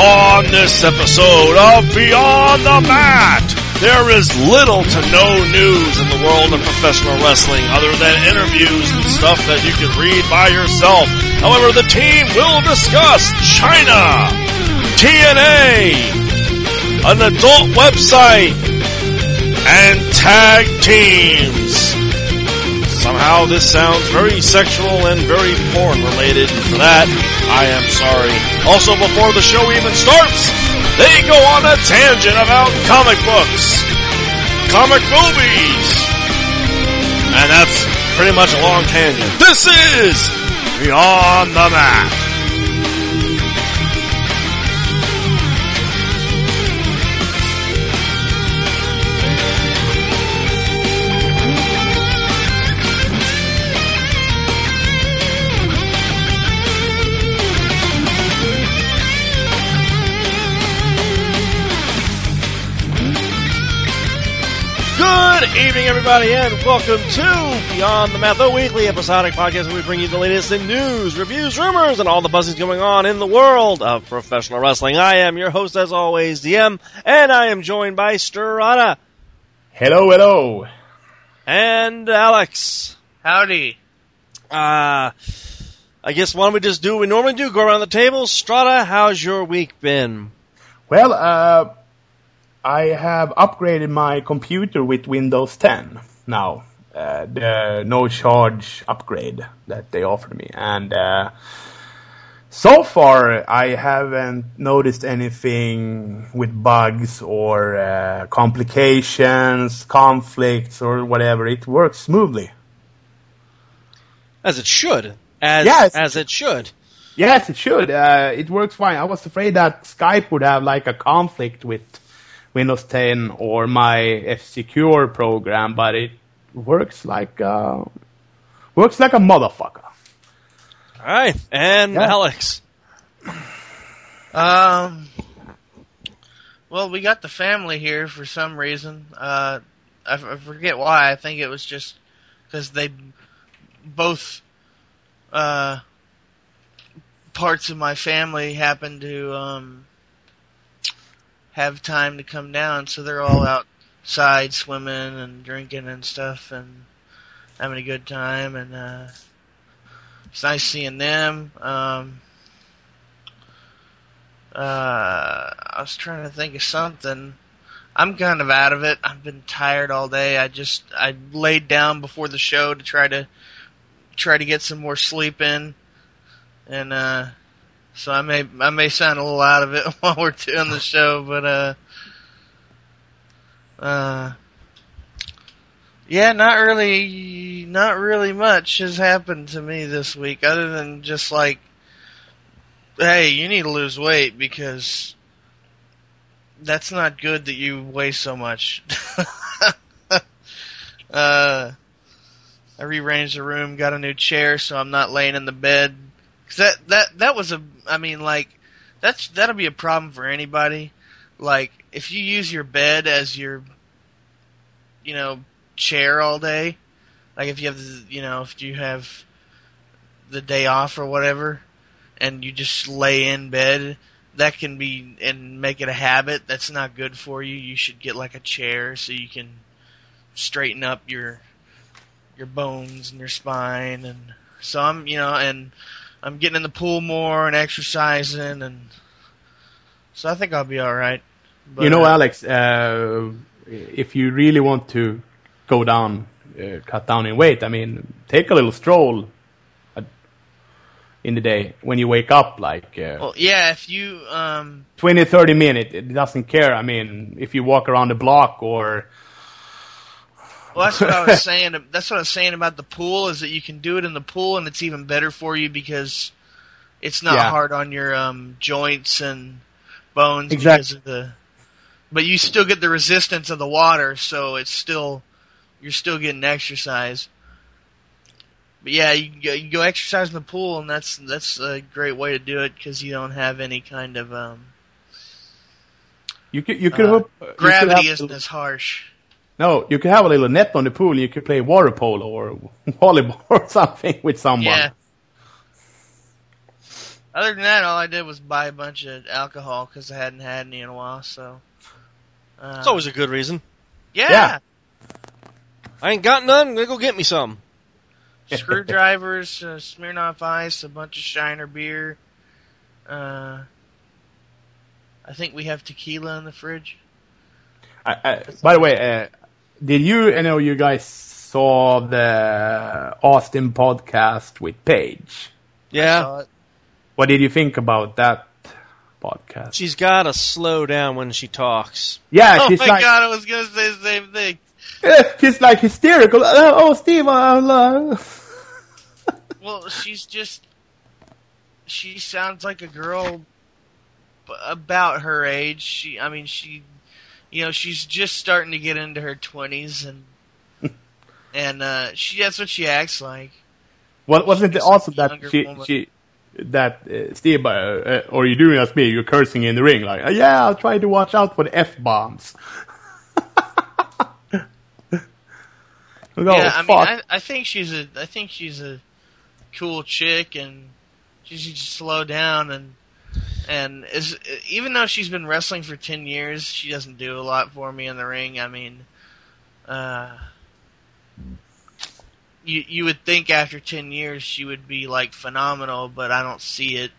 On this episode of Beyond the Mat, there is little to no news in the world of professional wrestling other than interviews and stuff that you can read by yourself. However, the team will discuss China, TNA, an adult website, and tag teams. Somehow this sounds very sexual and very porn related. For that, I am sorry. Also, before the show even starts, they go on a tangent about comic books, comic movies, and that's pretty much a long tangent. This is Beyond the Mat. Good evening, everybody, and welcome to Beyond the Mat, the weekly episodic podcast where we bring you the latest in news, reviews, rumors, and all the buzzings going on in the world of professional wrestling. I am your host, as always, DM, and I am joined by Strata Hello, hello. and Alex. Howdy. Uh, I guess why don't we just do what we normally do, go around the table. Strata, how's your week been? Well, uh, I have upgraded my computer with Windows 10 now. Uh, the no charge upgrade that they offered me. And uh, so far, I haven't noticed anything with bugs or uh, complications, conflicts, or whatever. It works smoothly. As it should. As, Yes. as it should. Yes, it should. Uh, it works fine. I was afraid that Skype would have like a conflict with Windows 10 or my F-Secure program, but it works like uh, works like a motherfucker. Alright, and Yeah. Alex. Um. Well, we got the family here for some reason. Uh, I, f- I forget why. I think it was just because they both uh, parts of my family happened to um, have time to come down, so they're all outside swimming and drinking and stuff and having a good time. And uh, it's nice seeing them. Um, uh, I was trying to think of something. I'm kind of out of it. I've been tired all day. I just I laid down before the show to try to try to get some more sleep in, and uh, so I may I may sound a little out of it while we're doing the show, but uh, uh, yeah, not really, not really much has happened to me this week other than just like hey, you need to lose weight because that's not good that you weigh so much. uh, I rearranged the room, got a new chair, so I'm not laying in the bed. 'Cause that that that was a, I mean, like that's that'll be a problem for anybody. Like if you use your bed as your, you know, chair all day, like if you have, the- you know, if you have the day off or whatever, and you just lay in bed, that can be and make it a habit. That's not good for you. You should get like a chair so you can straighten up your your bones and your spine and so I'm you know and I'm getting in the pool more and exercising and so I think I'll be all right. But, you know, uh, Alex, uh, if you really want to go down uh, cut down in weight. I mean, take a little stroll uh, in the day when you wake up, like uh, Well, yeah, if you um, 20, 30 minutes. It doesn't care. I mean, if you walk around the block or Well, that's what I was saying. That's what I was saying about the pool is that you can do it in the pool, and it's even better for you because it's not Yeah. hard on your um, joints and bones Exact- because of the. But you still get the resistance of the water, so it's still you're still getting exercise. But yeah, you go, you go exercise in the pool, and that's that's a great way to do it because you don't have any kind of um, you could you could Uh, hope, you could gravity have- isn't as harsh. No, you could have a little net on the pool. and You could play water polo or volleyball or something with someone. Yeah. Other than that, all I did was buy a bunch of alcohol because I hadn't had any in a while. So, uh, It's always a good reason. yeah, Yeah. I ain't got none. I'm gonna go get me some. screwdrivers, uh, Smirnoff Ice, a bunch of Shiner beer. Uh, I think we have tequila in the fridge. I, I, by the way, uh, did you? I know you guys saw the Austin podcast with Paige. Yeah, What did you think about that podcast? she's gotta slow down when she talks. Yeah, Oh my like, god, I was gonna say the same thing. she's like hysterical. Uh, oh, Steve, uh, uh, Well, she's just. She sounds like a girl about her age. She, I mean, she, you know, she's just starting to get into her twenties, and and uh, she that's what she acts like. What wasn't it awesome that she woman. she that uh, Steve, uh, uh, or you doing as me? You're cursing in the ring, like, uh, yeah, I'll try to watch out for the f bombs. oh, yeah, I mean. I, I think she's a, I think she's a cool chick, and she should just slow down and. And is, even though she's been wrestling for ten years, she doesn't do a lot for me in the ring. I mean, uh, you you would think after ten years she would be like phenomenal, but I don't see it.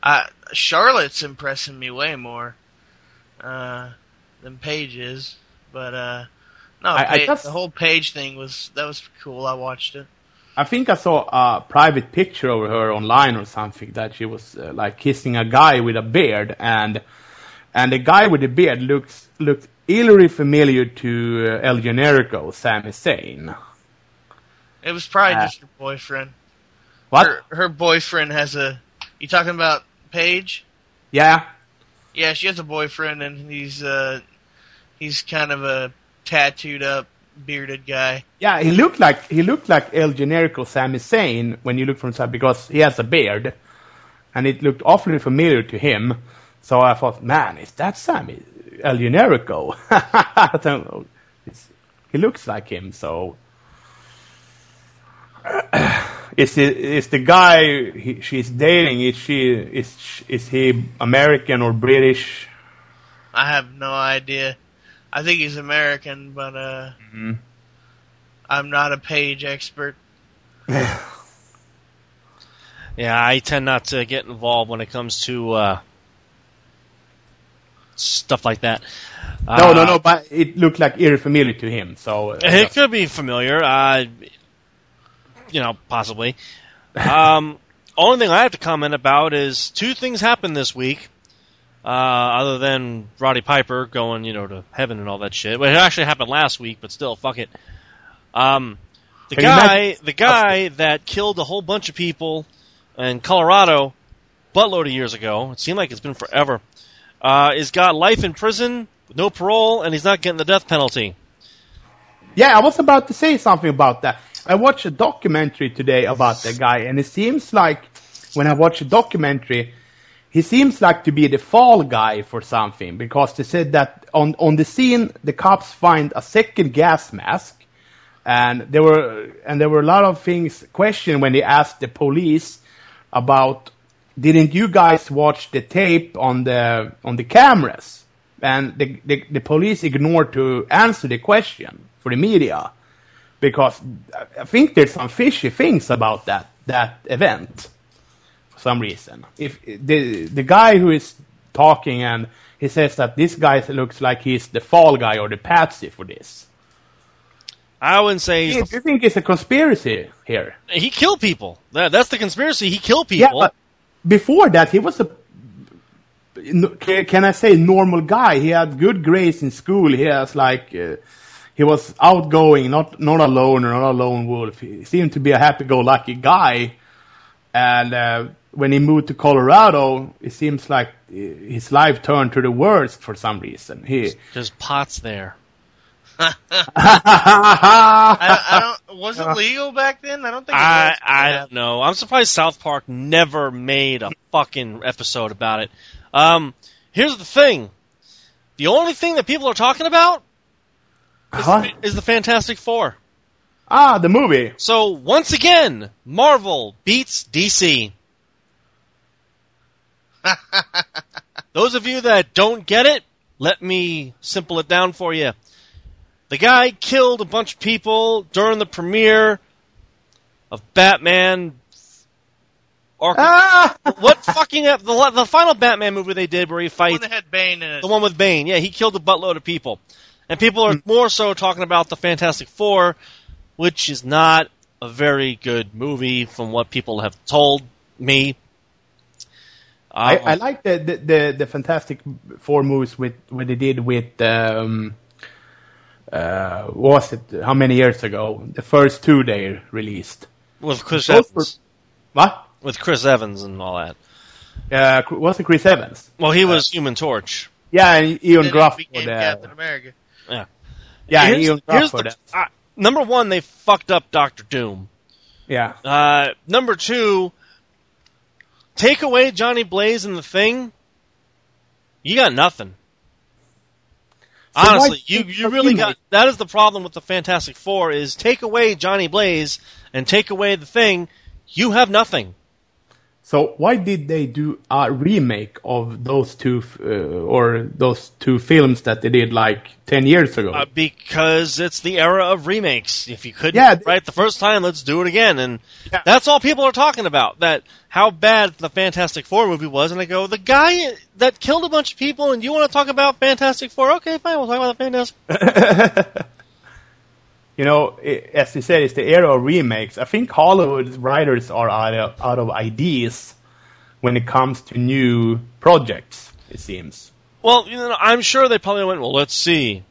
I, Charlotte's impressing me way more uh, than Paige is, but uh, no, I- I Pa- just- the whole Paige thing was that was cool. I watched it. I think I saw a private picture of her online or something that she was uh, like kissing a guy with a beard, and and the guy with the beard looks looked eerily familiar to uh, El Generico, Sami Zayn. It was probably Uh, just her boyfriend. What? Her, her boyfriend has a. You talking about Paige? Yeah, Yeah, she has a boyfriend, and he's uh, he's kind of a tattooed up, bearded guy. yeah. He looked like he looked like El Generico, Sami Zayn when you look from side because he has a beard, and it looked awfully familiar to him. So I thought, man, is that Sammy El Generico? I don't know. It's, he looks like him, so. Is the is the guy he, she's dating? Is she is is he American or British? I have no idea. I think he's American, but uh, Mhm. I'm not a Paige expert. Yeah, I tend not to get involved when it comes to uh, stuff like that. No, Uh, no, no. But it looked like eerie familiar to him. So uh, It could be familiar. Uh, you know, possibly. Um, only thing I have to comment about is two things happened this week. Uh, other than Roddy Piper going, you know, to heaven and all that shit. Well, it actually happened last week, but still, fuck it. Um, the you guy, the guy that killed a whole bunch of people in Colorado, buttload of years ago. It seemed like it's been forever. Uh, is got life in prison, no parole, and he's not getting the death penalty. Yeah, I was about to say something about that. I watched a documentary today about that guy, and it seems like when I watch a documentary, he seems like to be the fall guy for something because they said that on on the scene the cops find a second gas mask, and there were and there were a lot of things questioned when they asked the police about didn't you guys watch the tape on the on the cameras? And the, the, the police ignored to answer the question for the media because I think there's some fishy things about that that event some reason. If the the guy who is talking and he says that this guy looks like he's the fall guy or the patsy for this. I wouldn't say Do you think it's a conspiracy here? he killed people. That, that's the conspiracy. He killed Yeah, people. but before that, he was a. Can can I say normal guy? He had good grades in school. He has like. Uh, he was outgoing, not not a loner, not a lone wolf. He seemed to be a happy-go-lucky guy. And uh, when he moved to Colorado, it seems like his life turned to the worst for some reason. He. There's pots there. I, I don't. Was it legal back then? I don't think. It I was. I don't know. I'm surprised South Park never made a fucking episode about it. Um, here's the thing: the only thing that people are talking about is, Huh? is the Fantastic Four. Ah, the movie. So once again, Marvel beats DC. Those of you that don't get it, let me simple it down for you. The guy killed a bunch of people during the premiere of Batman. Or Ah! what fucking the the final Batman movie they did where he The fights one that had Bane in it. the one with Bane, yeah, he killed a buttload of people. And people are more so talking about the Fantastic Four, which is not a very good movie from what people have told me. I, Um, I like the, the, the, the Fantastic Four movies with what they did with um, uh, what was it? How many years ago? The first two they released. with Chris those Evans. What? With Chris Evans and all that. Uh, was it Chris Evans? Well, he was Human Torch. Yeah, and Ian Then he Gruff for became the Captain America. yeah, here's, Ian here's Gruff for the, the uh, number one, they fucked up Doctor Doom. yeah. Uh, number two, take away Johnny Blaze and the Thing, you got nothing. So Honestly, you, you really got that is the problem with the Fantastic Four is take away Johnny Blaze and take away the Thing, you have nothing. So why did they do a remake of those two uh, or those two films that they did like ten years ago? Uh, because it's the era of remakes. If you couldn't Yeah, right the first time, let's do it again. And Yeah. that's all people are talking about. That how bad the Fantastic Four movie was. And I go, the guy that killed a bunch of people, and you want to talk about Fantastic Four? Okay, fine, we'll talk about the Fantastic. you know, as you said, it's the era of remakes. I think Hollywood writers are out of, out of ideas when it comes to new projects. It seems. Well, you know, I'm sure they probably went. Well, let's see.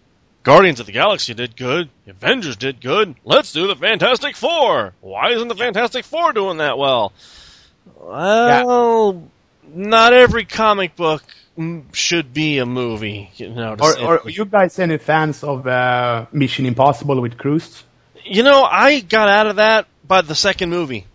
Guardians of the Galaxy did good. Avengers did good. Let's do the Fantastic Four. Why isn't the Fantastic Four doing that well? Well, not every comic book should be a movie. You know, Are, are you guys any fans of uh, Mission Impossible with Cruise? You know, I got out of that by the second movie.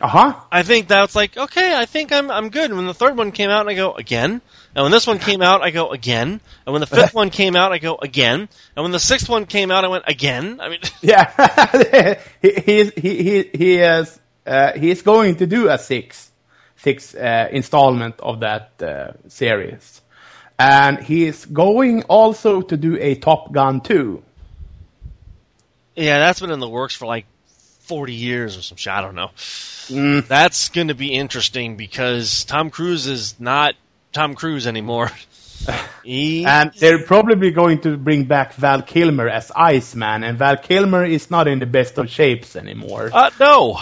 Uh huh. I think that's like okay. I think I'm I'm good. And When the third one came out, I go again. And when this one came out, I go again. And when the fifth one came out, I go again. And when the sixth one came out, I went again. I mean, Yeah, he he he he he is uh, he's going to do a six six uh, installment of that uh, series, and he is going also to do a Top Gun two. yeah, that's been in the works for like 40 years or some shit. I don't know. Mm. That's going to be interesting because Tom Cruise is not Tom Cruise anymore. he, And they're probably going to bring back Val Kilmer as Iceman, and Val Kilmer is not in the best of shapes anymore. uh, no.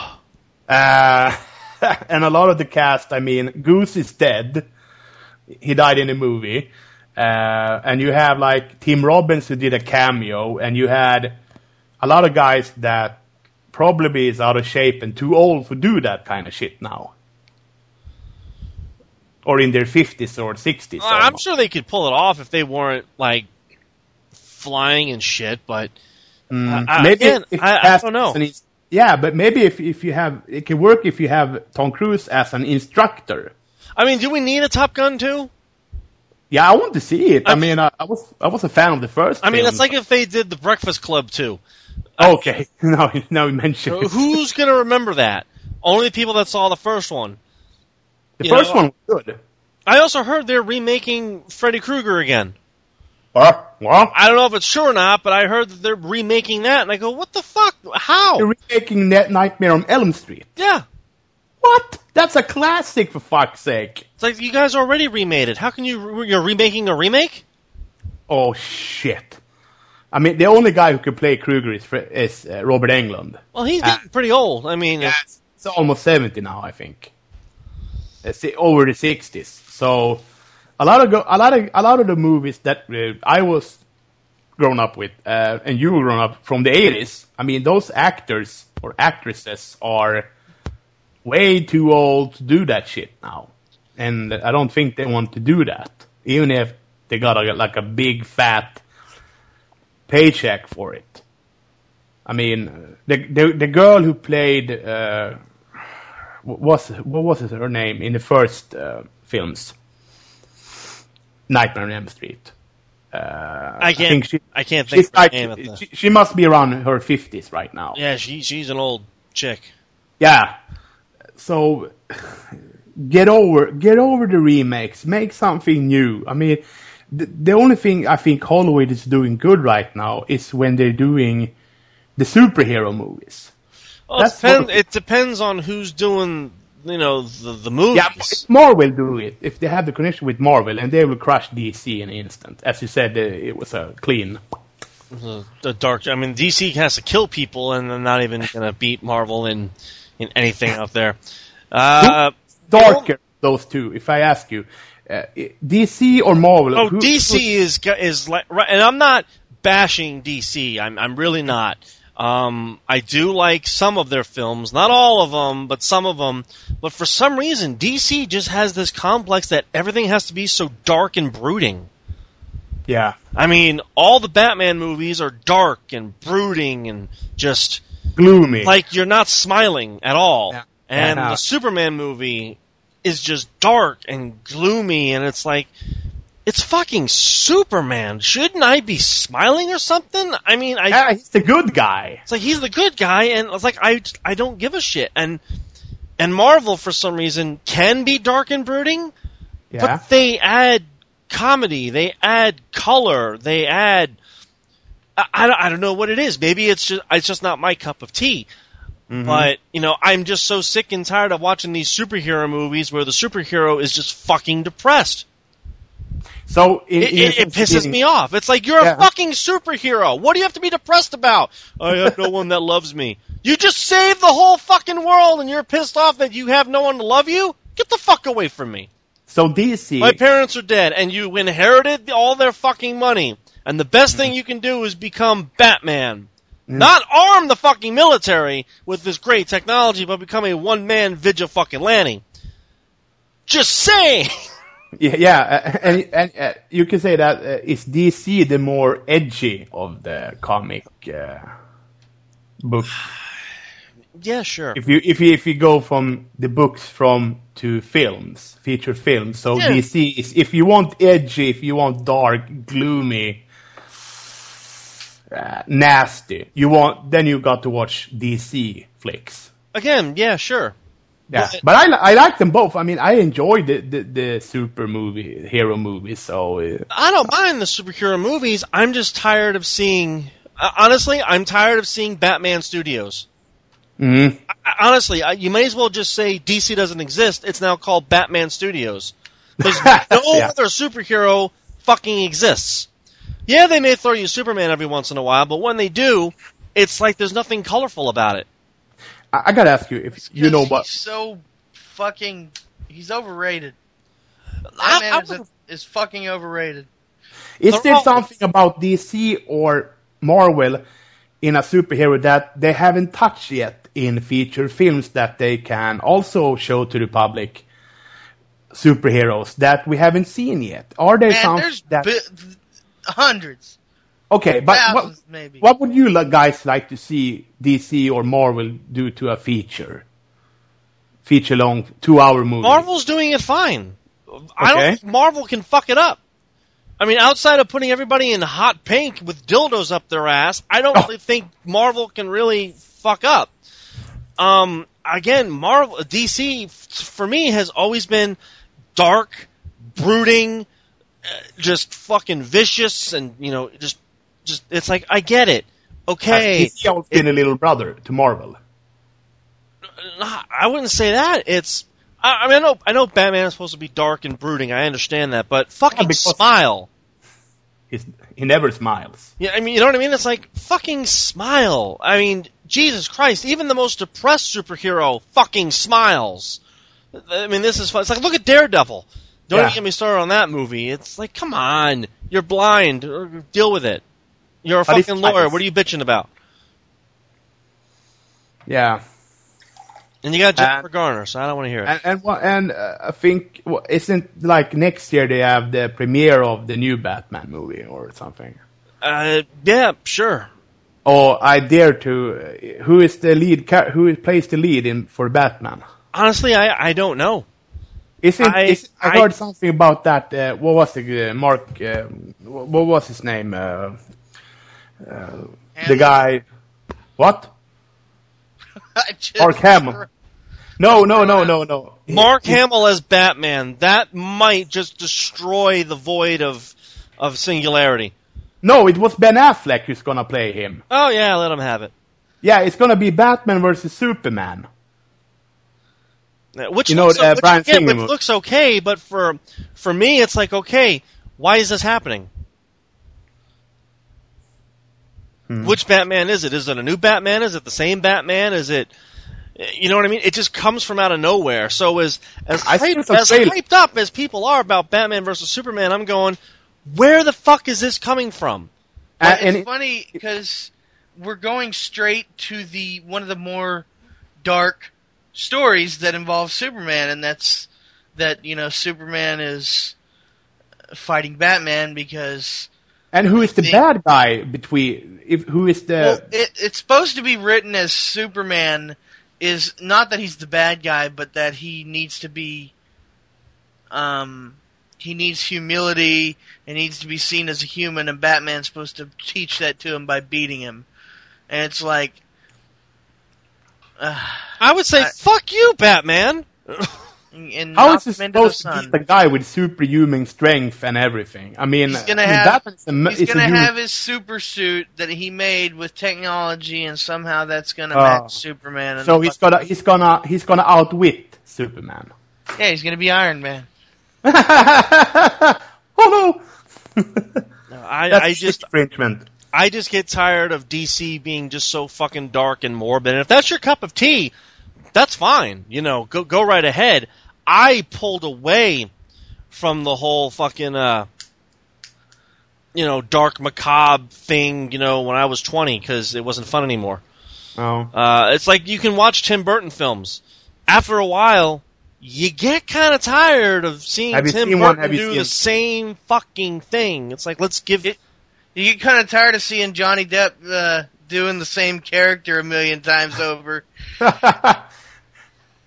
Uh, and a lot of the cast, I mean, Goose is dead. He died in the movie. Uh, and you have like Tim Robbins who did a cameo, and you had a lot of guys that probably is out of shape and too old to do that kind of shit now. Or in their 50s or 60s. Uh, I'm sure they could pull it off if they weren't like flying and shit, but Mm. I- maybe again, I- I don't know. ins- yeah, but maybe if if you have it can work if you have Tom Cruise as an instructor. I mean, do we need a Top Gun too? Yeah, I want to see it. I, I'm- mean, I, I was I was a fan of the first. I mean, film. it's like if they did the Breakfast Club too. okay. now now you mention. Who's gonna remember that? Only people that saw the first one. the you first know, one was good. I also heard they're remaking Freddy Krueger again. I don't know if it's true or not, but I heard that they're remaking that, and I go, "What the fuck? How?" they're remaking Net Nightmare on Elm Street. Yeah, What? That's a classic for fuck's sake. it's like you guys already remade it. How can you you're remaking a remake? Oh shit. I mean, the only guy who could play Krueger is, is uh, Robert Englund. Well, he's Uh, getting pretty old. I mean, It's, it's almost 70 now, I think. It's over the 60s. So a lot of go, a lot of a lot of the movies that uh, I was grown up with, uh, and you were grown up from the 80s. I mean, those actors or actresses are way too old to do that shit now, and I don't think they want to do that, even if they got a, like a big fat paycheck for it. I mean, the the, the girl who played uh, what was what was her name in the first uh, films? Nightmare on Elm Street. Uh, I can't. think she, I can't think she's like, name at the- she, she must be around her fifties right now. yeah, she she's an old chick. Yeah. So get over get over the remakes. Make something new. I mean, the, the only thing I think Hollywood is doing good right now is when they're doing the superhero movies. Well, it, depends, what- it depends on who's doing, you know, the the movies. Yeah, if Marvel do it if they have the connection with Marvel, and they will crush DC in an instant. As you said, uh, it was a clean. the, the dark. I mean, DC has to kill people, and they're not even going to beat Marvel in in anything out there. Uh, Darker, those two. If I ask you, uh, DC or Marvel? oh, who- DC is is like, right, and I'm not bashing DC. I'm I'm really not. Um, I do like some of their films, not all of them, but some of them. But for some reason, DC just has this complex that everything has to be so dark and brooding. Yeah. I mean, all the Batman movies are dark and brooding and just Gloomy. like you're not smiling at all. Yeah. And the Superman movie is just dark and gloomy, and it's like, it's fucking Superman. Shouldn't I be smiling or something? I mean, I, yeah, he's the good guy. it's like he's the good guy, and it's like I, I don't give a shit. And and Marvel, for some reason, can be dark and brooding, Yeah. but they add comedy, they add color, they add. I, I, don't- I don't know what it is. Maybe it's just it's just not my cup of tea. Mm-hmm. But you know, I'm just so sick and tired of watching these superhero movies where the superhero is just fucking depressed. So in, It, in it, it pisses me off. It's like you're Yeah. a fucking superhero. What do you have to be depressed about? I have no one that loves me. You just saved the whole fucking world, and you're pissed off that you have no one to love you. Get the fuck away from me. So DC. My parents are dead, and you inherited all their fucking money. And the best thing you can do is become Batman. Mm. Not arm the fucking military with this great technology, but become a one man vigil fucking Lanny. Just saying. Yeah, yeah, uh, and, and uh, you can say that uh, is DC the more edgy of the comic uh, book. yeah, sure. If you if you if you go from the books from to films, feature films, so Yeah. DC is if you want edgy, if you want dark, gloomy, uh, nasty, you want then you got to watch DC flicks. Again, yeah, sure. Yeah, But- I I like them both. I mean, I enjoy the the, the super movie hero movies. So uh, I don't mind the superhero movies. I'm just tired of seeing. Uh, honestly, I'm tired of seeing Batman Studios. mhm. I- honestly, I, you may as well just say DC doesn't exist. It's now called Batman Studios. Because no Yeah. other superhero fucking exists. Yeah, they may throw you Superman every once in a while, but when they do, it's like there's nothing colorful about it. I, I gotta ask you if you know He's what. so fucking. He's overrated. I- Batman I is, a, is fucking overrated. Is They're there all- something about DC or Marvel in a superhero that they haven't touched yet in feature films that they can also show to the public? Superheroes that we haven't seen yet. Are there Man, some there's that? bi- hundreds, okay, but what, maybe. what would you guys like to see DC or Marvel do to a feature? Feature long, two hour movie. Marvel's doing it fine. I don't think Marvel can fuck it up. I mean, outside of putting everybody in hot pink with dildos up their ass, I don't Oh. really think Marvel can really fuck up. Um, again, Marvel, DC, for me, has always been dark, brooding, uh, just fucking vicious, and you know, just, just it's like I get it. Okay, Has DC always been a little brother to Marvel. I wouldn't say that. It's I, I mean I know I know Batman is supposed to be dark and brooding. I understand that, but fucking because- smile. He's, he never smiles. Yeah, I mean, you know what I mean? It's like fucking smile. I mean, Jesus Christ, even the most depressed superhero fucking smiles. I mean, this is fun. It's like look at Daredevil. Don't Yeah. even get me started on that movie. It's like, come on, you're blind. Or Deal with it. You're a But fucking lawyer. What are you bitching about? Yeah. And you got Uh, Jennifer Garner, so I don't want to hear it. And and, and uh, I think wha- isn't like next year they have the premiere of the new Batman movie or something. Uh, yeah, sure. Or I dare to. Uh, who is the lead? Who plays the lead in for Batman? Honestly, I I don't know. Isn't I- is, I, I- heard something about that? Uh, what was the uh, Mark? Uh, what was his name? Uh, the guy. What? Mark Hamill. No, no, no, no, no. Mark Hamill as Batman. That might just destroy the void of of singularity. No, it was Ben Affleck who's gonna play him. Oh yeah, let him have it. Yeah, it's gonna be Batman versus Superman. Uh, Which You know, looks, uh, which, again, which looks okay, but for for me, it's like okay, why is this happening? Hmm. Which Batman is it? Is it a new Batman? Is it the same Batman? Is it? You know what I mean? It just comes from out of nowhere. So as as, hyped, as hyped up as people are about Batman versus Superman, I'm going, where the fuck is this coming from? Uh, it's funny because we're going straight to the one of the more dark stories that involve Superman, and that's that you know Superman is fighting Batman because and who is the the- bad guy between? If who is the? well, it, it's supposed to be written as Superman is not that he's the bad guy, but that he needs to be, um, he needs humility and needs to be seen as a human, and Batman's supposed to teach that to him by beating him, and it's like, uh, I would say, I- fuck you, Batman. and how knock is he him into the supposed to sun. be the guy with superhuman strength and everything? I mean, He's gonna I mean, have- Batman's a, He's is gonna human- have his super suit that he made with technology, and somehow that's gonna Oh. match Superman. And So he's gonna he's gonna he's gonna outwit Superman. yeah, he's gonna be Iron Man. oh no! I, That's I just infringement. I just get tired of DC being just so fucking dark and morbid. And if that's your cup of tea, that's fine. You know, go go right ahead. I pulled away from the whole fucking uh you know, dark macabre thing, you know, when I was 20 cuz it wasn't fun anymore. Oh. Uh it's like you can watch Tim Burton films. After a while, you get kind of tired of seeing Have Tim seen? Burton Have do seen- the same fucking thing. It's like let's give It- You get kind of tired of seeing Johnny Depp uh, doing the same character a million times over.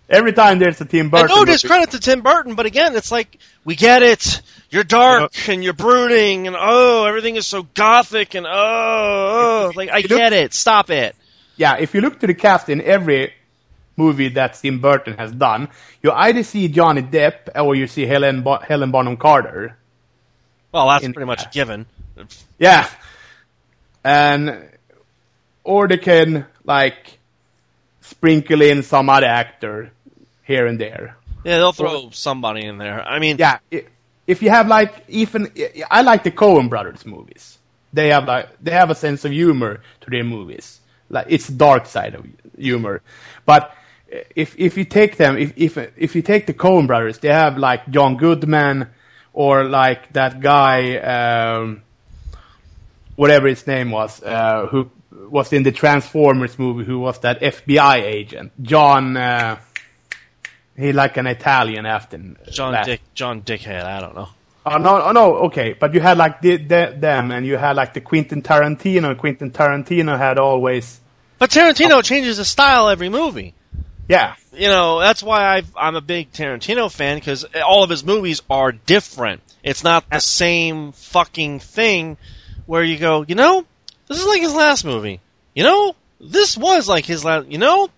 Every time there's a Tim And Burton. no movie- discredit to Tim Burton, but again, it's like we get it. You're dark and you're brooding, and oh, everything is so gothic, and oh, oh. like I You look- get it. Stop it. yeah, if you look to the cast in every movie that Tim Burton has done, you either see Johnny Depp or you see Helen Bo- Helen Bonham Carter. Well, that's In- pretty much a given. Yeah, and or they can like sprinkle in some other actor here and there. Yeah, they'll throw somebody in there. I mean, Yeah, if you have like even I like the Coen Brothers movies. They have like they have a sense of humor to their movies. Like it's dark side of humor, but if if you take them if if if you take the Coen Brothers, they have like John Goodman or like that guy, um, whatever his name was, uh, who was in the Transformers movie, who was that FBI agent, John. Uh, he like an Italian after John Dick, John Dickhead. I don't know. Oh no, oh, no, okay, but you had like the, the, them, and you had like the Quentin Tarantino. Quentin Tarantino had always, But Tarantino changes his style every movie. yeah, You know, that's why I've, I'm a big Tarantino fan because all of his movies are different. It's not the same fucking thing where you go, you know, this is like his last movie. You know, this was like his last. You know,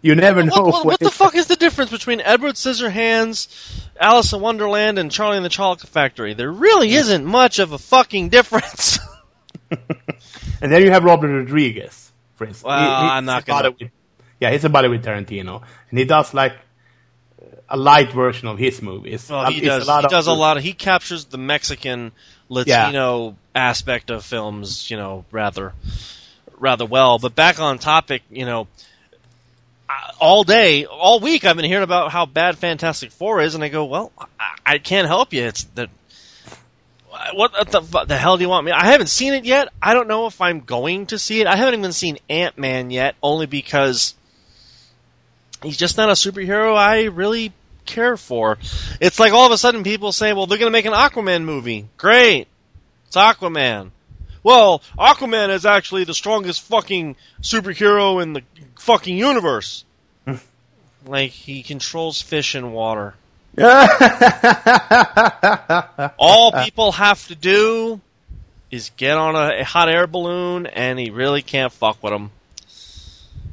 you never know. what, what, what the fuck is the difference between Edward Scissorhands, Alice in Wonderland, and Charlie and the Chocolate Factory? There really isn't much of a fucking difference. And then you have Robert Rodriguez, for instance. Well, He- he- I'm not he's a buddy gonna- with- yeah, he's a buddy with Tarantino, and he does like a light version of his movies. Well, um, he It's does. lot he of- does a lot of. He captures the Mexican Latino aspect of films, you know, rather rather well. But back on topic, you know, I- all day, all week, I've been hearing about how bad Fantastic Four is, and I go, well, I, I can't help you. It's the what the, the hell do you want me? I haven't seen it yet. I don't know if I'm going to see it. I haven't even seen Ant Man yet, only because he's just not a superhero I really care for. It's like all of a sudden people say, well, they're going to make an Aquaman movie. Great. It's Aquaman. Well, Aquaman is actually the strongest fucking superhero in the fucking universe. like, he controls fish and water. All people have to do is get on a, a hot air balloon, and he really can't fuck with them.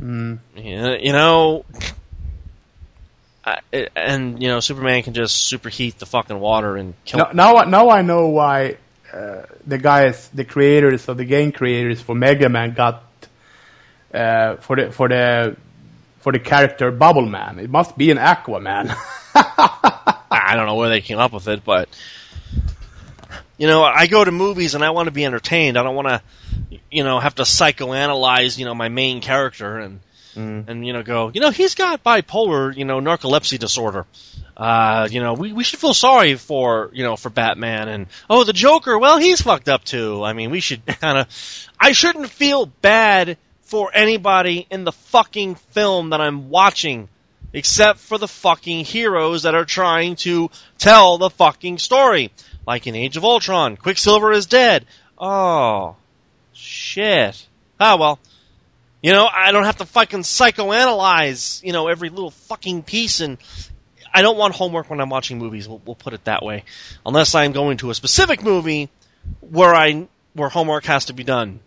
Mm. You know, I, and you know, Superman can just superheat the fucking water and kill. now, now, now I know why uh, the guys, the creators of the game creators for Mega Man got uh, for the for the for the character Bubble Man. It must be an Aquaman. I don't know where they came up with it, but you know, I go to movies and I want to be entertained. I don't want to, you know, have to psychoanalyze, you know, my main character and and you know go, you know, he's got bipolar, you know, narcolepsy disorder. Uh, you know, we we should feel sorry for you know for Batman and oh the Joker. Well, he's fucked up too. I mean, we should kind of. I shouldn't feel bad for anybody in the fucking film that I'm watching except for the fucking heroes that are trying to tell the fucking story. Like in Age of Ultron, Quicksilver is dead. Oh, shit. Ah, well. You know, I don't have to fucking psychoanalyze, you know, every little fucking piece and I don't want homework when I'm watching movies, we'll, we'll put it that way. Unless I'm going to a specific movie where I, where homework has to be done.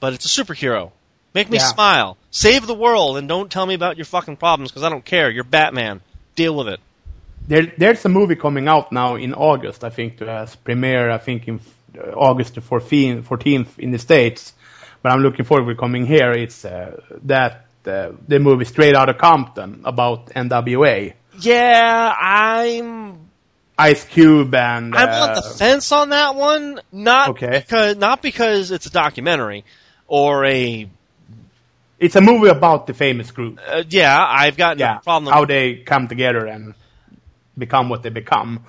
But it's a superhero. Make me Yeah. smile. Save the world and don't tell me about your fucking problems because I don't care. You're Batman. Deal with it. there, there's a movie coming out now in August, I think, to as premiere, I think in uh, August the 14th, 14th in the States. But I'm looking forward to coming here. It's uh, that uh, the movie Straight Outta Compton about NWA. Yeah, I'm Ice Cube and I'm uh, on the fence on that one. Not Okay. because not because it's a documentary or a it's a movie about the famous group. uh, yeah. I've got no yeah, problem. how they come together and become what they become.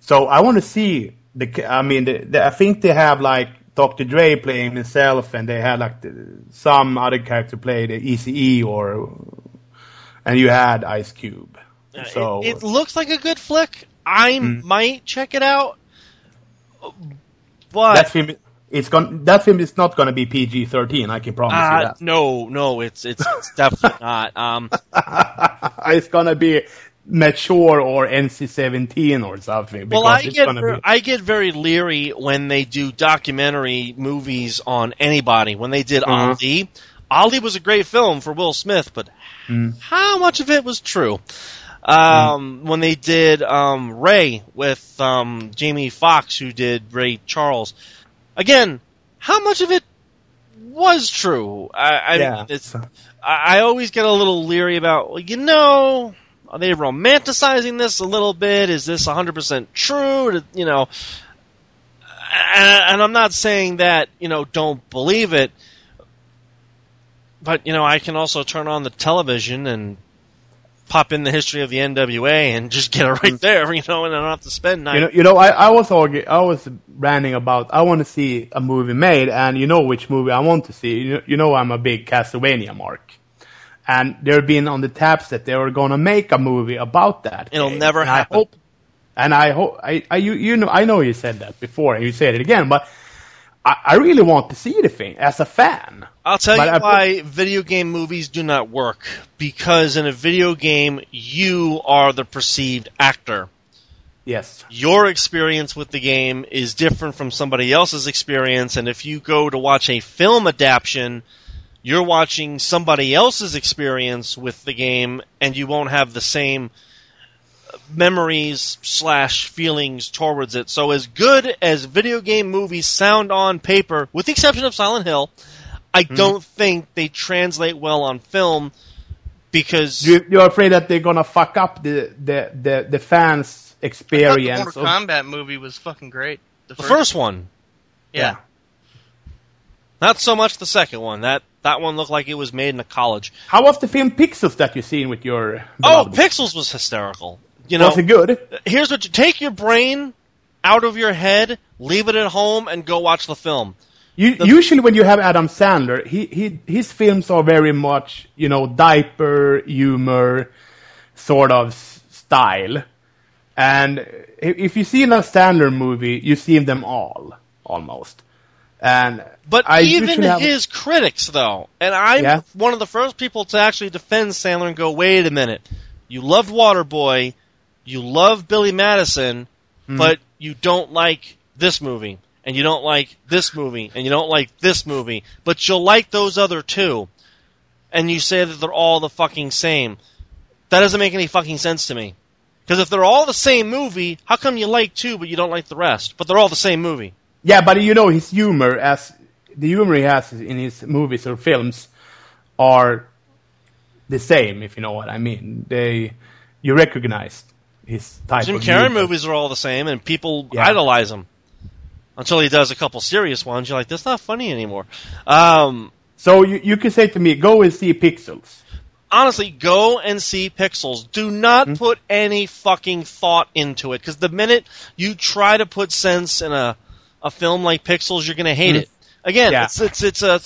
So I want to see the. I mean, the, the, I think they have like Dr. Dre playing himself, and they had like the, some other character play the Eazy-E or, and you had Ice Cube. So it, it looks like a good flick. I Mm. might check it out, but that film, it's going that film is not going to be PG thirteen. I can promise you uh, that. no, no, it's it's, it's definitely not. Um, it's going to be mature or NC seventeen or something. well, I get ver- be- I get very leery when they do documentary movies on anybody. When they did Uh-huh. Ali, Ali was a great film for Will Smith, but Mm. how much of it was true? Um, when they did um, Ray with um, Jamie Foxx, who did Ray Charles, again, how much of it was true? I, I Yeah. I, I always get a little leery about, you know, are they romanticizing this a little bit? Is this 100% true? You know, and, and I'm not saying that, you know, don't believe it, but, you know, I can also turn on the television and pop in the history of the NWA and just get it right mm-hmm. there, you know, and I don't have to spend nine. You know, you know, I, I was argue, I was ranting about I want to see a movie made, and you know which movie I want to see. You, you know, I'm a big Castlevania mark, and they've been on the taps that they were going to make a movie about that. It'll game. never And happen. I hope, and I hope I, I you, you know I know you said that before, and you said it again, but I, I really want to see the thing as a fan. I'll tell But you I- why video game movies do not work. Because in a video game, you are the perceived actor. Yes, Your experience with the game is different from somebody else's experience, and if you go to watch a film adaptation, you're watching somebody else's experience with the game, and you won't have the same memories slash feelings towards it. So as good as video game movies sound on paper, with the exception of Silent Hill, I hmm. don't think they translate well on film because You, you're afraid that they're gonna fuck up the the the, the fans' I the experience. Mortal of- Kombat movie was fucking great. the first one, yeah. Not so much the second one. That that one looked like it was made in a college. How was the film Pixels that you seen with your? Oh? Pixels was hysterical. You know, was it good? here's what you take your brain out of your head, leave it at home, and go watch the film. You, usually, when you have Adam Sandler, he, he his films are very much you know diaper humor sort of s- style, and if, you see a Sandler movie, you see them all almost. And But I even have- his critics, though, and I'm Yeah. one of the first people to actually defend Sandler and go, wait a minute, you loved Waterboy, you love Billy Madison, Hmm. but you don't like this movie, and you don't like this movie, and you don't like this movie, but you'll like those other two, and you say that they're all the fucking same. That doesn't make any fucking sense to me. Because if they're all the same movie, how come you like two but you don't like the rest? But they're all the same movie. Yeah, but you know his humor as the humor he has in his movies or films are the same, if you know what I mean. They you recognize his type Jim Carrey movies are all the same, and people Yeah. idolize him until he does a couple serious ones. You're like, that's not funny anymore. Um, So you you can say to me, go and see Pixels. honestly, go and see Pixels. Do not Hmm? put any fucking thought into it, because the minute you try to put sense in a a film like Pixels, you're gonna hate Hmm. it. Again, Yeah. it's it's it's a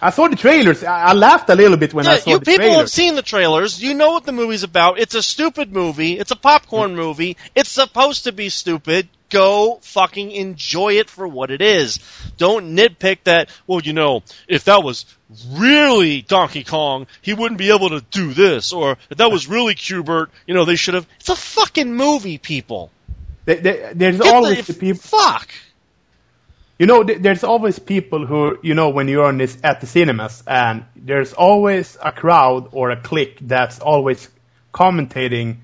I saw the trailers. I, I laughed a little bit when I yeah, saw you the people have seen the trailers. You know what the movie's about. It's a stupid movie. It's a popcorn movie. It's supposed to be stupid. Go fucking enjoy it for what it is. Don't nitpick that. Well, you know, if that was really Donkey Kong, he wouldn't be able to do this. Or if that was really Q*bert, you know, they should have. It's a fucking movie, people. They- they- there's Get always the, the people. Fuck. You know, th- there's always people who, you know, when you're this at the cinemas, and there's always a crowd or a clique that's always commentating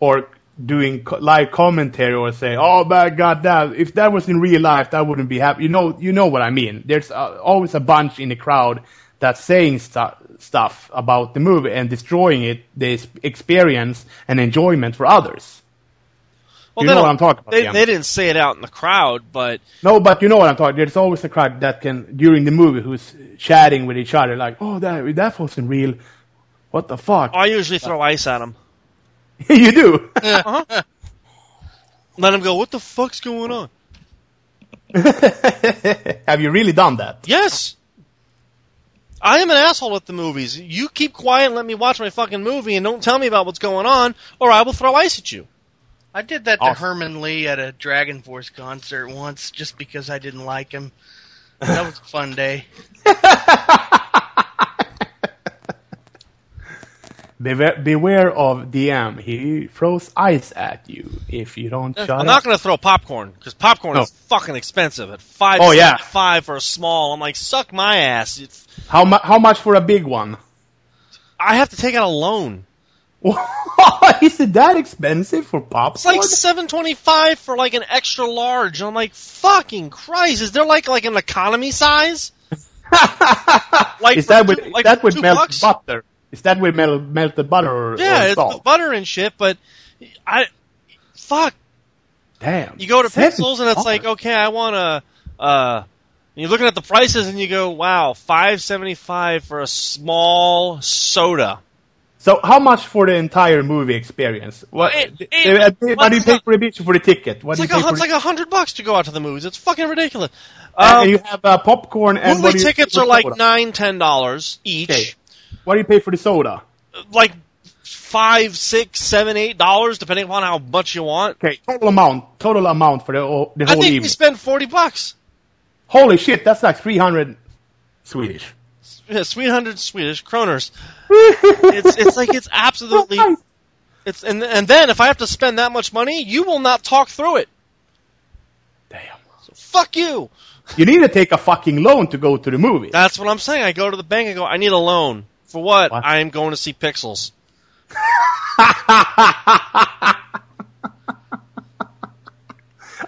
or doing co- live commentary or say, "Oh my God, that if that was in real life, that wouldn't be happy." You know, you know what I mean. There's always a bunch in the crowd that's saying stu- stuff about the movie and destroying it, the experience and enjoyment for others. Well, You know what I'm talking about, They, Ian. they didn't say it out in the crowd, but No, but you know what I'm talking. There's always a crowd that can during the movie who's chatting with each other, like, "Oh, that that wasn't real. What the fuck?" I usually throw ice at them. you do. Uh-huh. Let them go. What the fuck's going on? Have you really done that? Yes. I am an asshole at the movies. You keep quiet and let me watch my fucking movie and don't tell me about what's going on, or I will throw ice at you. I did that to Herman Li at a Dragon Force concert once, just because I didn't like him. That was a fun day. Beware, beware of DM. He throws ice at you if you don't shut I'm up. not going to throw popcorn because popcorn No. is fucking expensive at five. Oh, yeah. five for a small. I'm like, suck my ass. It's, How mu- How much for a big one? I have to take out a loan. Is it that expensive for popcorn? It's like seven twenty five for like an extra large. And I'm like, fucking Christ! Is there like like an economy size? Like is that with like that two melted bucks? butter? Is that with mel- melted butter or, Yeah, or it's salt? butter and shit. But I, fuck. Damn. You go to Pixels and it's like, okay, I want a. Uh, you're looking at the prices and you go, wow, five seventy five for a small soda. So how much for the entire movie experience? What, It- it- what do you pay for the for the ticket? What It's like a, it's like a hundred bucks to go out to the movies. It's fucking ridiculous. Um, and you have uh, popcorn and movie tickets are like soda? nine, ten dollars each. Okay. What do you pay for the soda? Like five, six, seven, eight dollars, depending upon how much you want. Okay, total amount, total amount for the, whole- the I think evening. we spend forty bucks. Holy shit, that's like three hundred Swedish. Yeah, three hundred Swedish kroners. It's it's like it's absolutely it's and and then if I have to spend that much money, you will not talk through it. Damn. So Fuck you. You need to take a fucking loan to go to the movie. That's what I'm saying. I go to the bank and go, I need a loan. For what? What? I am going to see Pixels.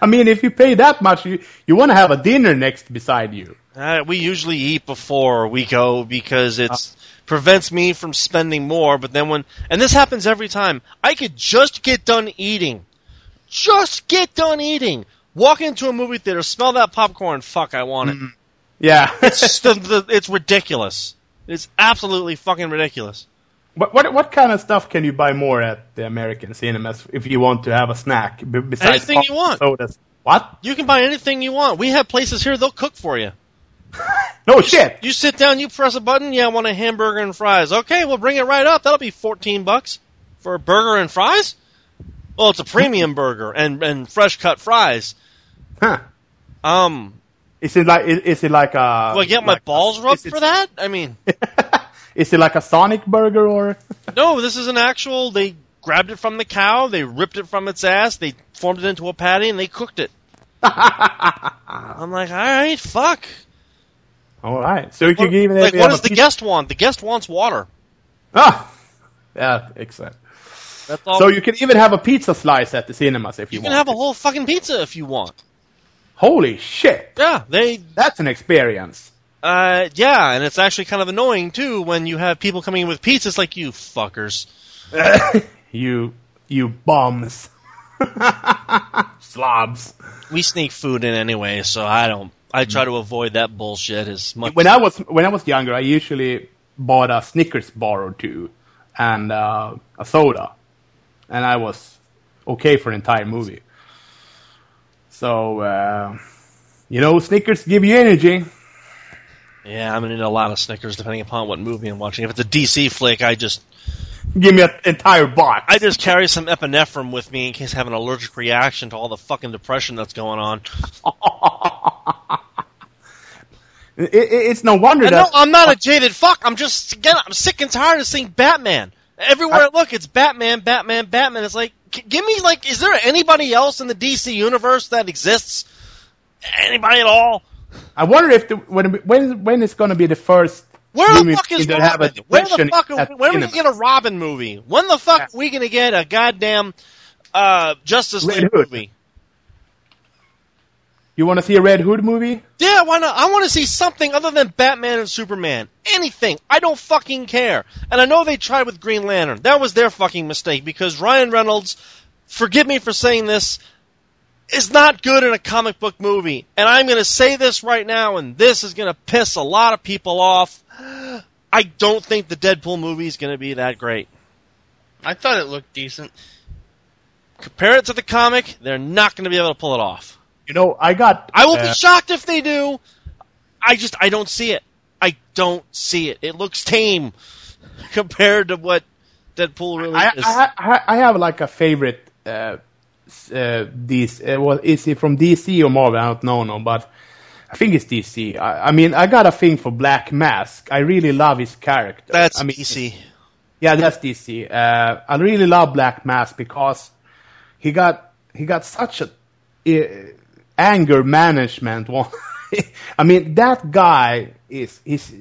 I mean, if you pay that much, you you want to have a dinner next beside you. Uh, we usually eat before we go because it's prevents me from spending more. But then when and this happens every time, I could just get done eating, just get done eating. Walk into a movie theater, smell that popcorn. Fuck, I want it. Yeah. It's just the, the, it's ridiculous. It's absolutely fucking ridiculous. what, what what kind of stuff can you buy more at the American cinemas if you want to have a snack besides Anything you want. sodas? What? You can buy anything you want. We have places here; they'll cook for you. No shit. You sit down, you press a button. Yeah, I want a hamburger and fries. Okay, we'll bring it right up. That'll be fourteen bucks for a burger and fries. Well, it's a premium burger and and fresh cut fries. Huh. Um, Is it like is, it like a? will I get my like- balls rubbed for that? I mean, Is it like a Sonic burger or? no. This is an actual. They grabbed it from the cow. They ripped it from its ass. They formed it into a patty and they cooked it. I'm like, all right, fuck. All right. So you can even like, if what does the pizza- guest want? The guest wants water. Ah. Yeah, excellent. That's all. So you can even have a pizza slice at the cinemas if you, want. you can have a whole fucking pizza if you want. Holy shit! Yeah, they That's an experience. Uh, yeah, and it's actually kind of annoying too when you have people coming in with pizzas like you fuckers. You you bums. Slobs. We sneak food in anyway, so I don't. I try to avoid that bullshit as much. When I was when I was younger, I usually bought a Snickers bar or two and uh, a soda, and I was okay for an entire movie. So uh, you know, Snickers give you energy. yeah, I'm gonna need a lot of Snickers depending upon what movie I'm watching. If it's a DC flick, I just Give me an entire box. I just carry some epinephrine with me in case I have an allergic reaction to all the fucking depression that's going on. It, it, it's no wonder And no, that I'm not a jaded fuck. I'm just again, I'm sick and tired of seeing Batman. Everywhere I, look, it's Batman, Batman, Batman. It's like, give me like, is there anybody else in the DC universe that exists? Anybody at all? I wonder if the, when when when it's going to be the first Where the fuck is that have a Robin? Where the fuck? Are, at when are we gonna get a Robin movie? When the fuck are we gonna get a goddamn uh, Justice Red League Hood. movie? You want to see a Red Hood movie? Yeah, why not? I want to see something other than Batman and Superman. Anything. I don't fucking care. And I know they tried with Green Lantern. That was their fucking mistake because Ryan Reynolds, forgive me for saying this, is not good in a comic book movie. And I'm going to say this right now, and this is going to piss a lot of people off. I don't think the Deadpool movie is going to be that great. I thought it looked decent. Compare it to the comic, they're not going to be able to pull it off. You know, I got. I will uh, be shocked if they do. I just I don't see it. I don't see it. It looks tame compared to what Deadpool really I, is. I, I, I have like a favorite. Uh, s- uh, DC, uh, well, is it from DC or Marvel? I don't know, no, but I think it's DC. I, I mean, I got a thing for Black Mask. I really love his character. That's I mean, DC. Yeah, that's DC. Uh, I really love Black Mask because he got he got such a uh, anger management. I mean, that guy is he's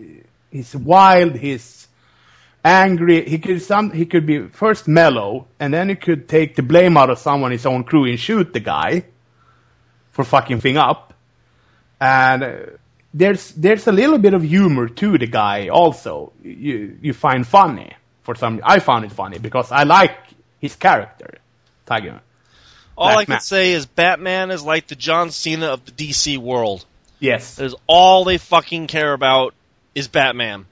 he's wild. He's angry. He could some he could be first mellow, and then he could take the blame out of someone his own crew and shoot the guy for fucking thing up. And uh, there's there's a little bit of humor to the guy also. You you find funny for some. I found it funny because I like his character, Tiger. All Black I can say is Batman is like the John Cena of the DC world. Yes. There's all they fucking care about is Batman.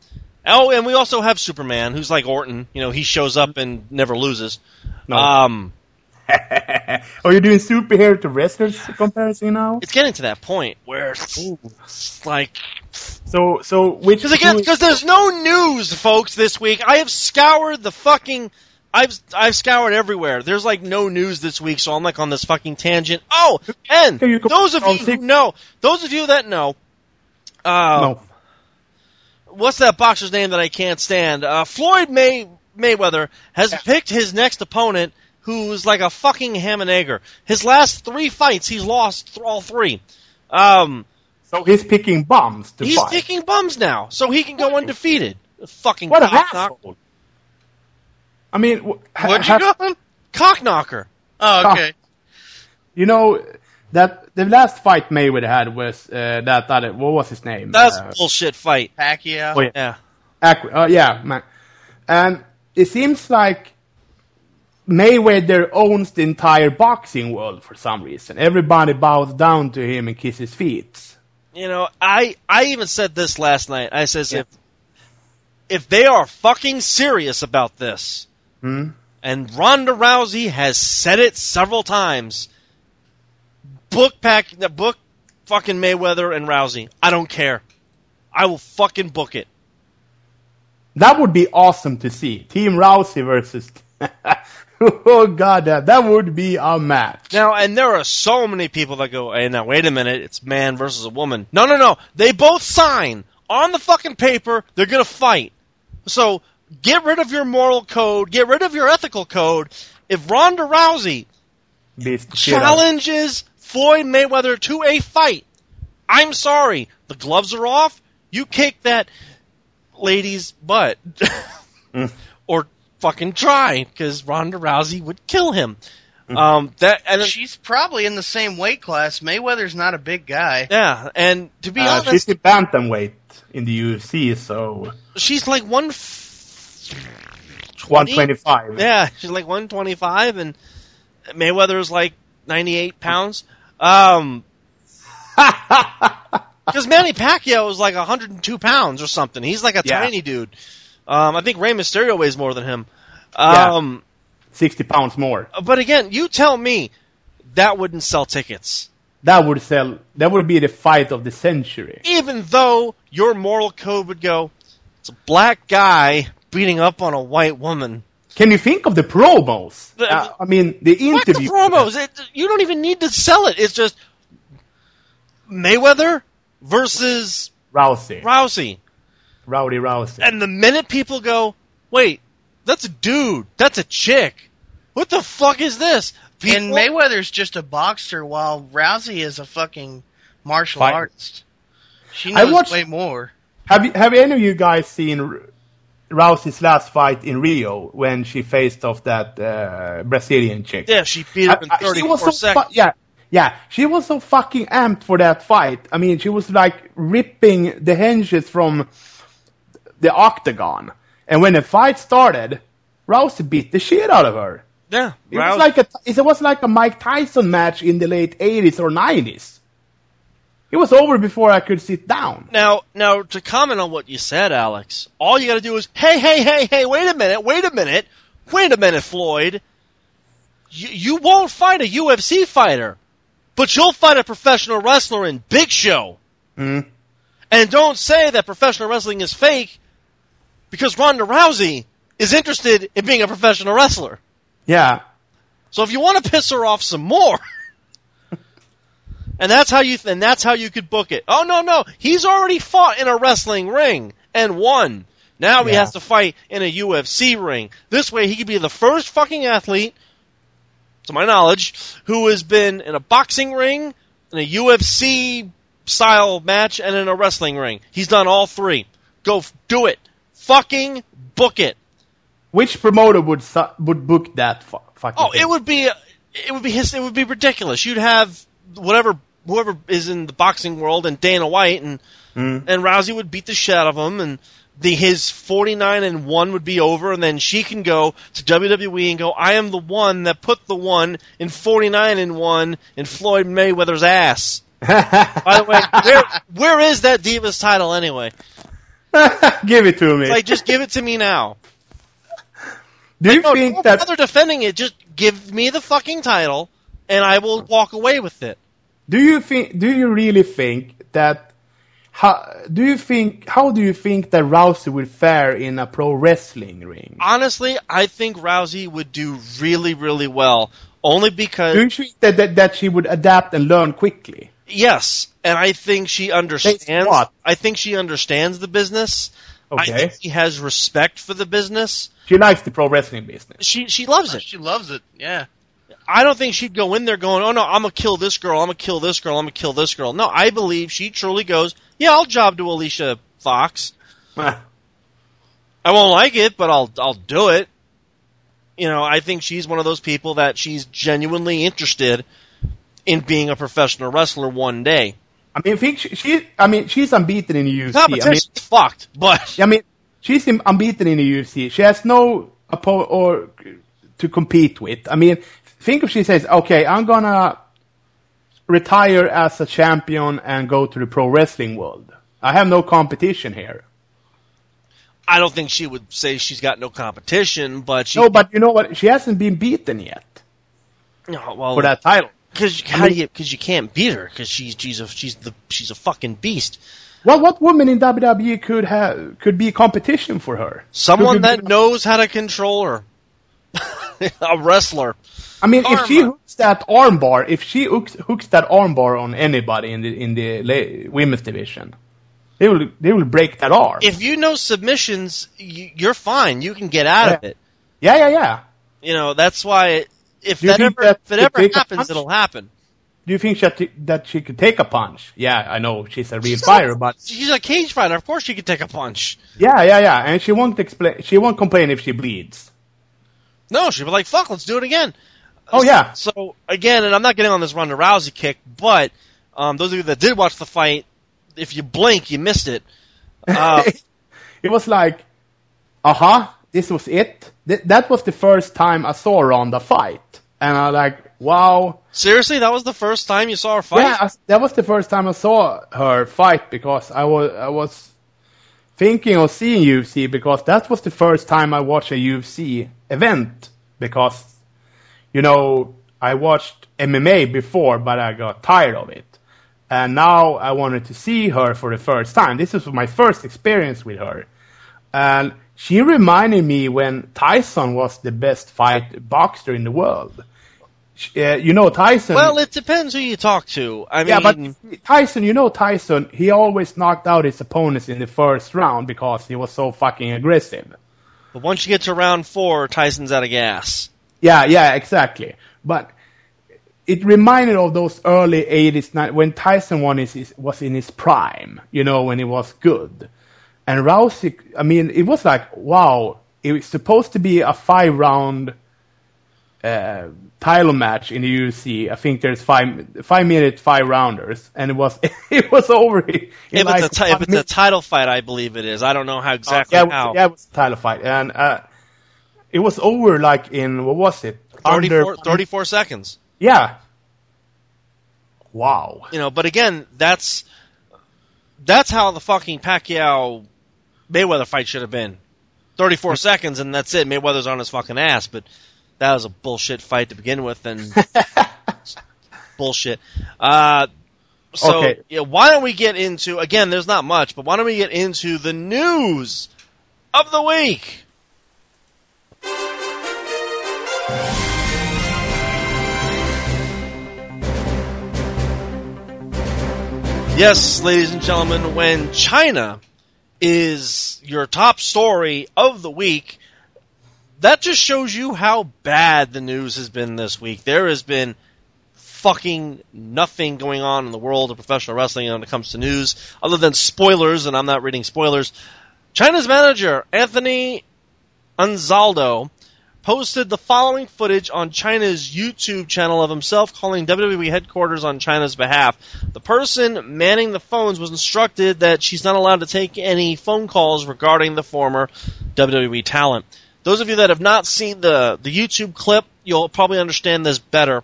Oh, and we also have Superman, who's like Orton. You know, he shows up and never loses. No. Um, Are you doing superhero to wrestlers comparison now? it's getting to that point where it's like So so which Because again, because there's no news, folks, this week. I have scoured the fucking. I've I've scoured everywhere. There's like no news this week, so I'm like on this fucking tangent. Oh, and Can you go- those of oh, you who know, those of you that know, uh, no. What's that boxer's name that I can't stand? Uh, Floyd May Mayweather has picked his next opponent, who's like a fucking ham and egger. His last three fights, he's lost th- all three. Um, So he's picking bums to he's fight. picking bums now, so he can go undefeated. Fucking what a cock I mean, ha- What'd you call him? cock knocker. Oh, okay. you know, that the last fight Mayweather had was uh, that other. What was his name? That's Uh, bullshit fight. Pacquiao. oh, yeah. Yeah. Ac- uh, yeah, man. And it seems like Mayweather owns the entire boxing world for some reason. Everybody bows down to him and kisses feet. You know, I I even said this last night. I says Yeah. if if they are fucking serious about this, Hmm? and Ronda Rousey has said it several times, book pack the book fucking Mayweather and Rousey. I don't care. I will fucking book it. That would be awesome to see. Team Rousey versus. oh god, that that would be a match. Now, and there are so many people that go, hey, now wait a minute, it's man versus a woman. No, no, no. They both sign on the fucking paper, they're gonna fight. So, get rid of your moral code, get rid of your ethical code. If Ronda Rousey out challenges Floyd Mayweather to a fight, I'm sorry, the gloves are off, you kick that lady's butt. or fucking try, because Ronda Rousey would kill him. Um, that, and She's probably in the same weight class. Mayweather's not a big guy. Yeah, and to be Uh, honest, she's in bantamweight in the UFC, so she's like one. f- 125. Yeah, she's like one twenty five, and Mayweather's like ninety eight pounds. Um, because Manny Pacquiao was like hundred and two pounds or something. He's like a Yeah. tiny dude. Um, I think Rey Mysterio weighs more than him. Yeah. Um, 60 pounds more. but again, you tell me that wouldn't sell tickets, That would sell. That would be the fight of the century. even though your moral code would go, it's a black guy beating up on a white woman. Can you think of the promos? The- Uh, I mean, the Fuck the promos. It, you don't even need to sell it. It's just Mayweather versus Rousey. Rousey. Rowdy Rousey. And the minute people go, wait, that's a dude. That's a chick. What the fuck is this? People, And Mayweather's just a boxer, while Rousey is a fucking martial Fight. artist. She I knows watched- way more. Have you, have any of you guys seen R- Rousey's last fight in Rio when she faced off that uh, Brazilian chick? yeah, she beat him in I- I- she 34 was so seconds. fu- yeah, yeah, she was so fucking amped for that fight. I mean, she was like ripping the hinges from the octagon, and when the fight started, Rousey beat the shit out of her. yeah, It Rousey- was like a it was like a Mike Tyson match in the late '80s or '90s. It was over before I could sit down. Now, now to comment on what you said, Alex, all you got to do is, hey, hey, hey, hey, wait a minute, wait a minute, wait a minute, Floyd. You, you won't fight a UFC fighter, but you'll fight a professional wrestler in Big Show. Hmm. And don't say that professional wrestling is fake, because Ronda Rousey is interested in being a professional wrestler. Yeah, So if you want to piss her off some more, and that's how you and that's how you could book it. Oh no, no, he's already fought in a wrestling ring and won. Now he Yeah. has to fight in a UFC ring. This way, he could be the first fucking athlete, to my knowledge, who has been in a boxing ring, in a UFC style match, and in a wrestling ring. He's done all three. Go f- do it. Fucking book it. which promoter would su- would book that fu- fucking? Oh, thing? it would be it would be his, it would be ridiculous. You'd have whatever whoever is in the boxing world and Dana White and Mm. and Rousey would beat the shit out of him and the his 49 and 1 would be over and then she can go to WWE and go I am the one that put the one in 49 and 1 in Floyd Mayweather's ass. By the way, where where is that Divas title anyway? Give it to me. Like just give it to me now. Do you No, think that? bother defending it. Just give me the fucking title, and I will walk away with it. Do you think? Do you really think that? How do you think? How do you think that Rousey would fare in a pro wrestling ring? Honestly, I think Rousey would do really, really well. Only because Do you think that, that that she would adapt and learn quickly? yes, and I think she understands. what? I think she understands the business. I Okay. think she has respect for the business. She likes the pro wrestling business. She she loves it. She loves it. Yeah. I don't think she'd go in there going, "Oh no, I'm gonna kill this girl. I'm gonna kill this girl. I'm gonna kill this girl." No, I believe she truly goes, "Yeah, I'll job to Alicia Fox. I won't like it, but I'll I'll do it." You know, I think she's one of those people that she's genuinely interested in being a professional wrestler one day. I mean, I think she, she I mean, she's unbeaten in the UFC. I mean, Competition's fucked, but I mean, she's unbeaten in the UFC. She has no oppo- or to compete with. I mean, think if she says, "Okay, I'm gonna retire as a champion and go to the pro wrestling world. I have no competition here." I don't think she would say she's got no competition. But she, No, but you know what? She hasn't been beaten yet No, well, for that title. Because how mean- do you? Because you can't beat her. Because she's she's a she's the she's a fucking beast. Well, what woman in WWE could have could be a competition for her? Someone could that knows how to control her. a wrestler. I mean, if she hooks that armbar, if she hooks, hooks that armbar on anybody in the in the la- women's division, they will they will break that arm. If you know submissions, you, you're fine. You can get out of it. yeah, yeah, yeah. You know that's why. If that ever that if it ever happens, it'll happen. Do you think that she, that she could take a punch? Yeah, I know she's a real fighter, but She's a cage fighter. Of course, she could take a punch. yeah, yeah, yeah, and she won't explain. She won't complain if she bleeds. No, she'd be like, "Fuck, let's do it again." Oh yeah, So again, and I'm not getting on this Ronda Rousey kick, but um, those of you that did watch the fight, if you blink, you missed it. Uh, it was like, uh huh, this was it. Th- that was the first time I saw Ronda fight, and I like, wow. seriously, that was the first time you saw her fight. Yeah, I- that was the first time I saw her fight because I was I was thinking of seeing UFC because that was the first time I watched a UFC event because you know I watched MMA before but I got tired of it. And now I wanted to see her for the first time. This was my first experience with her. And she reminded me when Tyson was the best fight boxer in the world. She- Uh, you know Tyson Well, it depends who you talk to. I mean, yeah, but Tyson, you know Tyson, he always knocked out his opponents in the first round because he was so fucking aggressive. But once you get to round four, Tyson's out of gas. Yeah, yeah, exactly. But it reminded of those early 80s, when Tyson won his, his- was in his prime, you know, when he was good. And Rousey, I mean, it was like, wow, it was supposed to be a five round uh, title match in the UFC. I think there's five five minute five rounders, and it was it was over. In If like it's, a if it's a title fight, I believe it is. I don't know how exactly yeah, it was, how. yeah, it was a title fight, and uh, it was over like in what was it? 34, Under 34 seconds. Yeah. Wow. You know, but again, that's that's how the fucking Pacquiao Mayweather fight should have been. 34 seconds and that's it. Mayweather's on his fucking ass, but that was a bullshit fight to begin with and bullshit. Uh so Okay. yeah, why don't we get into again, there's not much, but why don't we get into the news of the week? Yes, ladies and gentlemen, when China is your top story of the week, that just shows you how bad the news has been this week. There has been fucking nothing going on in the world of professional wrestling when it comes to news, other than spoilers, and I'm not reading spoilers. China's manager, Anthony Anzaldo, posted the following footage on China's YouTube channel of himself calling WWE headquarters on China's behalf. The person manning the phones was instructed that she's not allowed to take any phone calls regarding the former WWE talent. Those of you that have not seen the, the YouTube clip, you'll probably understand this better.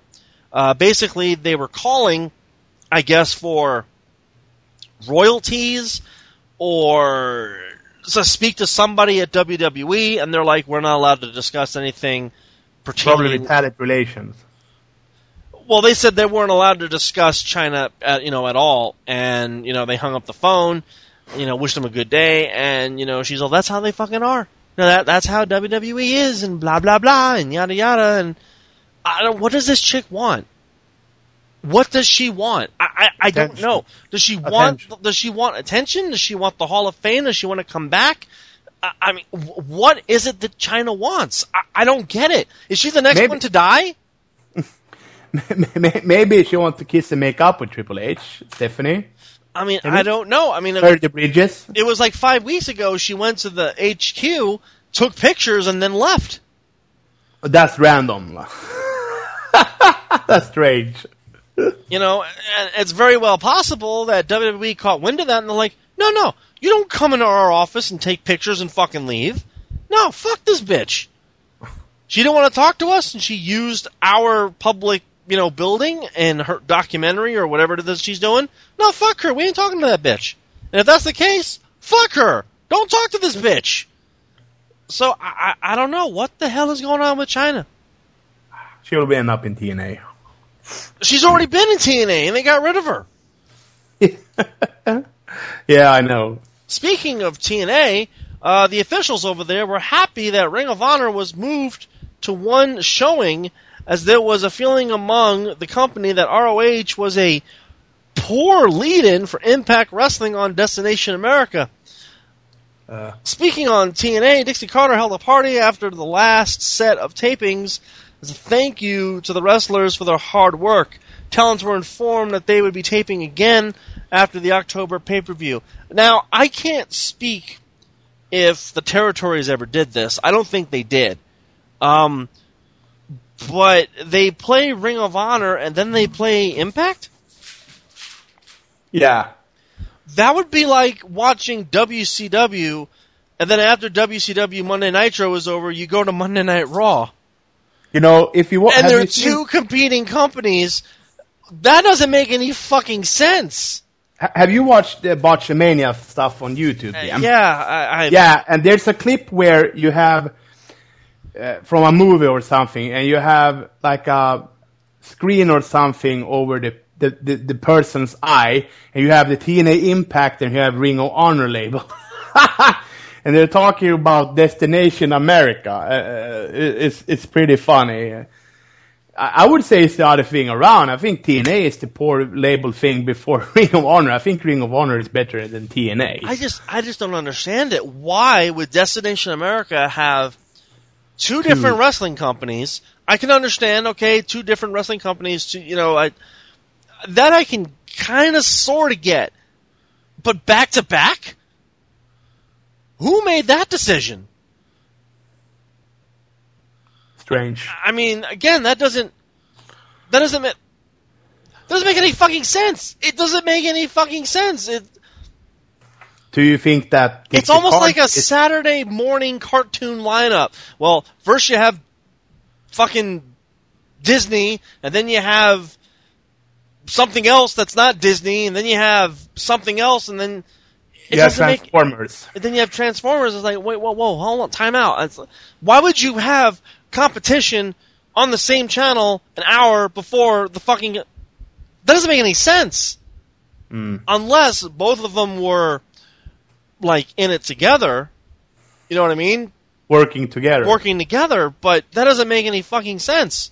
Uh, basically, they were calling, I guess, for royalties or to speak to somebody at WWE, and they're like, "We're not allowed to discuss anything Probably pertaining." with talent relations. Well, they said they weren't allowed to discuss China, at, you know, at all, and you know, they hung up the phone, you know, wished them a good day, and you know, she's all, "That's how they fucking are." Know, that that's how WWE is, and blah blah blah, and yada yada, and I don't. What does this chick want? What does she want? I I, I don't know. Does she want? Attention. Does she want attention? Does she want the Hall of Fame? Does she want to come back? I, I mean, what is it that China wants? I, I don't get it. Is she the next Maybe- one to die? Maybe she wants to kiss and make up with Triple H, Stephanie. I mean, Maybe. I don't know. I mean, Burn the bridges. it was like five weeks ago. She went to the HQ, took pictures, and then left. That's random. That's strange. You know, it's very well possible that WWE caught wind of that and they're like, no, no, you don't come into our office and take pictures and fucking leave. No, fuck this bitch. She didn't want to talk to us and she used our public, you know, building and her documentary or whatever it is she's doing. No, fuck her. We ain't talking to that bitch. And if that's the case, fuck her. Don't talk to this bitch. So I, I, I don't know what the hell is going on with China. She'll end up in TNA. She's already been in TNA and they got rid of her. Yeah, I know. Speaking of TNA, uh, the officials over there were happy that Ring of Honor was moved to one showing, as there was a feeling among the company that ROH was a poor lead-in for Impact Wrestling on Destination America. Uh, Speaking on TNA, Dixie Carter held a party after the last set of tapings as a thank you to the wrestlers for their hard work. Talents were informed that they would be taping again after the October pay-per-view. Now, I can't speak if the territories ever did this. I don't think they did. Um, but they play Ring of Honor and then they play Impact? yeah. That would be like watching WCW and then after WCW Monday Nitro is over, you go to Monday Night Raw. You know, if you want, and there are seen- two competing companies. That doesn't make any fucking sense. ha- have you watched uh, the Botchamania stuff on YouTube? Uh, Liam? Yeah, I, I Yeah, and there's a clip where you have uh, from a movie or something, and you have like a screen or something over the the, the, the person's eye, and you have the TNA Impact, and you have Ring of Honor label. and they're talking about Destination America. Uh, it's it's pretty funny. I I would say it's the other thing around. I think TNA is the poor label thing before Ring of Honor. I think Ring of Honor is better than TNA. I just I just don't understand it. Why would Destination America have two different wrestling companies? I can understand, okay, two different wrestling companies. To you know, I that I can kind of sort of get, but back to back. Who made that decision? Strange. I mean, again, that doesn't that doesn't make doesn't make any fucking sense. It doesn't make any fucking sense. It, Do you think that it's almost like a Saturday morning cartoon lineup. Well, first you have fucking Disney, and then you have something else that's not Disney, and then you have something else, and then it you have make Transformers? and then you have Transformers. It's like, wait, whoa, whoa, hold on, time out. It's, why would you have competition on the same channel an hour before the fucking? That doesn't make any sense. Mm. Unless both of them were like in it together. You know what I mean? working together. Working together, but that doesn't make any fucking sense.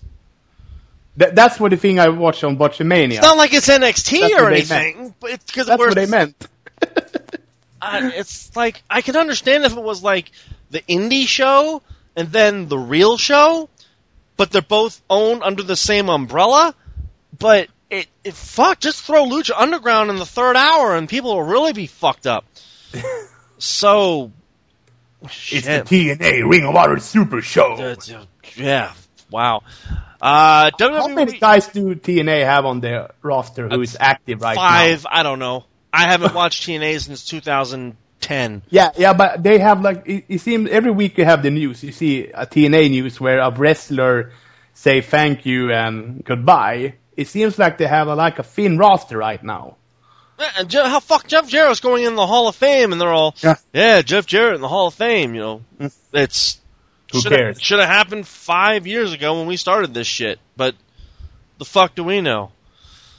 Th- that's what the thing I watched on Botchamania. It's not like it's NXT That's or anything, but it's because that's what they meant. I, it's like I can understand if it was like the indie show and then the real show, but they're both owned under the same umbrella. But it, it fuck, just throw Lucha Underground in the third hour and people will really be fucked up. so, It's shit. the TNA Ring of Honor Super Show. Uh, uh, yeah, wow. Uh, How many guys do TNA have on their roster who is active right now? five. I don't know. I haven't watched TNA since 2010. Yeah, yeah, but they have like it, it seems every week you have the news. You see a TNA news where a wrestler say thank you and goodbye. It seems like they have a, like a thin roster right now. Yeah, And Je- how fuck Jeff Jarrett's going in the Hall of Fame, and they're all, Yeah. yeah, Jeff Jarrett in the Hall of Fame. You know, mm. it's Who should cares? Should have happened five years ago when we started this shit, but the fuck do we know?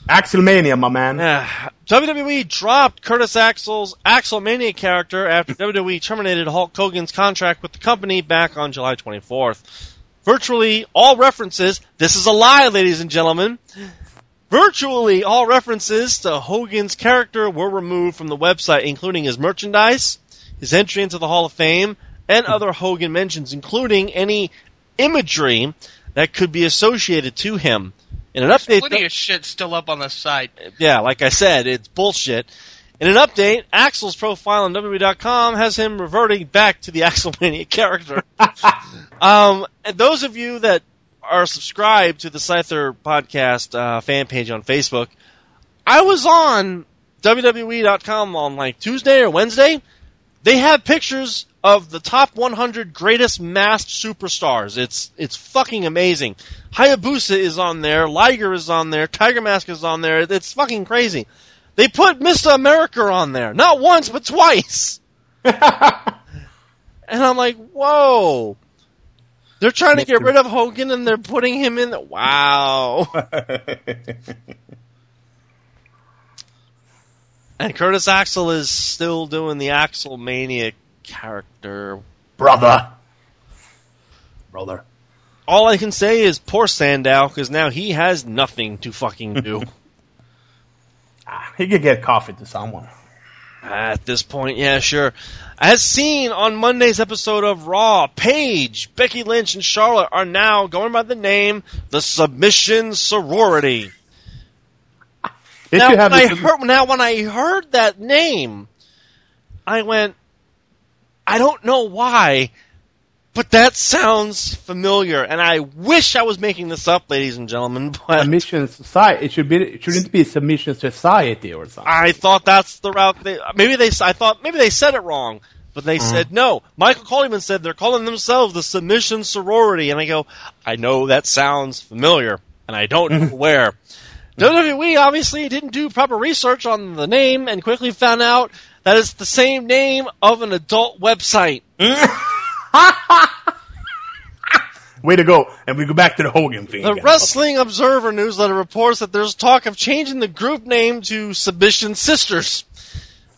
Axelmania, my man. Yeah. WWE dropped Curtis Axel's Axelmania character after WWE terminated Hulk Hogan's contract with the company back on July 24th. Virtually all references, this is a lie, ladies and gentlemen. Virtually all references to Hogan's character were removed from the website, including his merchandise, his entry into the Hall of Fame, and other Hogan mentions, including any imagery that could be associated to him. In an update, Plenty of shit still up on the site. yeah, like I said, it's bullshit. In an update, Axel's profile on WWE.com has him reverting back to the Axelmania character. um, and those of you that are subscribed to the Scyther podcast uh, fan page on Facebook, I was on WWE.com on like Tuesday or Wednesday. They have pictures of the top 100 greatest masked superstars. It's it's fucking amazing. Hayabusa is on there, Liger is on there, Tiger Mask is on there. It's fucking crazy. They put Mr. America on there, not once but twice. and I'm like, whoa. They're trying to get rid of Hogan and they're putting him in. The, wow. and Curtis Axel is still doing the Axel Mania character. Brother. Brother. All I can say is poor Sandow because now he has nothing to fucking do. Ah, he could get coffee to someone. At this point, yeah, sure. As seen on Monday's episode of Raw, Paige, Becky Lynch, and Charlotte are now going by the name the Submission Sorority. Did now, you have when I heard, now, when I heard that name, I went, I don't know why, but that sounds familiar, and I wish I was making this up, ladies and gentlemen, but Submission Society. It should be. It shouldn't be Submission Society or something. I thought that's the route. They, maybe they. I thought maybe they said it wrong, but they mm-hmm. said no. Michael Coleman said they're calling themselves the Submission Sorority, and I go, I know that sounds familiar, and I don't know where. WWE obviously didn't do proper research on the name and quickly found out that it's the same name of an adult website. Way to go! And we go back to the Hogan thing. The again. Wrestling Observer newsletter reports that there's talk of changing the group name to Submission Sisters.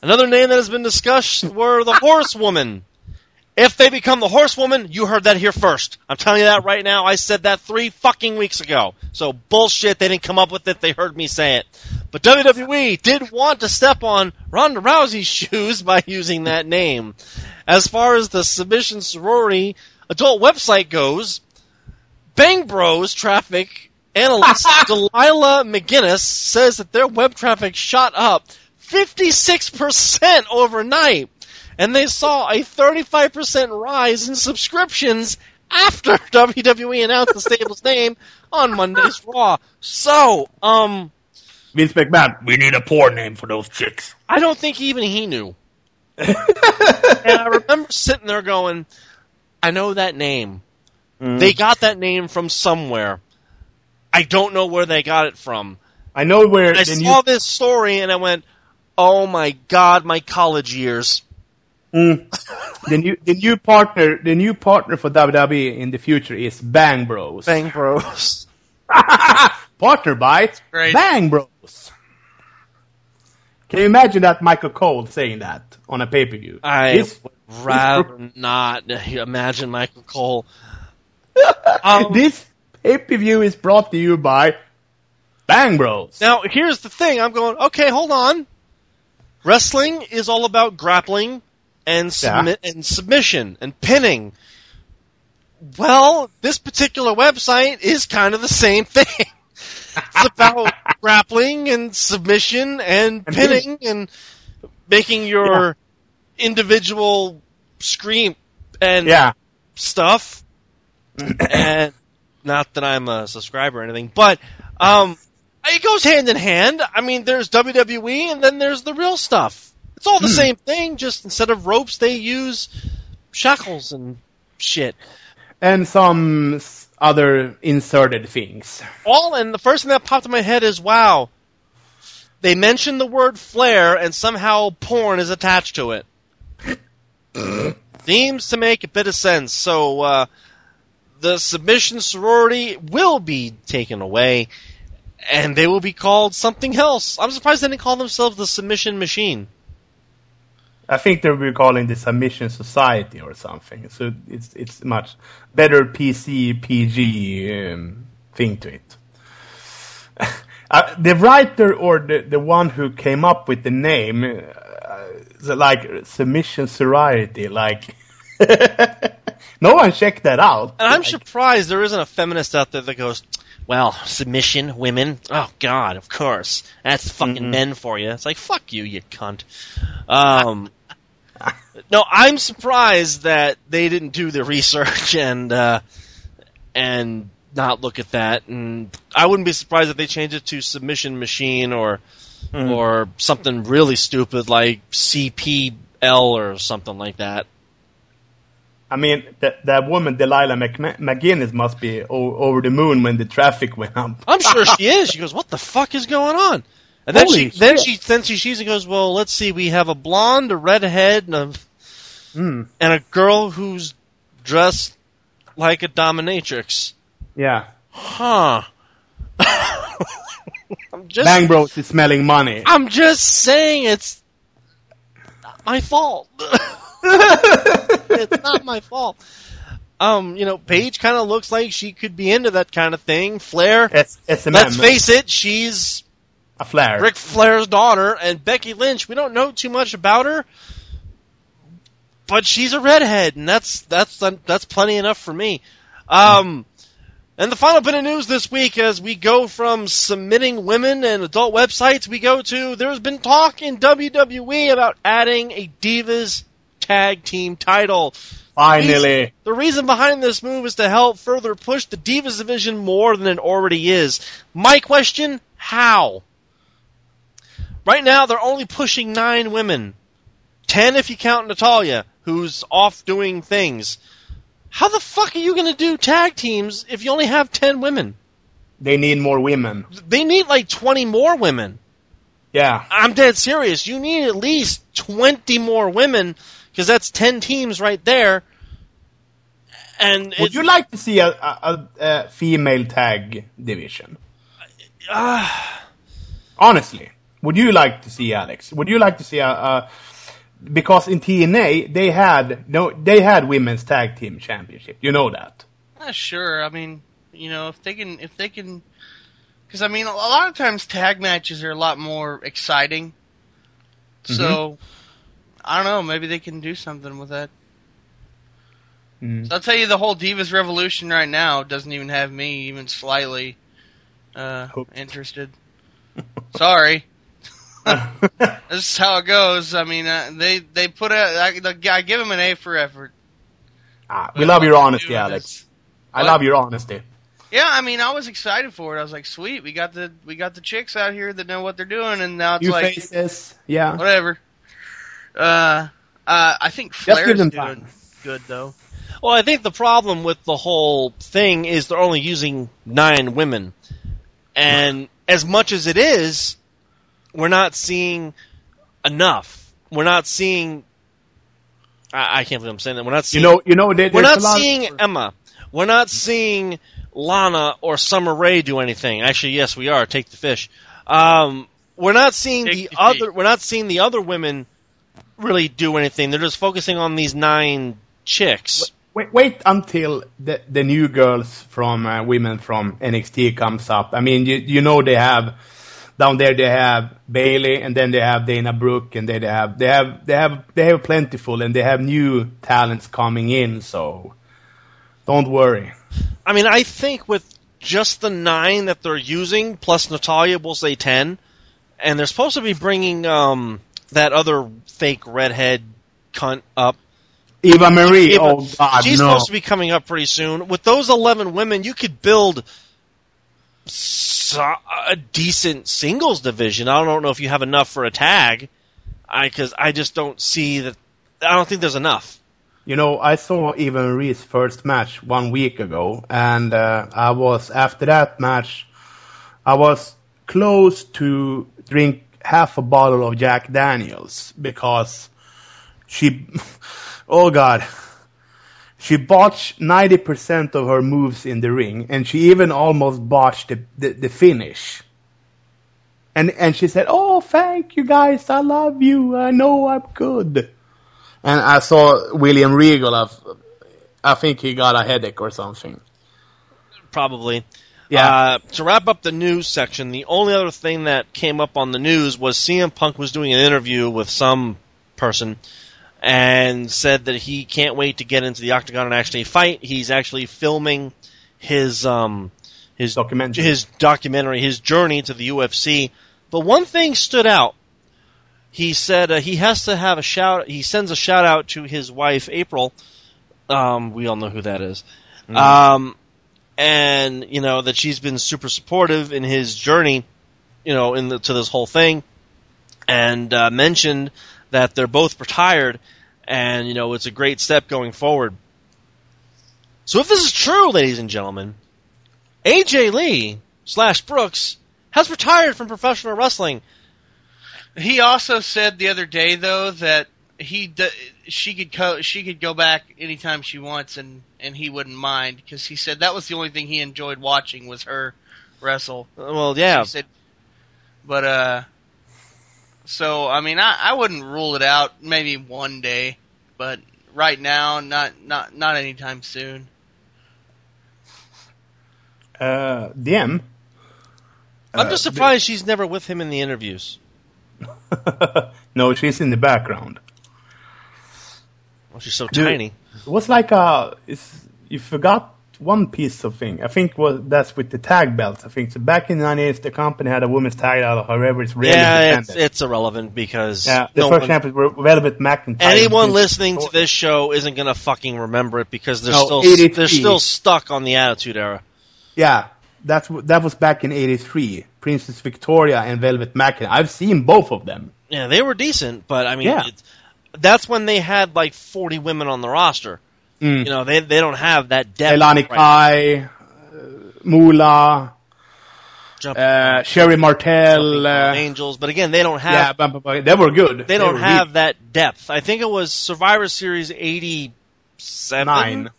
Another name that has been discussed were the Horsewoman. If they become the Horsewoman, you heard that here first. I'm telling you that right now. I said that three fucking weeks ago. So bullshit. They didn't come up with it. They heard me say it. But WWE did want to step on Ronda Rousey's shoes by using that name. As far as the Submission Sorority adult website goes, Bang Bros traffic analyst Delilah McGinnis says that their web traffic shot up 56% overnight, and they saw a 35% rise in subscriptions after WWE announced the stable's name on Monday's Raw. So, um, Vince McMahon. We need a poor name for those chicks. I don't think even he knew. and I remember sitting there going, I know that name. They got that name from somewhere. I don't know where they got it from. I know where I saw new this story and I went, "Oh my god, my college years." Mm. the new the new partner the new partner for WWE in the future is Bang Bros. Bang Bros. partner by Great. Bang Bros. Can you imagine that Michael Cole saying that on a pay per view? I would rather not imagine Michael Cole. Um, this pay per view is brought to you by Bang Bros. Now, here's the thing. I'm going, okay, hold on. Wrestling is all about grappling and submit and submission and pinning. Well, this particular website is kind of the same thing. it's about grappling and submission and And pinning and making your individual scream and yeah, stuff. and not that I'm a subscriber or anything, but um, it goes hand in hand. I mean, there's WWE and then there's the real stuff. It's all the same thing, just instead of ropes, they use shackles and shit. and some other inserted things. All and the first thing that popped in my head is, wow, they mentioned the word flare and somehow porn is attached to it. Seems to make a bit of sense. So uh, the submission sorority will be taken away, and they will be called something else. I'm surprised they didn't call themselves the submission machine. I think they were calling the Submission Society or something. So it's it's much better PC PG um, thing to it. uh, the writer or the, the one who came up with the name, uh, the, like Submission Sorority, like no one checked that out. And I'm Like, surprised there isn't a feminist out there that goes, well, submission, women, oh god, of course. That's fucking men for you. It's like, fuck you, you cunt. Um, no, I'm surprised that they didn't do the research and, uh, and not look at that, and I wouldn't be surprised if they change it to submission machine or or something really stupid like CPL or something like that. I mean, that that woman Delilah Mc- McGuinness must be o- over the moon when the traffic went up. I'm sure she is. She goes, "What the fuck is going on?" And then Holy she then she then she sees and goes, "Well, let's see. We have a blonde, a redhead, and a Hmm. and a girl who's dressed like a dominatrix." Yeah, Huh. I'm just Bang Bros is smelling money. I'm just saying it's not my fault. it's not my fault. Um, you know, Paige kind of looks like she could be into that kind of thing. Flair, let's face it, she's a Flair, Ric Flair's daughter, and Becky Lynch. We don't know too much about her, but she's a redhead, and that's that's that's plenty enough for me. Um, and the final bit of news this week, as we go from submitting women and adult websites, we go to there's been talk in WWE about adding a Divas Tag Team title. Finally, The reason behind this move is to help further push the Divas division more than it already is. My question, how? Right now, they're only pushing nine women. Ten if you count Natalya, who's off doing things. How the fuck are you going to do tag teams if you only have ten women? they need more women. They need like 20 more women. Yeah, I'm dead serious. You need at least 20 more women because that's 10 teams right there. And would you like to see a, a, a, female tag division? Ah. Honestly, would you like to see Alex? Would you like to see a, a because in TNA they had no they had women's tag team championship. You know that. Yeah, sure. I mean, you know, if they can, if they can, because I mean, a lot of times tag matches are a lot more exciting. So, I don't know. Maybe they can do something with that. Mm. So I'll tell you, the whole Divas Revolution right now doesn't even have me even slightly uh, interested. Sorry. This is how it goes. I mean, uh, they they put a I, the- I give them an A for effort. Ah, we love your honesty, Alex. is- I What? love your honesty. Yeah, I mean, I was excited for it. I was like, sweet, we got the we got the chicks out here that know what they're doing, and now it's New like faces, yeah. whatever. Uh, uh, I think Flair's doing time. good though. Well, I think the problem with the whole thing is they're only using nine women. And as much as it is, we're not seeing enough. We're not seeing. I, I can't believe I'm saying that. We're not You seeing. know, you know, there, we're not a lot seeing Emma. We're not seeing Lana or Summer Rae do anything. Actually, yes, we are. Take the fish. Um, we're not seeing Take the the other. We're not seeing the other women really do anything. They're just focusing on these nine chicks. Wait, wait until the the new girls from uh, women from NXT comes up. I mean, you you know they have down there they have Bayley and then they have Dana Brooke and then they have they have they have they have plentiful and they have new talents coming in. So don't worry. I mean, I think with just the nine that they're using plus Natalya, we'll say ten, and they're supposed to be bringing um, that other fake redhead cunt up. Eva Marie, Eva- oh God, She's no. supposed to be coming up pretty soon. With those eleven women, you could build so- a decent singles division. I don't know if you have enough for a tag, I because I just don't see that. I don't think there's enough. You know, I saw Eva Marie's first match one week ago, and uh, I was after that match, I was close to drink half a bottle of Jack Daniels because she, oh god, she botched ninety percent of her moves in the ring, and she even almost botched the the, the finish. And and she said, "Oh, thank you guys, I love you, I know I'm good." And I saw William Regal. I, I think he got a headache or something. Probably. Yeah. Uh, to wrap up the news section, the only other thing that came up on the news was CM Punk was doing an interview with some person and said that he can't wait to get into the octagon and actually fight. He's actually filming his um his Documentary. his documentary, his journey to the UFC. But one thing stood out. He said uh, he has to have a shout. He sends a shout out to his wife April. Um, we all know who that is. Um, and you know that she's been super supportive in his journey, you know, in the, to this whole thing, and uh, mentioned that they're both retired, and you know it's a great step going forward. So if this is true, ladies and gentlemen, AJ Lee slash Brooks has retired from professional wrestling. He also said the other day though that he she could co- she could go back anytime she wants and and he wouldn't mind because he said that was the only thing he enjoyed watching was her wrestle. Well, yeah, said, but uh, so I mean I I wouldn't rule it out maybe one day, but right now not not not anytime soon. Uh, DM. I'm Uh, just surprised she's never with him in the interviews. no, she's in the background. Well, she's so Dude. tiny. It was like a. It's, you forgot one piece of thing. I think was that's with the tag belts. I think so. Back in the nineties, the company had a women's tag title. However, it's really Yeah, it's, it's irrelevant because yeah, the no first one- champions were Velvet McIntyre. anyone listening to this show isn't gonna fucking remember it because they're No, still 83. they're still stuck on the Attitude Era. Yeah, that's that was back in '83. Princess Victoria and Velvet McIntyre. I've seen both of them. Yeah, they were decent, but I mean, Yeah. that's when they had like 40 women on the roster. Mm. You know, they they don't have that depth. Elani right Kai, uh, Moolah, Jump- uh, Sherri Martel. Uh, Angels, but again, they don't have yeah, but, but, they were good. they don't have really that depth. I think it was Survivor Series 87. nine.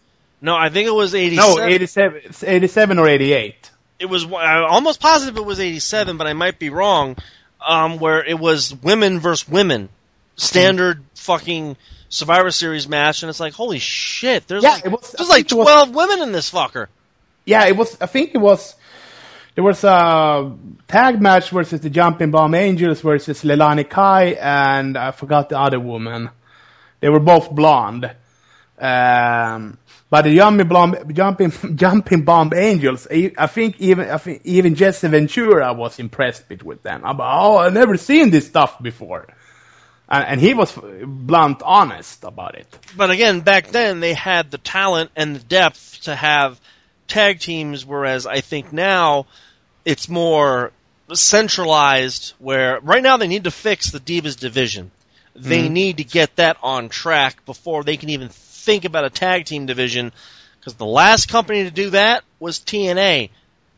No, I think it was 87. No, 87, 87 or 88. it was I'm almost positive it was 87, but I might be wrong. Um, where it was women versus women, standard fucking Survivor Series match, and it's like, holy shit, there's Yeah, like, was- there's like it was- 12 women in this fucker. Yeah, it was. I think it was. There was a tag match versus the Jumping Bomb Angels versus Leilani Kai and I forgot the other woman. They were both blonde. Um, but the Jumping Bomb, Jumping, Jumping Bomb Angels, I think even I think even Jesse Ventura was impressed with, with them. I'm, oh, I've never seen this stuff before. And, and he was blunt honest about it. But again, back then they had the talent and the depth to have tag teams, whereas I think now it's more centralized. Where right now they need to fix the Divas division. They mm-hmm. need to get that on track before they can even think about a tag team division. Because the last company to do that was TNA.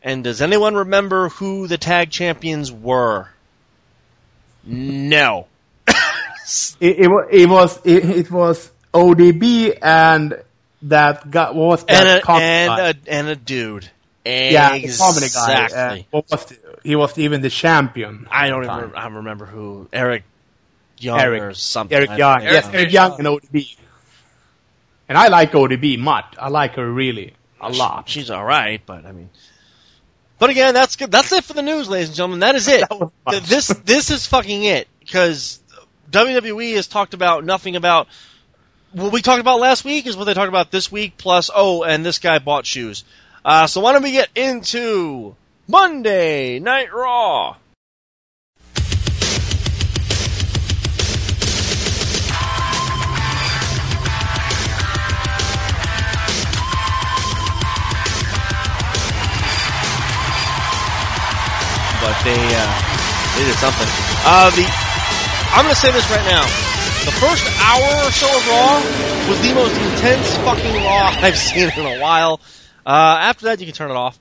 And does anyone remember who the tag champions were? No. It, it, it was it, it was ODB and that guy what was that and a, and a and a dude. yeah the comedy guy. Exactly. Uh, was the, he was even the champion. I don't the remember. I don't remember who Eric Young Eric. or something. Eric Young. yes, Eric Young and ODB. And I like ODB much. I like her really a lot. She's all right, but I mean. But again, that's good. That's it for the news, ladies and gentlemen. That is it. That this this is fucking it because WWE has talked about nothing about what we talked about last week is what they talked about this week. Plus, oh, and this guy bought shoes. Uh, so why don't we get into Monday Night Raw? but they uh, they did something. Uh, the I'm gonna say this right now. The first hour or so of Raw was the most intense fucking Raw I've seen in a while. Uh, after that, you can turn it off.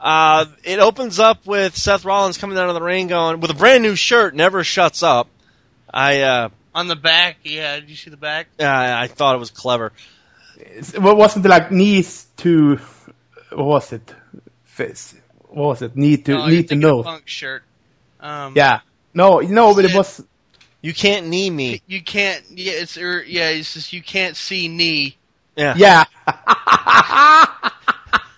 Uh, it opens up with Seth Rollins coming out of the ring going with a brand new shirt, never shuts up. I uh, On the back, yeah. Did you see the back? I I thought it was clever. What wasn't it like knees to what was it? Face. What was it? Need to No, you're need to thinking of know. Punk shirt. Um, Yeah. No, no, but it was You can't knee me. You can't. Yeah, it's er, yeah. It's just you can't see knee. Yeah. yeah.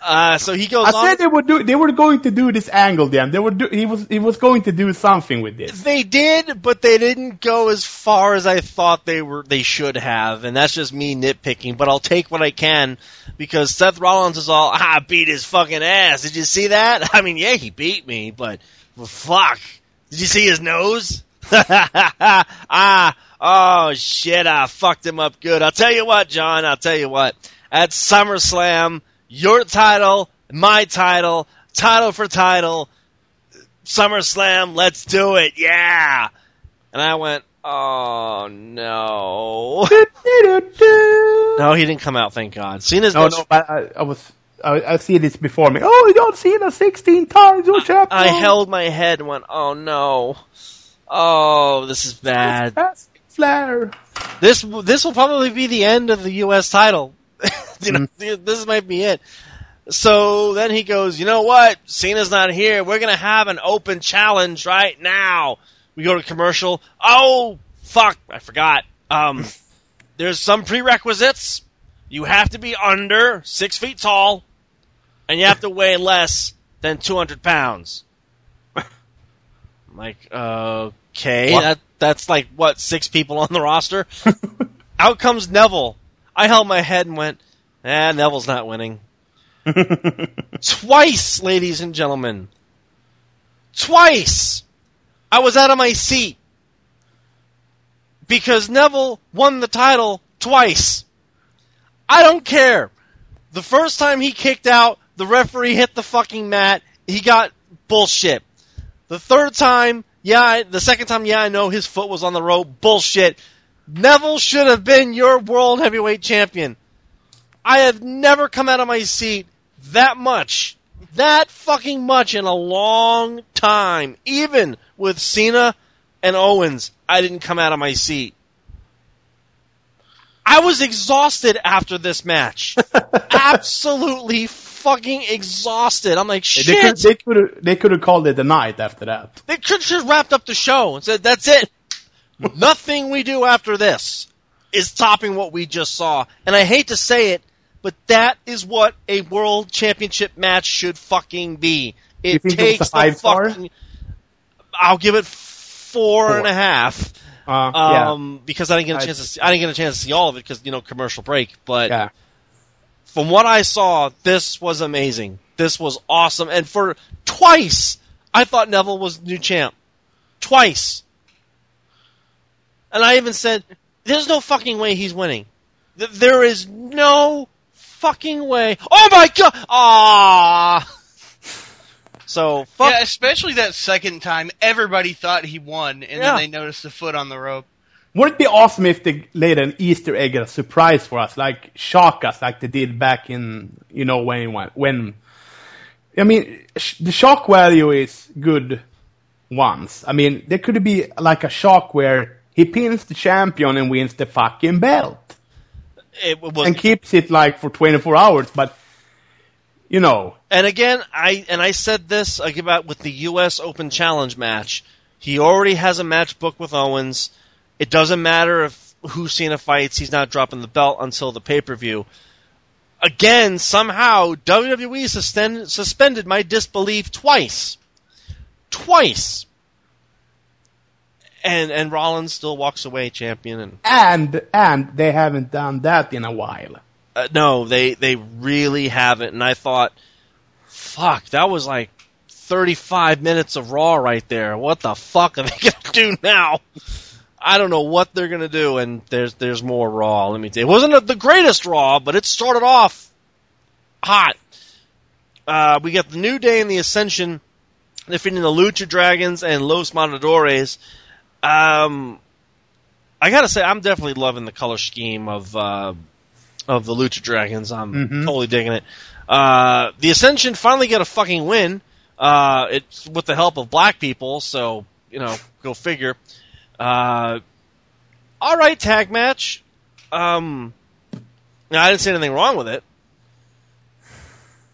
Uh, so he goes I on. said they would do. They were going to do this angle. Then they would do. He was. He was going to do something with this. They did, but they didn't go as far as I thought they were. They should have, and that's just me nitpicking. But I'll take what I can because Seth Rollins is all, ah, beat his fucking ass. Did you see that? I mean, yeah, he beat me, but well, fuck. Did you see his nose? ah, oh shit, I fucked him up good. I'll tell you what, John. I'll tell you what. At SummerSlam, your title, my title, title for title, SummerSlam, let's do it, yeah. And I went, oh no. no, he didn't come out, thank God. Cena's No, no, no, I, I was. I, I see this before me. Oh, you don't John Cena 16 times your champion. I held my head and went, oh no. Oh, this is bad. Flair. This this will probably be the end of the U.S. title. you know, this might be it. So then he goes, you know what? Cena's not here. We're gonna have an open challenge right now. We go to commercial. Oh fuck! I forgot. Um, there's some prerequisites. You have to be under six feet tall, and you have to weigh less than 200 pounds. I'm like, okay, that that's like what six people on the roster. Out comes Neville. I held my head and went, "Ah, Neville's not winning." Twice, ladies and gentlemen. Twice. I was out of my seat because Neville won the title twice. I don't care. The first time he kicked out, the referee hit the fucking mat. He got bullshit. The third time, yeah, the second time, yeah, I know his foot was on the rope. Bullshit. Neville should have been your world heavyweight champion. I have never come out of my seat that much, that fucking much in a long time. Even with Cena and Owens, I didn't come out of my seat. I was exhausted after this match. Absolutely fucking exhausted. I'm like, They shit. could, they could, they could have called it a night after that. They could have wrapped up the show and said, that's it. Nothing we do after this is topping what we just saw. And I hate to say it, but that is what a world championship match should fucking be. It it takes a five the star? fucking. I'll give it four Four. and a half. Uh, yeah. Um, because I didn't get a I- chance to see, I didn't get a chance to see all of it because, you know, commercial break. But yeah. From what I saw, this was amazing. This was awesome. And for twice, I thought Neville was new champ. Twice. And I even said, there's no fucking way he's winning. Th- There is no fucking way. Oh my god! Ah. So, fuck. Yeah, especially that second time, everybody thought he won, and Yeah. then they noticed the foot on the rope. Would it be awesome if they laid an Easter egg as a surprise for us, like shock us, like they did back in, you know, when when. I mean, sh- the shock value is good once. I mean, there could be like a shock where he pins the champion and wins the fucking belt was, and keeps it like for 24 hours, but you know, And again, I and I said this like, about with the U.S. Open Challenge match. He already has a match booked with Owens. It doesn't matter if who Cena fights; he's not dropping the belt until the pay per view. Again, somehow WWE suspend, suspended my disbelief twice, twice. And and Rollins still walks away champion, and and and they haven't done that in a while. uh, no, they they really haven't. And I thought, fuck, that was like 35 minutes of Raw right there. What the fuck are they gonna do now? I don't know what they're gonna do. And there's there's more Raw. Let me tell you, it wasn't a, the greatest Raw, but it started off hot. Uh, we got the New Day and the Ascension defeating the Lucha Dragons and Los Matadores. Um, I gotta say, I'm definitely loving the color scheme of uh, of the Lucha Dragons. I'm Mhm. totally digging it. Uh, the Ascension finally get a fucking win. Uh, it's with the help of black people, so you know, go figure. Uh, all right, tag match. Um, I didn't see anything wrong with it.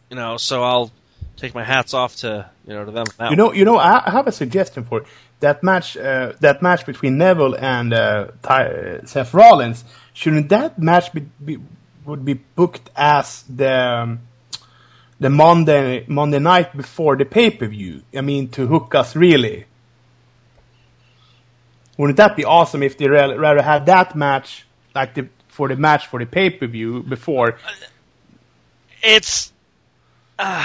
You know, so I'll take my hats off to you know to them. You know, you know, I have a suggestion for that match. Uh, that match between Neville and uh, Ty, uh, Seth Rollins. Shouldn't that match be, be would be booked as the um, the Monday Monday night before the pay per view? I mean, to hook us really. Wouldn't that be awesome if they ra- rather had that match like the for the match for the pay per view before it's uh,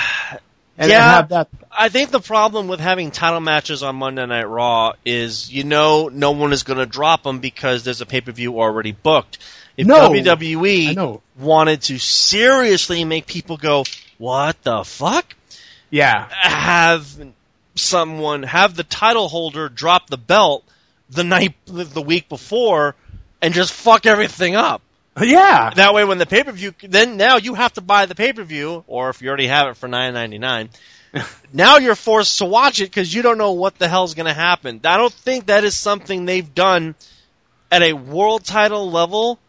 and Yeah. have that I think the problem with having title matches on Monday Night Raw is you know no one is going to drop them because there's a pay per view already booked. If No. WWE wanted to seriously make people go, what the fuck? Yeah. Have someone have the title holder drop the belt the night the week before and just fuck everything up. Yeah. That way, when the pay per view, then now you have to buy the pay per view, or if you already have it for nine ninety nine, now you're forced to watch it because you don't know what the hell's going to happen. I don't think that is something they've done at a world title level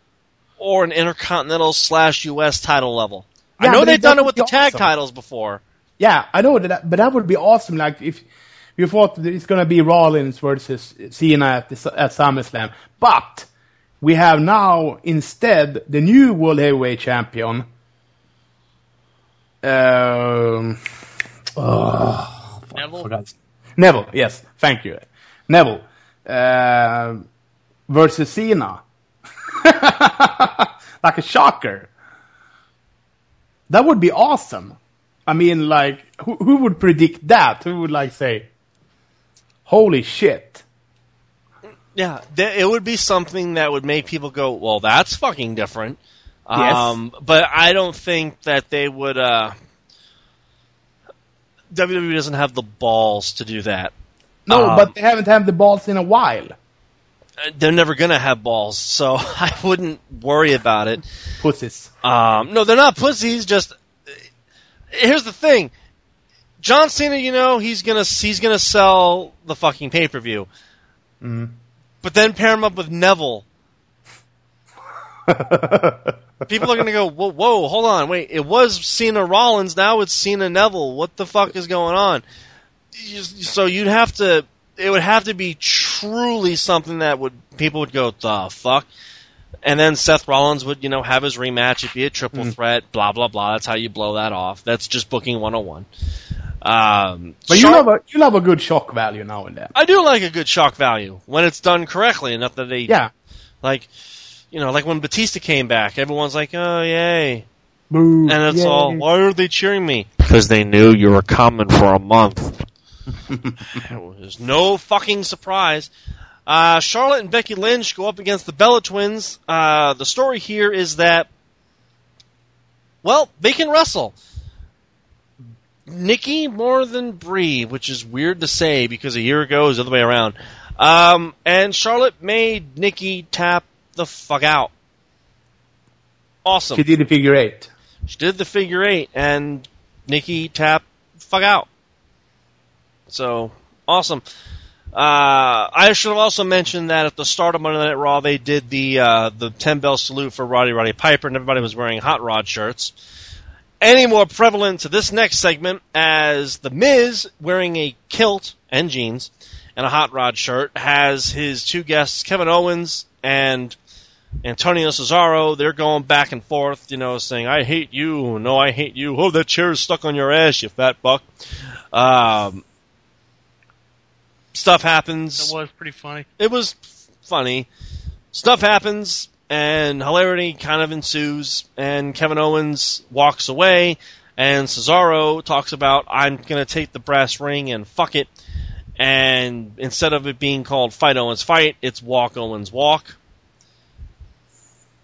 or an intercontinental slash U.S. title level. I know they've done it with the be tag awesome. titles before. Yeah, I know that, but that would be awesome. Like if you thought that it's gonna be Rollins versus Cena at, the, at SummerSlam, but we have now instead the new World Heavyweight Champion. Um, oh, Neville. forgot. Neville, yes, thank you, Neville uh, versus Cena. like a shocker. That would be awesome. I mean, like, who, who would predict that? Who would like say, "Holy shit"? Yeah, th- it would be something that would make people go, "Well, that's fucking different." Yes. Um, but I don't think that they would. Uh, WWE doesn't have the balls to do that. No, Um, but they haven't had the balls in a while. Uh, They're never gonna have balls, so I wouldn't worry about it. Pussies. Um, no, they're not pussies. Just here's the thing: John Cena, you know, he's gonna he's gonna sell the fucking pay per view, mm-hmm. but then pair him up with Neville. People are gonna go, whoa, whoa, hold on, wait, it was Cena Rollins, now it's Cena Neville. What the fuck is going on? So you'd have to, it would have to be truly something that would people would go, the fuck. And then Seth Rollins would, you know, have his rematch. It'd be a triple mm-hmm. threat. Blah blah blah. That's how you blow that off. That's just booking 101. Um, But you Char- love a you love a good shock value now and then. I do like a good shock value when it's done correctly. Enough that they, Yeah. like, you know, like when Batista came back, everyone's like, "Oh yay!" Boo. And it's Yay. all, "Why are they cheering me?" Because they knew you were coming for a month. There's no fucking surprise. Uh, Charlotte and Becky Lynch go up against the Bella Twins. Uh, the story here is that, well, they can wrestle. Nikki more than Brie, which is weird to say because a year ago it was the other way around. Um, and Charlotte made Nikki tap the fuck out. Awesome. She did the figure eight. She did the figure eight, and Nikki tapped fuck out. So awesome. Uh, I should have also mentioned that at the start of Monday Night Raw, they did the uh, the ten bell salute for Roddy Roddy Piper, and everybody was wearing hot rod shirts. Any more prevalent to this next segment as the Miz wearing a kilt and jeans and a hot rod shirt has his two guests Kevin Owens and Antonio Cesaro, they're going back and forth, you know, saying, I hate you, no, I hate you, oh, that chair is stuck on your ass, you fat buck. Um, stuff happens. That was pretty funny. It was funny. Stuff happens, and hilarity kind of ensues, and Kevin Owens walks away, and Cesaro talks about, I'm gonna take the brass ring and fuck it, and instead of it being called Fight Owens Fight, it's Walk Owens Walk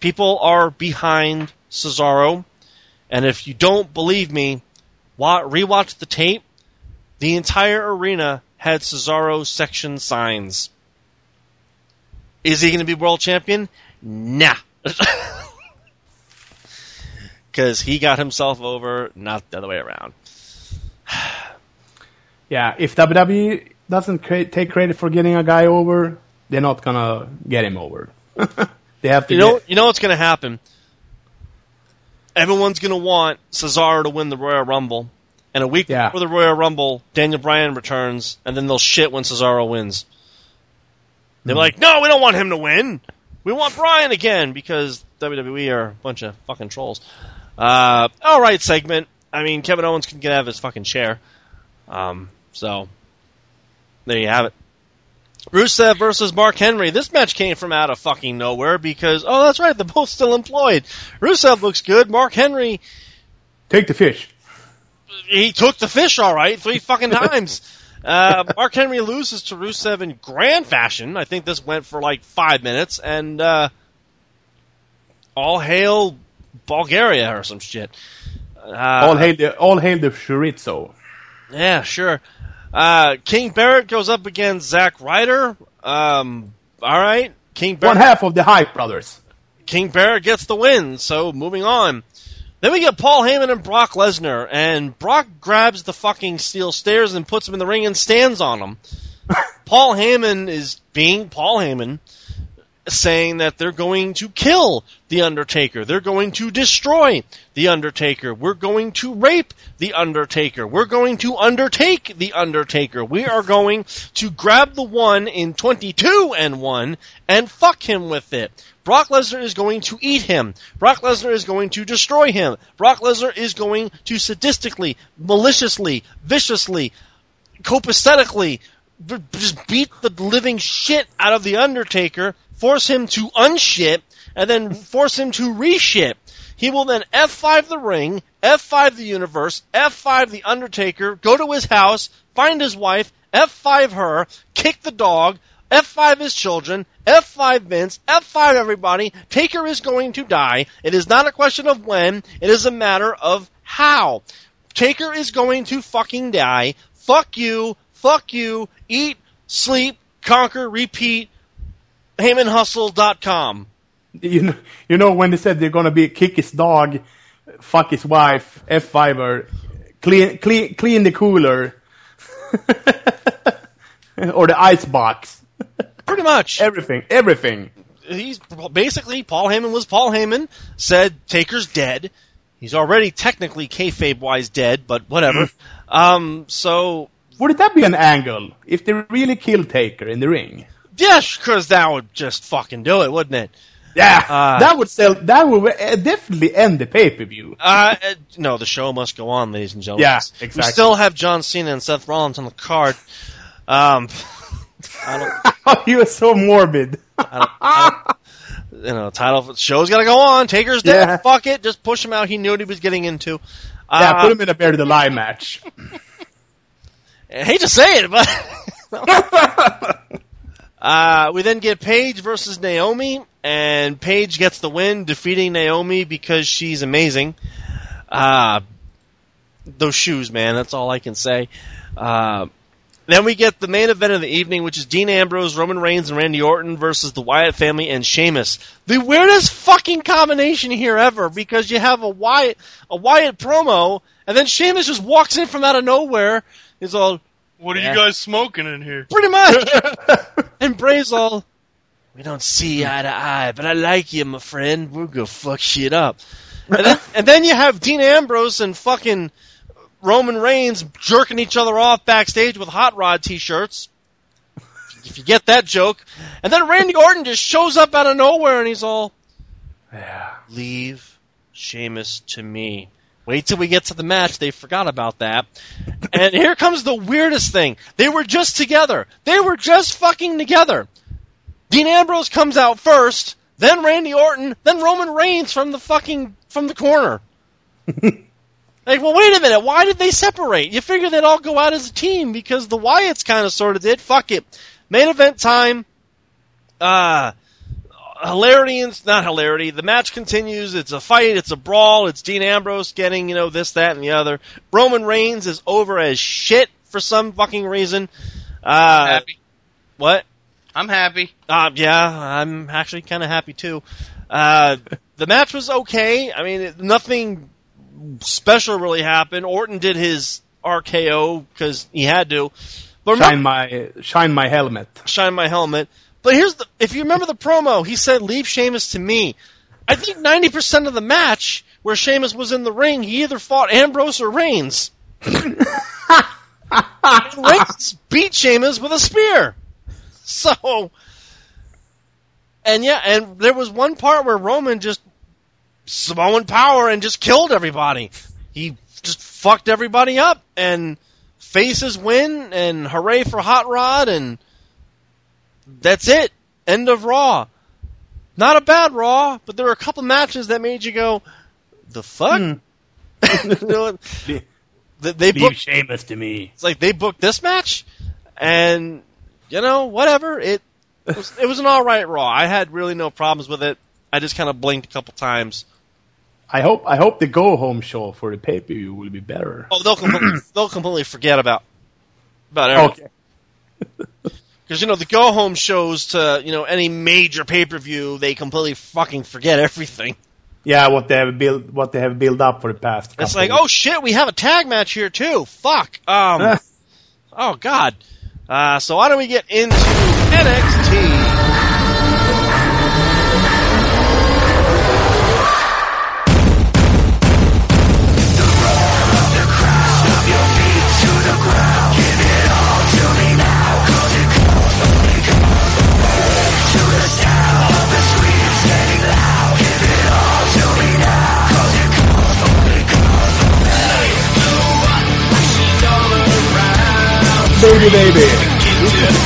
people are behind Cesaro, and if you don't believe me, wa- rewatch the tape. The entire arena had Cesaro section signs. Is he going to be world champion? Nah. Because he got himself over, not the other way around. Yeah, if WWE doesn't cre- take credit for getting a guy over, they're not gonna get him over. they have to. You know, get, you know what's going to happen. Everyone's going to want Cesaro to win the Royal Rumble, and a week Yeah. before the Royal Rumble, Daniel Bryan returns, and then they'll shit when Cesaro wins. They're hmm. like, "No, we don't want him to win. We want Bryan again because WWE are a bunch of fucking trolls." Uh, all right, segment. I mean, Kevin Owens can get out of his fucking chair. Um, so there you have it. Rusev versus Mark Henry. This match came from out of fucking nowhere because, oh, that's right, they're both still employed. Rusev looks good. Mark Henry, take the fish. he took the fish all right three fucking times. Uh, Mark Henry loses to Rusev in grand fashion. I think this went for like five minutes, and uh, all hail Bulgaria or some shit. Uh, all hail the all hail the chorizo. Yeah, sure. Uh, King Barrett goes up against Zack Ryder. Um, all right. King One half of the Hype Brothers. King Barrett gets the win. So moving on. Then we get Paul Heyman and Brock Lesnar, and Brock grabs the fucking steel stairs and puts him in the ring and stands on them. Paul Heyman is being Paul Heyman, saying that they're going to kill The Undertaker. They're going to destroy The Undertaker. We're going to rape The Undertaker. We're going to undertake The Undertaker. We are going to grab the one in 22 and 1 and fuck him with it. Brock Lesnar is going to eat him. Brock Lesnar is going to destroy him. Brock Lesnar is going to sadistically, maliciously, viciously, copacetically b- just beat the living shit out of the Undertaker, force him to unshit, and then force him to reshit. He will then F5 the ring, F5 the universe, F5 the Undertaker, go to his house, find his wife, F5 her, kick the dog, F5 his children, F5 Vince, F5 everybody. Taker is going to die. It is not a question of when, it is a matter of how. Taker is going to fucking die. Fuck you, fuck you, eat, sleep, conquer, repeat, HeymanHustle.com. You know, you know when they said they're gonna be kick his dog, fuck his wife, F5 her, clean clean clean the cooler, or the ice box. Pretty much. Everything, everything. He's basically Paul Heyman was Paul Heyman. Said Taker's dead. He's already technically kayfabe wise dead, but whatever. um, so Would that be an angle if they really kill Taker in the ring? yes, because that would just fucking do it, wouldn't it? Yeah, Uh, that would sell. That would uh, definitely end the pay per view. Uh, uh, no, the show must go on, ladies and gentlemen. Yeah, exactly. We still have John Cena and Seth Rollins on the card. Um, I don't, you are so morbid. I don't, I don't, you know, title show's got to go on. Taker's dead. Yeah. Fuck it, just push him out. He knew what he was getting into. yeah, Uh, put him in a Buried Alive match. I hate to say it, but uh, we then get Paige versus Naomi, and Paige gets the win, defeating Naomi because she's amazing. Uh, those shoes, man, that's all I can say. Uh, then we get the main event of the evening, which is Dean Ambrose, Roman Reigns, and Randy Orton versus the Wyatt family and Sheamus. The weirdest fucking combination here ever, because you have a Wyatt, a Wyatt promo, and then Sheamus just walks in from out of nowhere. He's all, What are Yeah. you guys smoking in here? pretty much. and Bray's all, we don't see eye to eye, but I like you, my friend. We're gonna fuck shit up. And then, and then you have Dean Ambrose and fucking Roman Reigns jerking each other off backstage with hot rod t-shirts. If you get that joke. And then Randy Orton just shows up out of nowhere and he's all, Yeah. leave Sheamus to me. Wait till we get to the match. They forgot about that. And here comes the weirdest thing. They were just together. They were just fucking together. Dean Ambrose comes out first, then Randy Orton, then Roman Reigns from the fucking from the corner. like, well, wait a minute. Why did they separate? You figure they'd all go out as a team because the Wyatts kind of sort of did. Fuck it. Main event time. Uh, hilarity and not hilarity. The match continues. It's a fight. It's a brawl. It's Dean Ambrose getting you know this, that, and the other. Roman Reigns is over as shit for some fucking reason. Uh, happy. what? I'm happy. Uh, yeah, I'm actually kind of happy too. Uh, the match was okay. I mean, it, nothing special really happened. Orton did his RKO because he had to. But remember, Shine my shine my helmet. shine my helmet. But here's the if you remember the promo, he said leave Sheamus to me. I think ninety percent of the match where Sheamus was in the ring, he either fought Ambrose or Reigns. Reigns beat Sheamus with a spear. So and yeah, and there was one part where Roman just Samoan power and just killed everybody. He just fucked everybody up and faces win and hooray for Hot Rod and that's it. End of Raw. Not a bad Raw, but there were a couple matches that made you go, the fuck? Hmm. They, they Leave booked, Sheamus to me. it's like they booked this match, and you know whatever. It it was, it was an all right Raw. I had really no problems with it. I just kind of blinked a couple times. I hope I hope the go home show for the pay per view will be better. Oh, they'll completely, they'll completely forget about about everything. Okay. Because you know the go home shows to you know any major pay per view, they completely fucking forget everything. Yeah, what they have built what they have built up for the past. It's like, oh shit, we have a tag match here too. Fuck. Um. oh god. Uh, so why don't we get into NXT? Baby, baby.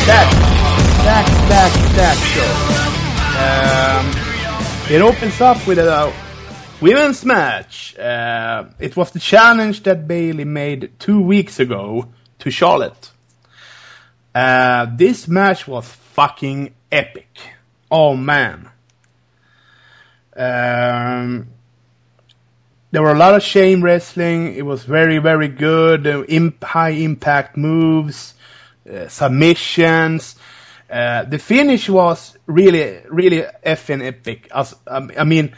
That, that, that, that show. Um, it opens up with a women's match. Uh, it was the challenge that Bayley made two weeks ago to Charlotte. Uh, this match was fucking epic. Oh man. Um, there were a lot of chain wrestling. It was very, very good. Uh, imp- high impact moves, uh, submissions. Uh, the finish was really, really effing epic. As, um, I mean,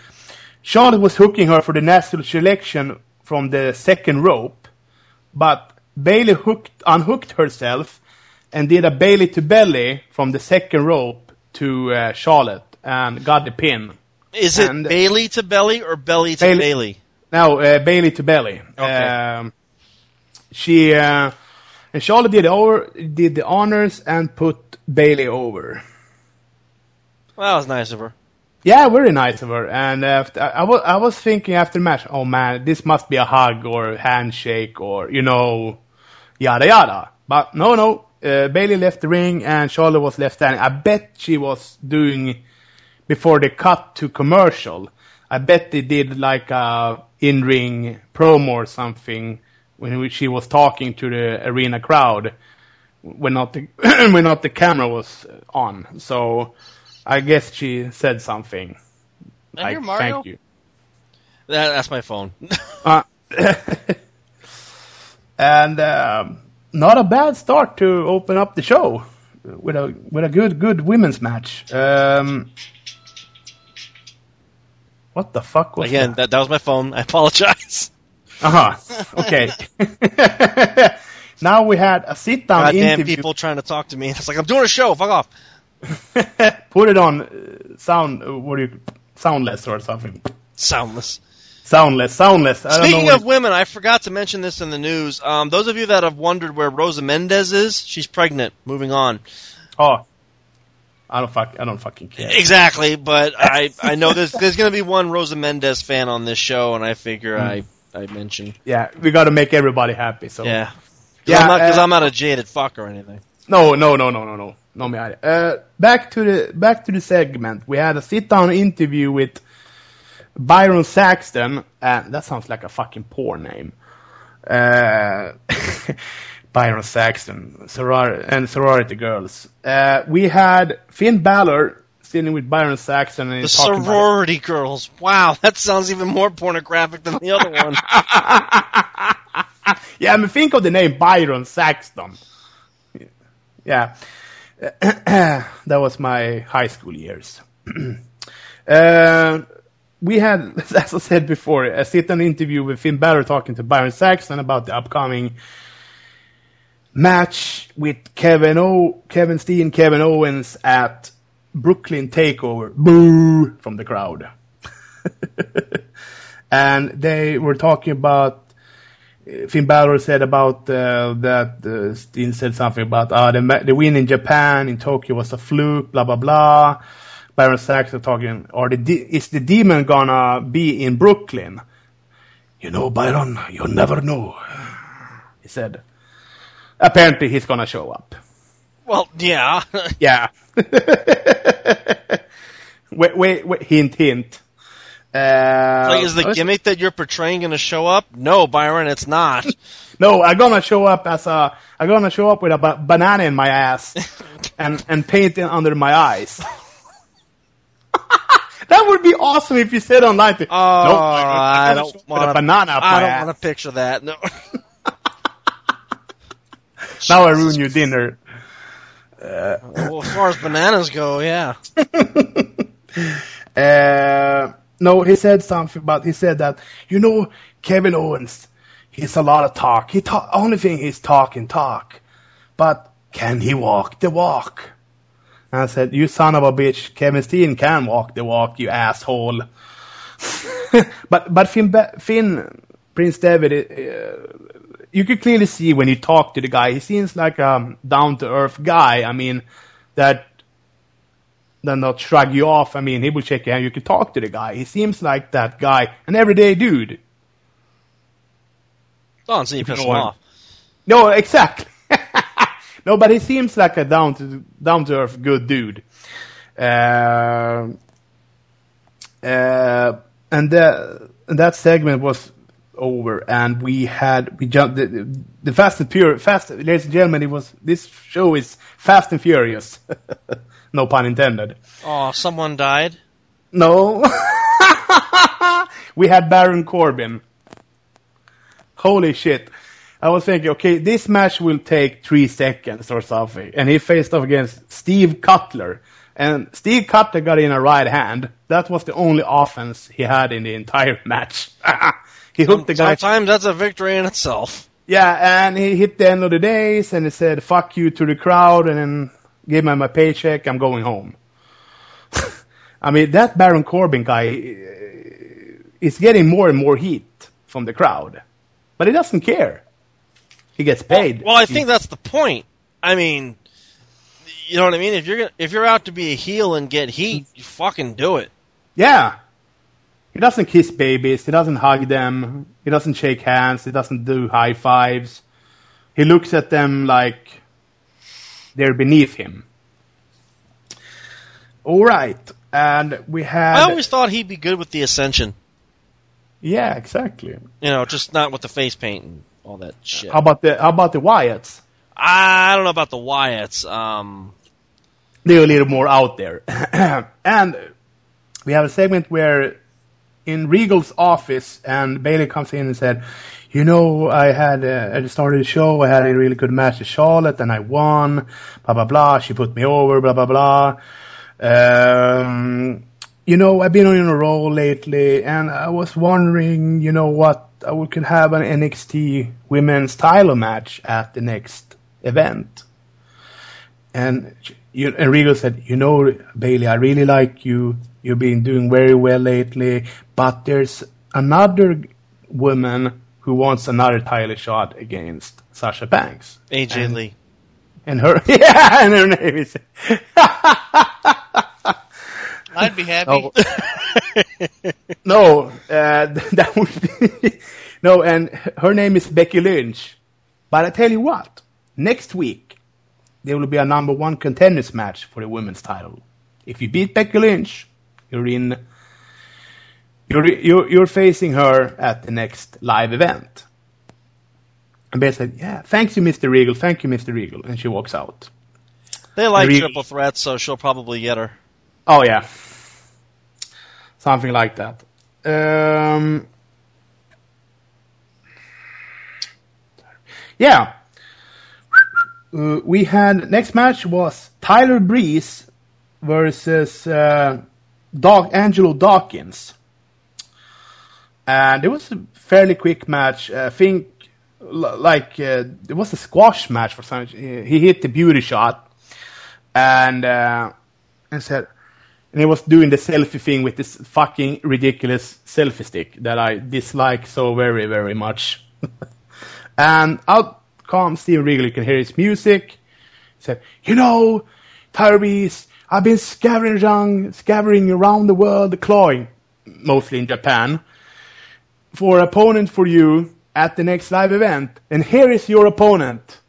Charlotte was hooking her for the Natural Selection from the second rope, but Bayley hooked, unhooked herself and did a Bayley to belly from the second rope to uh, Charlotte and got the pin. Is it And- Bayley to belly or belly to Bayley- Bayley? Now, uh, Bayley to belly. Okay. Um, she uh, and Charlotte did over did the honors and put Bayley over. Well, that was nice of her. Yeah, very nice of her. And after, I was I was thinking after the match, oh man, this must be a hug or handshake or you know, yada yada. But no, no. Uh, Bayley left the ring and Charlotte was left standing. I bet she was doing before they cut to commercial. I bet they did like a in-ring promo or something when she was talking to the arena crowd when not the when not the camera was on. So I guess she said something. And like, you're Mario? Thank you. That, that's my phone. Uh, and um, not a bad start to open up the show with a with a good good women's match. Um, what the fuck was Again, that, that was my phone. I apologize. Uh huh. Okay. now we had a sit down Goddamn interview. people trying to talk to me. It's like I'm doing a show. Fuck off. Put it on uh, sound. Uh, what do you soundless or something? Soundless. Soundless. Soundless. I don't Speaking of women, I forgot to mention this in the news. Um, those of you that have wondered where Rosa Mendez is, she's pregnant. Moving on. oh, I don't fuck. I don't fucking care. Exactly, but I I know there's there's going to be one Rosa Mendez fan on this show, and I figure I I mention Yeah, we got to make everybody happy. So yeah. Yeah, Yeah, I'm uh, I'm not a jaded fuck or anything. No, no, no, no, no, no, no me either. Uh, back to the back to the segment. We had a sit down interview with Byron Saxton. Uh, that sounds like a fucking poor name. Uh, Byron Saxton, soror- and sorority girls. Uh, we had Finn Balor sitting with Byron Saxton and The he's talking about- sorority girls. Wow, that sounds even more pornographic than the other one. yeah, I mean, think of the name Byron Saxton. Yeah. that was my high school years. uh, we had, as I said before, a sit-down interview with Finn Balor talking to Byron Saxton about the upcoming match with Kevin O, Kevin Steen, Kevin Owens at Brooklyn Takeover. Boo from the crowd. and they were talking about Finn Balor said about uh, that uh, Steen said something about uh, the the win in Japan in Tokyo was a fluke, blah blah blah. Byron Saxton talking, or the is the demon gonna be in Brooklyn? You know, Byron, you'll never know. He said. Apparently, he's gonna show up. well, yeah. Yeah. wait, wait, wait, hint, hint. Uh, like, is the gimmick that you're portraying going to show up? No, Byron, it's not. No, I'm gonna show up as a. I'm gonna show up with a ba- banana in my ass and and paint it under my eyes. that would be awesome if you said online. To, Oh, I Nope, don't want a banana I don't want to picture that. No. Now I ruin your dinner. well, as far as bananas go, yeah. Uh, no, he said something about. He said that you know Kevin Owens. He's a lot of talk. He talk. Only thing he's talking talk, but can he walk the walk? And I said, you son of a bitch, Kevin Steen can walk the walk, you asshole. but but Finn, Finn Prince Devitt, uh, you could clearly see when you talk to the guy, he seems like a down to earth guy. I mean, that then not shrug you off. I mean, he will shake your hand. You can talk to the guy. He seems like that guy, an everyday dude. Oh, so you piss what? off. No, exactly. no, but he seems like a down to down to earth good dude. Uh, uh, and that and that segment was over, and we had we jumped the, the Fast and Pure Fast, ladies and gentlemen. It was this show is Fast and Furious. no pun intended. Oh, someone died. No. we had Baron Corbin. Holy shit. I was thinking, okay, this match will take three seconds or something. And he faced off against Steve Cutler. And Steve Cutler got in a right hand. That was the only offense he had in the entire match. He hooked the guy. Sometimes that's a victory in itself. Yeah, and he hit the end of the days and he said, fuck you to the crowd and then gave me my paycheck. I'm going home. I mean, that Baron Corbin guy uh, is getting more and more heat from the crowd. But he doesn't care. He gets paid. Well, I think that's the point. I mean, you know what I mean? If you're gonna, if you're out to be a heel and get heat, you fucking do it. Yeah. He doesn't kiss babies. He doesn't hug them. He doesn't shake hands. He doesn't do high fives. He looks at them like they're beneath him. All right. And we had. I always thought he'd be good with the Ascension. Yeah, exactly. You know, just not with the face paint and all that shit. How about the How about the Wyatts? I don't know about the Wyatts. Um, They're a little more out there. and we have a segment where in Regal's office, and Bayley comes in and said, "You know, I had uh, at the the show, I had a really good match with Charlotte, and I won. Blah blah blah. She put me over. Blah blah blah. Um, you know, I've been on a roll lately, and I was wondering, you know, what I we could have an NXT Women's Title match at the next event." And and Regal said, you know, Bayley, I really like you. You've been doing very well lately, but there's another woman who wants another title shot against Sasha Banks. AJ And- Lee. And her, yeah, and her name is, I'd be happy. Oh. no, uh, that would be, no, and her name is Becky Lynch. But I tell you what, next week, there will be a number one contenders match for the women's title. If you beat Becky Lynch, you're in, you're, you're, you're facing her at the next live event. And Becky said, yeah, thank you, Mr. Regal, thank you, Mr. Regal. And she walks out. They like Regal- triple threats, so she'll probably get her. Oh yeah, something like that. Um, yeah, uh, we had next match was Tyler Breeze versus uh, Doc Angelo Dawkins, and it was a fairly quick match. I think like uh, it was a squash match for some. He hit the beauty shot, and uh, and said, and he was doing the selfie thing with this fucking ridiculous selfie stick that I dislike so very, very much. and out comes Steve Regal, you can hear his music. He said, you know, Tyrese, I've been scavenging, scavenging around the world, clawing, mostly in Japan, for opponent for you at the next live event. And here is your opponent.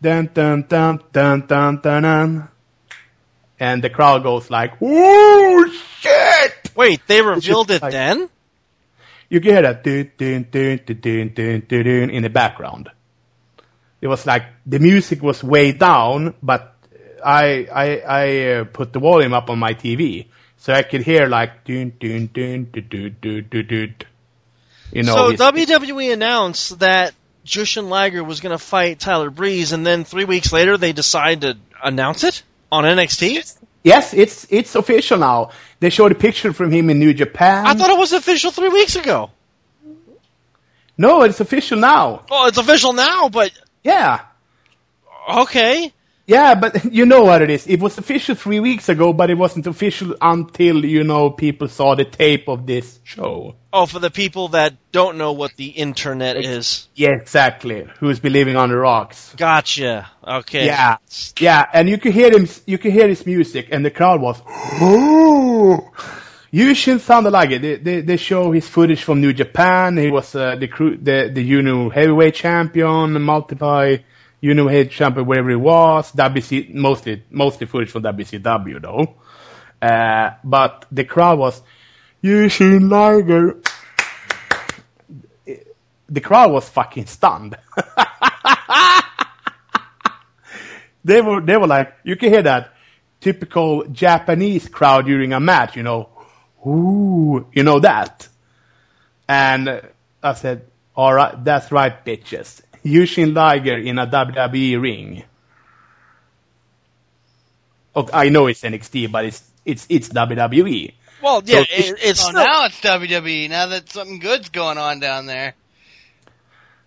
Dun, dun, dun, dun, dun, dun, dun. And the crowd goes like, "Oh shit! Wait, they revealed it like, then? You can hear that dun, dun, dun, dun, dun, dun, dun, in the background. It was like the music was way down, but I I I uh, put the volume up on my TV, so I could hear like dun dun dun dun dun dun dun. dun. You know, so his- WWE announced that Jushin Liger was going to fight Tyler Breeze, and then three weeks later they decide to announce it on NXT. yes, it's it's official now. They showed a picture from him in New Japan. I thought it was official three weeks ago. no, it's official now. Well, it's official now, but Yeah, okay. Yeah, but you know what it is. It was official three weeks ago, but it wasn't official until you know people saw the tape of this show. Oh, for the people that don't know what the internet is. Yeah, exactly. Who's believing on the rocks? Gotcha. Okay. Yeah, yeah, and you could hear him. You could hear his music, and the crowd was. Yushin sounded like it. They, they, they show his footage from New Japan. He was uh, the cru- the the Uno heavyweight champion, multiply Uno head champion, wherever he was. WC mostly mostly footage from WCW though. Uh, but the crowd was Yushin Liger. The crowd was fucking stunned. they were they were like you can hear that typical Japanese crowd during a match, you know, ooh, you know that. And I said, all right, that's right, bitches. Yushin Liger in a WWE ring. Okay, I know it's NXT, but it's it's it's. WWE. Well, yeah, So- it, it's Oh, now it's WWE. Now that something good's going on down there.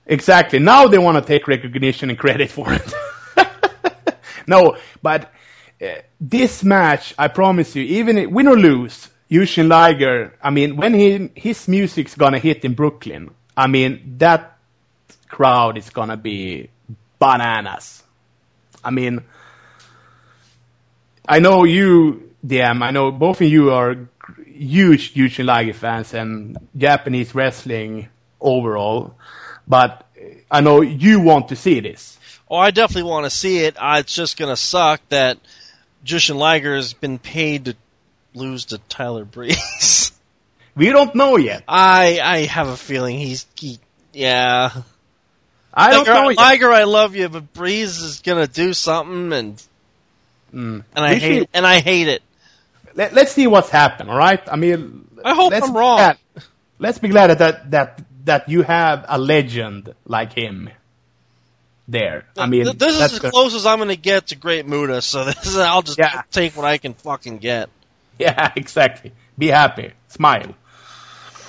Exactly. Now they want to take recognition and credit for it. no, but uh, this match, I promise you, even i- win or lose, Yushin Liger, I mean, when he his music's gonna hit in Brooklyn, I mean, that crowd is gonna be bananas. I mean, I know you, DM, I know both of you are huge Yushin Liger fans and Japanese wrestling overall, but I know you want to see this. Oh, I definitely want to see it. Uh, it's just going to suck that Jushin Liger has been paid to lose to Tyler Breeze. We don't know yet. I I have a feeling he's he, yeah. I don't Liger, know yet. Liger, I love you, but Breeze is gonna do something, and Mm. and I We hate should- and I hate it. Let, let's see what's happened, all right? I mean, I hope let's I'm wrong. glad- let's be glad that that that you have a legend like him there. I mean, this is that's as gonna- close as I'm gonna get to Great Muta, so this is, I'll just Yeah. take what I can fucking get. Yeah, exactly. Be happy, smile.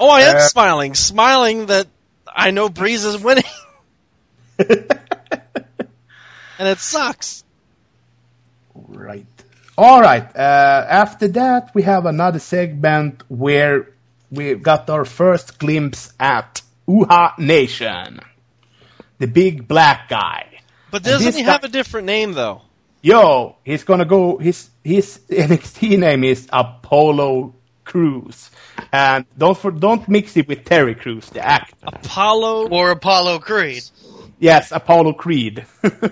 Oh, I am Uh, smiling, smiling that I know Breeze is winning, and it sucks. Right. All right. Uh, after that, we have another segment where we got our first glimpse at Uhaa Nation, the big black guy. But doesn't he guy- have a different name though? Yo, he's gonna go. His his NXT name is Apollo Crews, and don't for, don't mix it with Terry Crews, the actor. Apollo. Or Apollo Creed. Yes, Apollo Creed.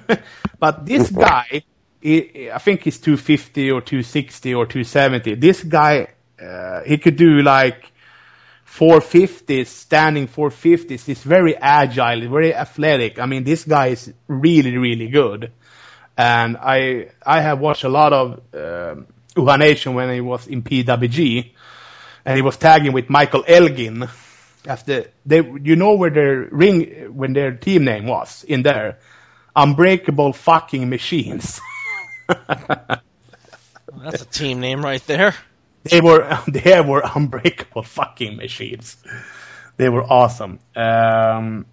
but this guy, he, I think he's 250 or 260 or 270. This guy, uh, he could do like 450s, standing 450s. He's very agile, very athletic. I mean, this guy is really, really good. And I, I have watched a lot of Uhaa Nation when he was in PWG, and he was tagging with Michael Elgin after they you know where their ring when their team name was in there? Unbreakable fucking machines. That's a team name right there. they were they were unbreakable fucking machines. They were awesome. Um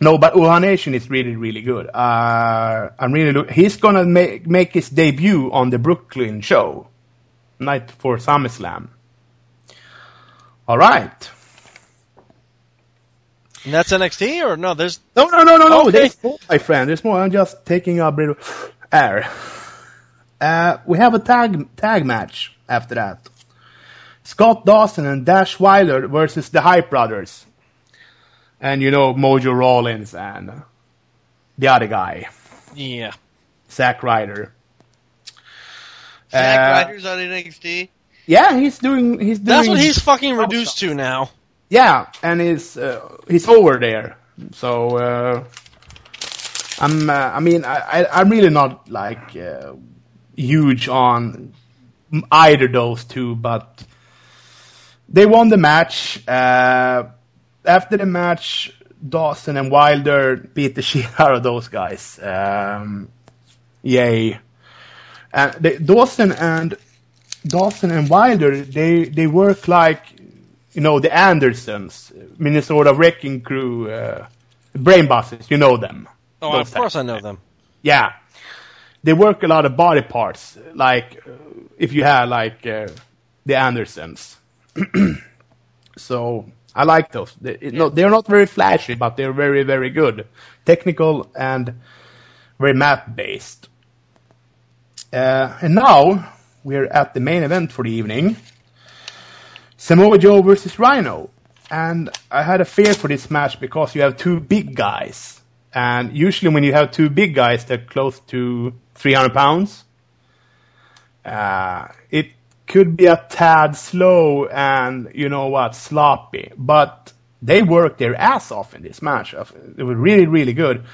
no but Uhaa Nation is really really good. Uh i'm really look, he's gonna make make his debut on the brooklyn show. Night for SummerSlam. All right And that's NXT or no? There's No, no, no, no, no. Okay. There's more, my friend. There's more. I'm just taking a bit of air. Uh, we have a tag tag match after that. Scott Dawson and Dash Wilder versus the Hype Brothers, and you know Mojo Rollins and the other guy, yeah. Zack Ryder. Zack Uh, Ryder's on NXT. Yeah, he's doing. He's doing. That's what he's fucking reduced to now. Yeah, and he's uh, he's over there. So uh, I'm. Uh, I mean, I, I I'm really not like uh, huge on either those two, but they won the match. Uh, after the match, Dawson and Wilder beat the shit out of those guys. Um, yay! And they, Dawson and Dawson and Wilder, they they work like you know the Andersons, Minnesota Wrecking Crew, uh, bosses. You know them. Oh, of course types. I know them. Yeah, they work a lot of body parts. Like uh, if you have like uh, the Andersons. so I like those. They, no, they're not very flashy, but they're very very good, technical and very mat based. Uh, and now we're at the main event for the evening. Samoa Joe versus Rhino. And I had a fear for this match because you have two big guys. And usually when you have two big guys, they're close to 300 pounds. Uh, it could be a tad slow and, you know what, sloppy. But they worked their ass off in this match. They were really, really good.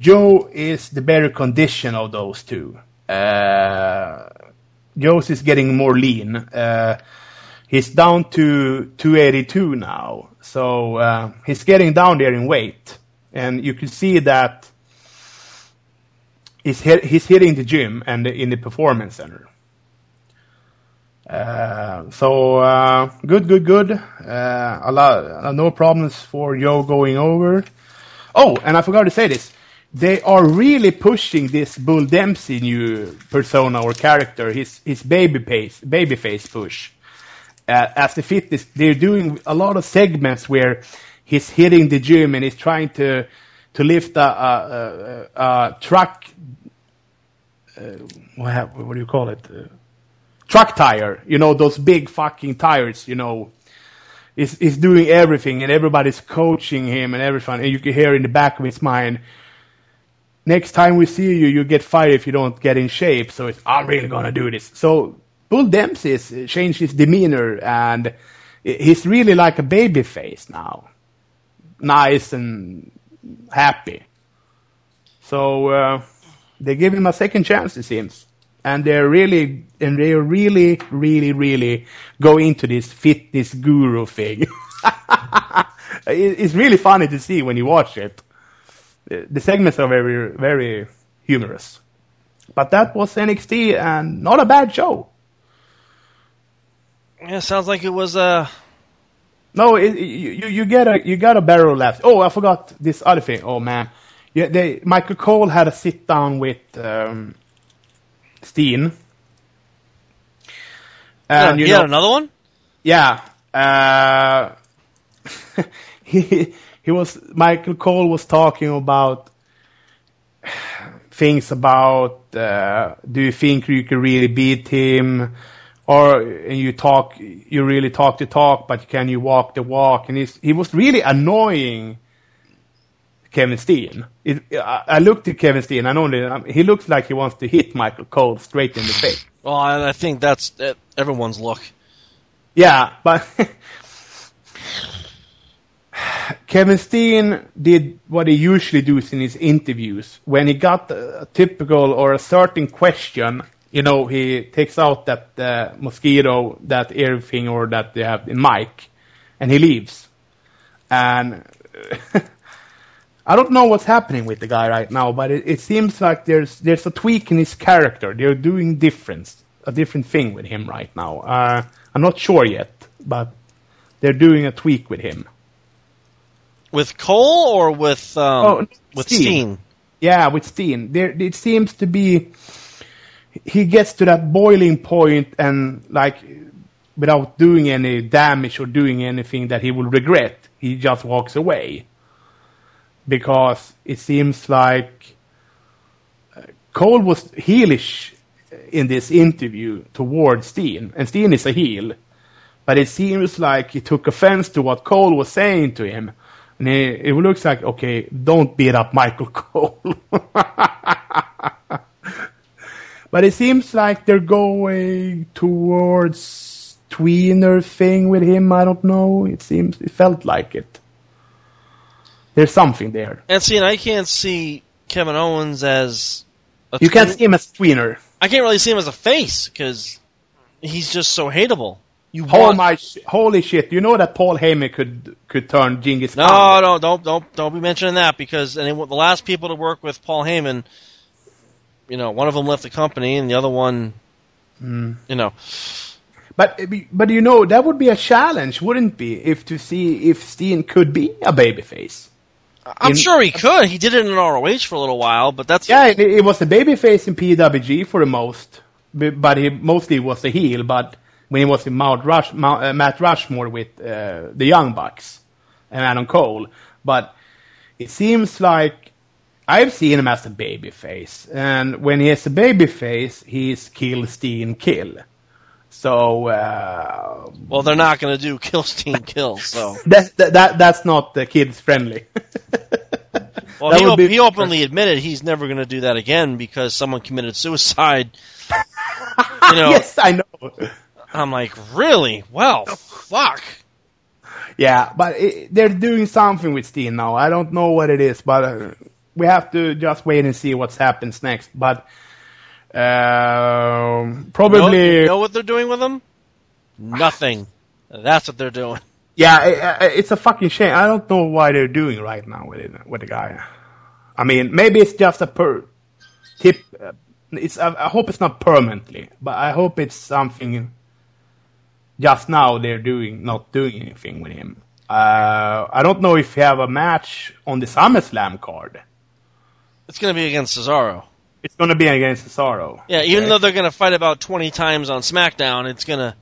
Joe is the better condition of those two. Uh, Joe's is getting more lean. Uh, he's down to 282 now, so uh, he's getting down there in weight, and you can see that he's hit, he's hitting the gym and in the performance center. Uh, so uh, good, good, good. Uh, a lot, uh, no problems for Joe going over. Oh, and I forgot to say this. They are really pushing this Bull Dempsey new persona or character, his his baby face, baby face push. Uh, as the fitness, they're doing a lot of segments where he's hitting the gym and he's trying to to lift a, a, a, a truck. Uh, what, what do you call it? Uh, truck tire. You know those big fucking tires. You know, he's, he's doing everything and everybody's coaching him and everything. And you can hear in the back of his mind, next time we see you, you get fired if you don't get in shape. So it's, I'm really gonna do this. So Bull Dempsey has changed his demeanor and he's really like a baby face now. Nice and happy. So, uh, they give him a second chance, it seems. And they're really, and they're really, really, really go into this fitness guru thing. It's really funny to see when you watch it the segments are very, very humorous. But that was NXT and not a bad show. Yeah, sounds like it was uh No, it, you, you get a you got a barrel left. Oh, I forgot this other thing. Oh man, yeah, they Michael Cole had a sit down with um, Steen, and you you know, had another one? Yeah. Uh, he he was Michael Cole was talking about things about uh, do you think you can really beat him or and you talk you really talk the talk but can you walk the walk and he's, he was really annoying Kevin Steen. It, I, I looked at Kevin Steen and only um, he looks like he wants to hit Michael Cole straight in the face. Well, I, think that's uh, everyone's look. Yeah, but Kevin Steen did what he usually does in his interviews. When he got a typical or a certain question, you know, he takes out that uh, mosquito, that ear thing, or that they have in mic, and he leaves. And I don't know what's happening with the guy right now, but it, it seems like there's there's a tweak in his character. They're doing different, a different thing with him right now. Uh, I'm not sure yet, but they're doing a tweak with him. With Cole or with um, Oh, with Steen. Steen? Yeah, with Steen, there it seems to be he gets to that boiling point and like without doing any damage or doing anything that he will regret, he just walks away because it seems like uh, Cole was heelish in this interview towards Steen, and Steen is a heel, but it seems like he took offense to what Cole was saying to him. And it, it looks like, okay, don't beat up Michael Cole. But it seems like they're going towards tweener thing with him. I don't know. It seems, it felt like it. There's something there. And see, and I can't see Kevin Owens as a You can't see him as tweener. I can't really see him as a face because he's just so hateable. You Oh want my, sh- holy shit! You know that Paul Heyman could could turn Genghis no, Khan. no, don't don't don't be mentioning that because and the last people to work with Paul Heyman, you know, one of them left the company and the other one, Hmm. you know, But but you know that would be a challenge, wouldn't it be, if to see if Steen could be a babyface? I'm In- sure he could. He did it in ROH for a little while, but that's Yeah, it, it was a babyface in PWG for the most, but he mostly was a heel. But when he was in Mount Rush, Mount, uh, Matt Rushmore with uh, the Young Bucks and Adam Cole, but it seems like I've seen him as a baby face, and when he is a baby face, he's kill, Steen, kill. So uh, well, they're not going to do kill Steen kill. So that, that that that's not uh, kids friendly. well, he, op- be- he openly admitted he's never going to do that again because someone committed suicide. You know, yes, I know. I'm like, really? Well, fuck. Yeah, but it, they're doing something with Steen now. I don't know what it is, but uh, we have to just wait and see what happens next. But um You know, probably, you know what they're doing with him? Nothing. That's what they're doing. yeah, i i it's a fucking shame. I don't know why they're doing right now with it, with the guy. I mean, maybe it's just a per tip. Uh, it's I, I hope it's not permanently, but I hope it's something. Just now they're doing not doing anything with him. Uh, I don't know if you have a match on the SummerSlam card. It's going to be against Cesaro. It's going to be against Cesaro. Yeah, even though they're going to fight about 20 times on SmackDown, it's going to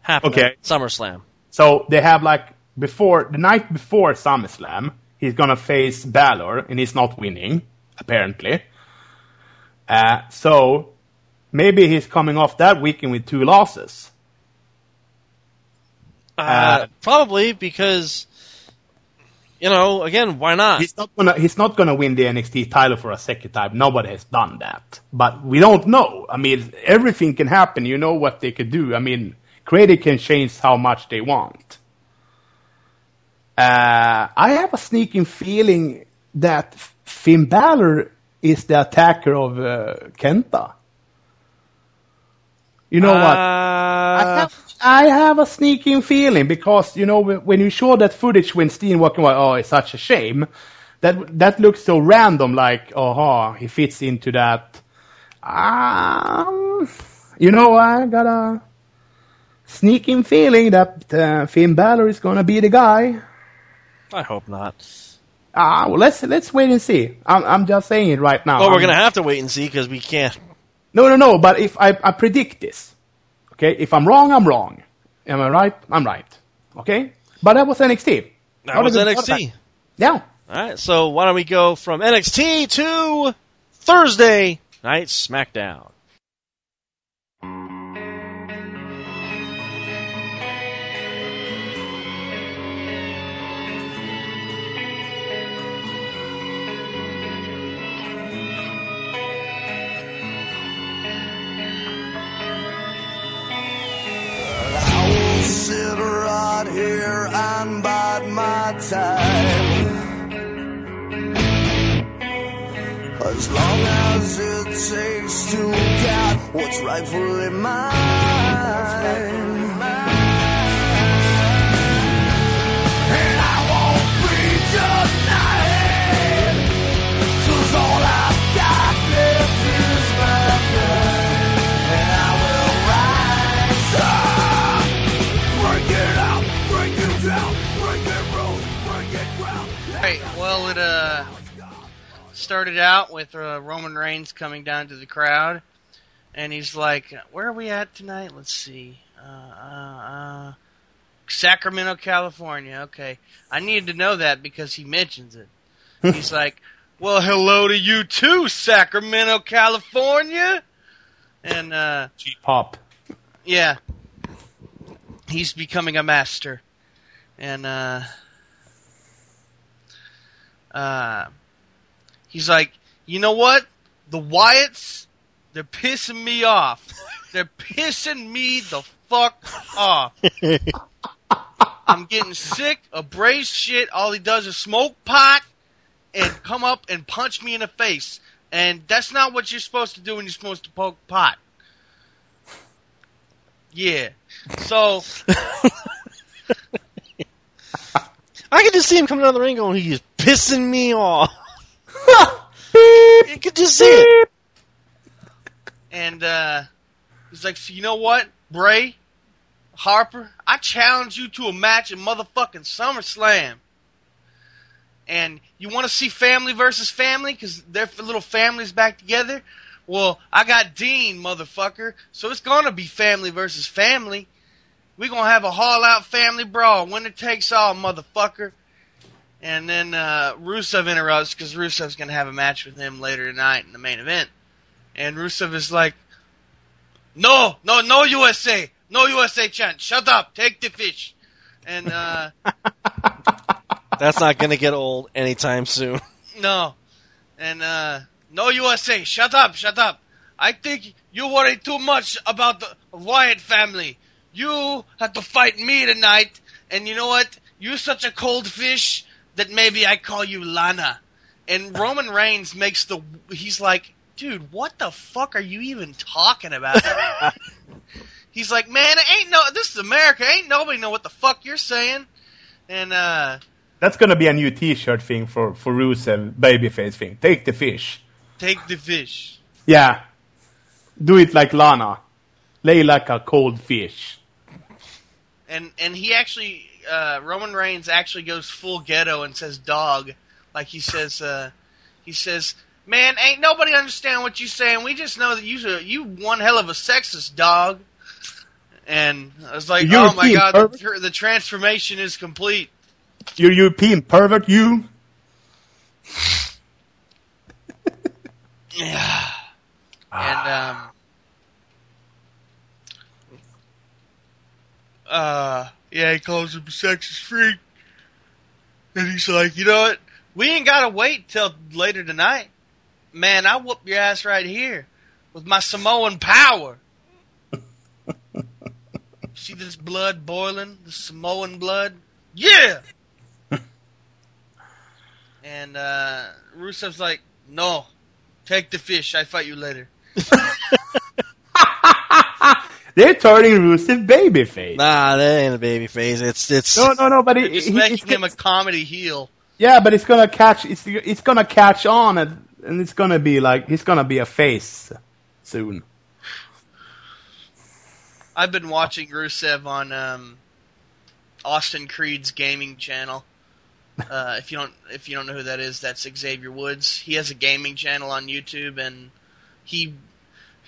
happen Okay. at SummerSlam. So they have like before the night before SummerSlam, he's gonna face Balor, and he's not winning apparently. Uh, so maybe he's coming off that weekend with two losses. Uh, Uh, probably because, you know, again, why not? He's not gonna he's not gonna win the NXT title for a second time. Nobody has done that, but we don't know. I mean, everything can happen. You know what they could do. I mean, creative can change how much they want. Uh, I have a sneaking feeling that Finn Balor is the attacker of uh, Kenta. You know what? I Uh, have, I have a sneaking feeling because you know when you show that footage when Steen walking away, oh, it's such a shame. That that looks so random. Like, oh, he fits into that. Um, you know, I got a sneaking feeling that uh, Finn Balor is gonna be the guy. I hope not. Ah, well, let's let's wait and see. I'm I'm just saying it right now. Well, we're I'm- going to have to wait and see because we can't. No, no, no. But if I, I predict this, okay, if I'm wrong, I'm wrong. Am I right? I'm right. Okay. But that was NXT. That What was NXT. Yeah. All right, so why don't we go from NXT to Thursday Night SmackDown? As long as it takes to get what's rightfully mine. Well, it uh started out with uh, Roman Reigns coming down to the crowd, and he's like, "Where are we at tonight? Let's see. Uh, uh, uh, Sacramento, California. Okay, I needed to know that because he mentions it. he's like, "Well, hello to you too, Sacramento, California." And uh, Cheap pop. yeah. He's becoming a master. And uh uh he's like, "You know what? The Wyatts, they're pissing me off. They're pissing me the fuck off. I'm getting sick of braised shit. All he does is smoke pot and come up and punch me in the face. And that's not what you're supposed to do when you're supposed to poke pot. Yeah. So I could just see him coming down the ring going, he's pissing me off. you could just see it. and uh he's like, so you know what, Bray, Harper, I challenge you to a match in motherfucking SummerSlam. And you want to see family versus family because their little families back together? Well, I got Dean, motherfucker, so it's gonna be family versus family. We gonna have a haul out family brawl, winner takes all, motherfucker. And then uh, Rusev interrupts because Rusev's gonna have a match with him later tonight in the main event. And Rusev is like, "No, no, no USA, no USA chant. Shut up, take the fish." And uh, That's not going to get old anytime soon. no, and uh, no USA. Shut up, shut up. I think you worry too much about the Wyatt family. You have to fight me tonight, and you know what? You're such a cold fish that maybe I call you Lana. And Roman Reigns makes the. He's like, dude, what the fuck are you even talking about? he's like, man, it ain't no. This is America. Ain't nobody know what the fuck you're saying. And uh, That's gonna be a new T-shirt thing for for Rusev babyface thing. Take the fish. take the fish. Yeah, do it like Lana. Lay like a cold fish. And and he actually uh, Roman Reigns actually goes full ghetto and says dog, like he says uh, he says, man, ain't nobody understand what you saying. We just know that you you one hell of a sexist dog. And I was like, oh my god, the, the transformation is complete. You're European pervert, you. Yeah. And um uh yeah, he calls him a sexist freak. And he's like, you know what? We ain't gotta wait till later tonight. Man, I whoop your ass right here with my Samoan power. See this blood boiling? The Samoan blood? Yeah! and uh Rusev's like, No, take the fish, I fight you later. They're turning Rusev babyface. Nah, that ain't a baby face. It's it's No, no, no, but They're it, just he- making it's, him a comedy heel. yeah, but it's gonna catch. It's it's gonna catch on, and, and it's gonna be like he's gonna be a face soon. I've been watching Rusev on um, Austin Creed's gaming channel. Uh, if you don't if you don't know who that is, that's Xavier Woods. He has a gaming channel on YouTube, and he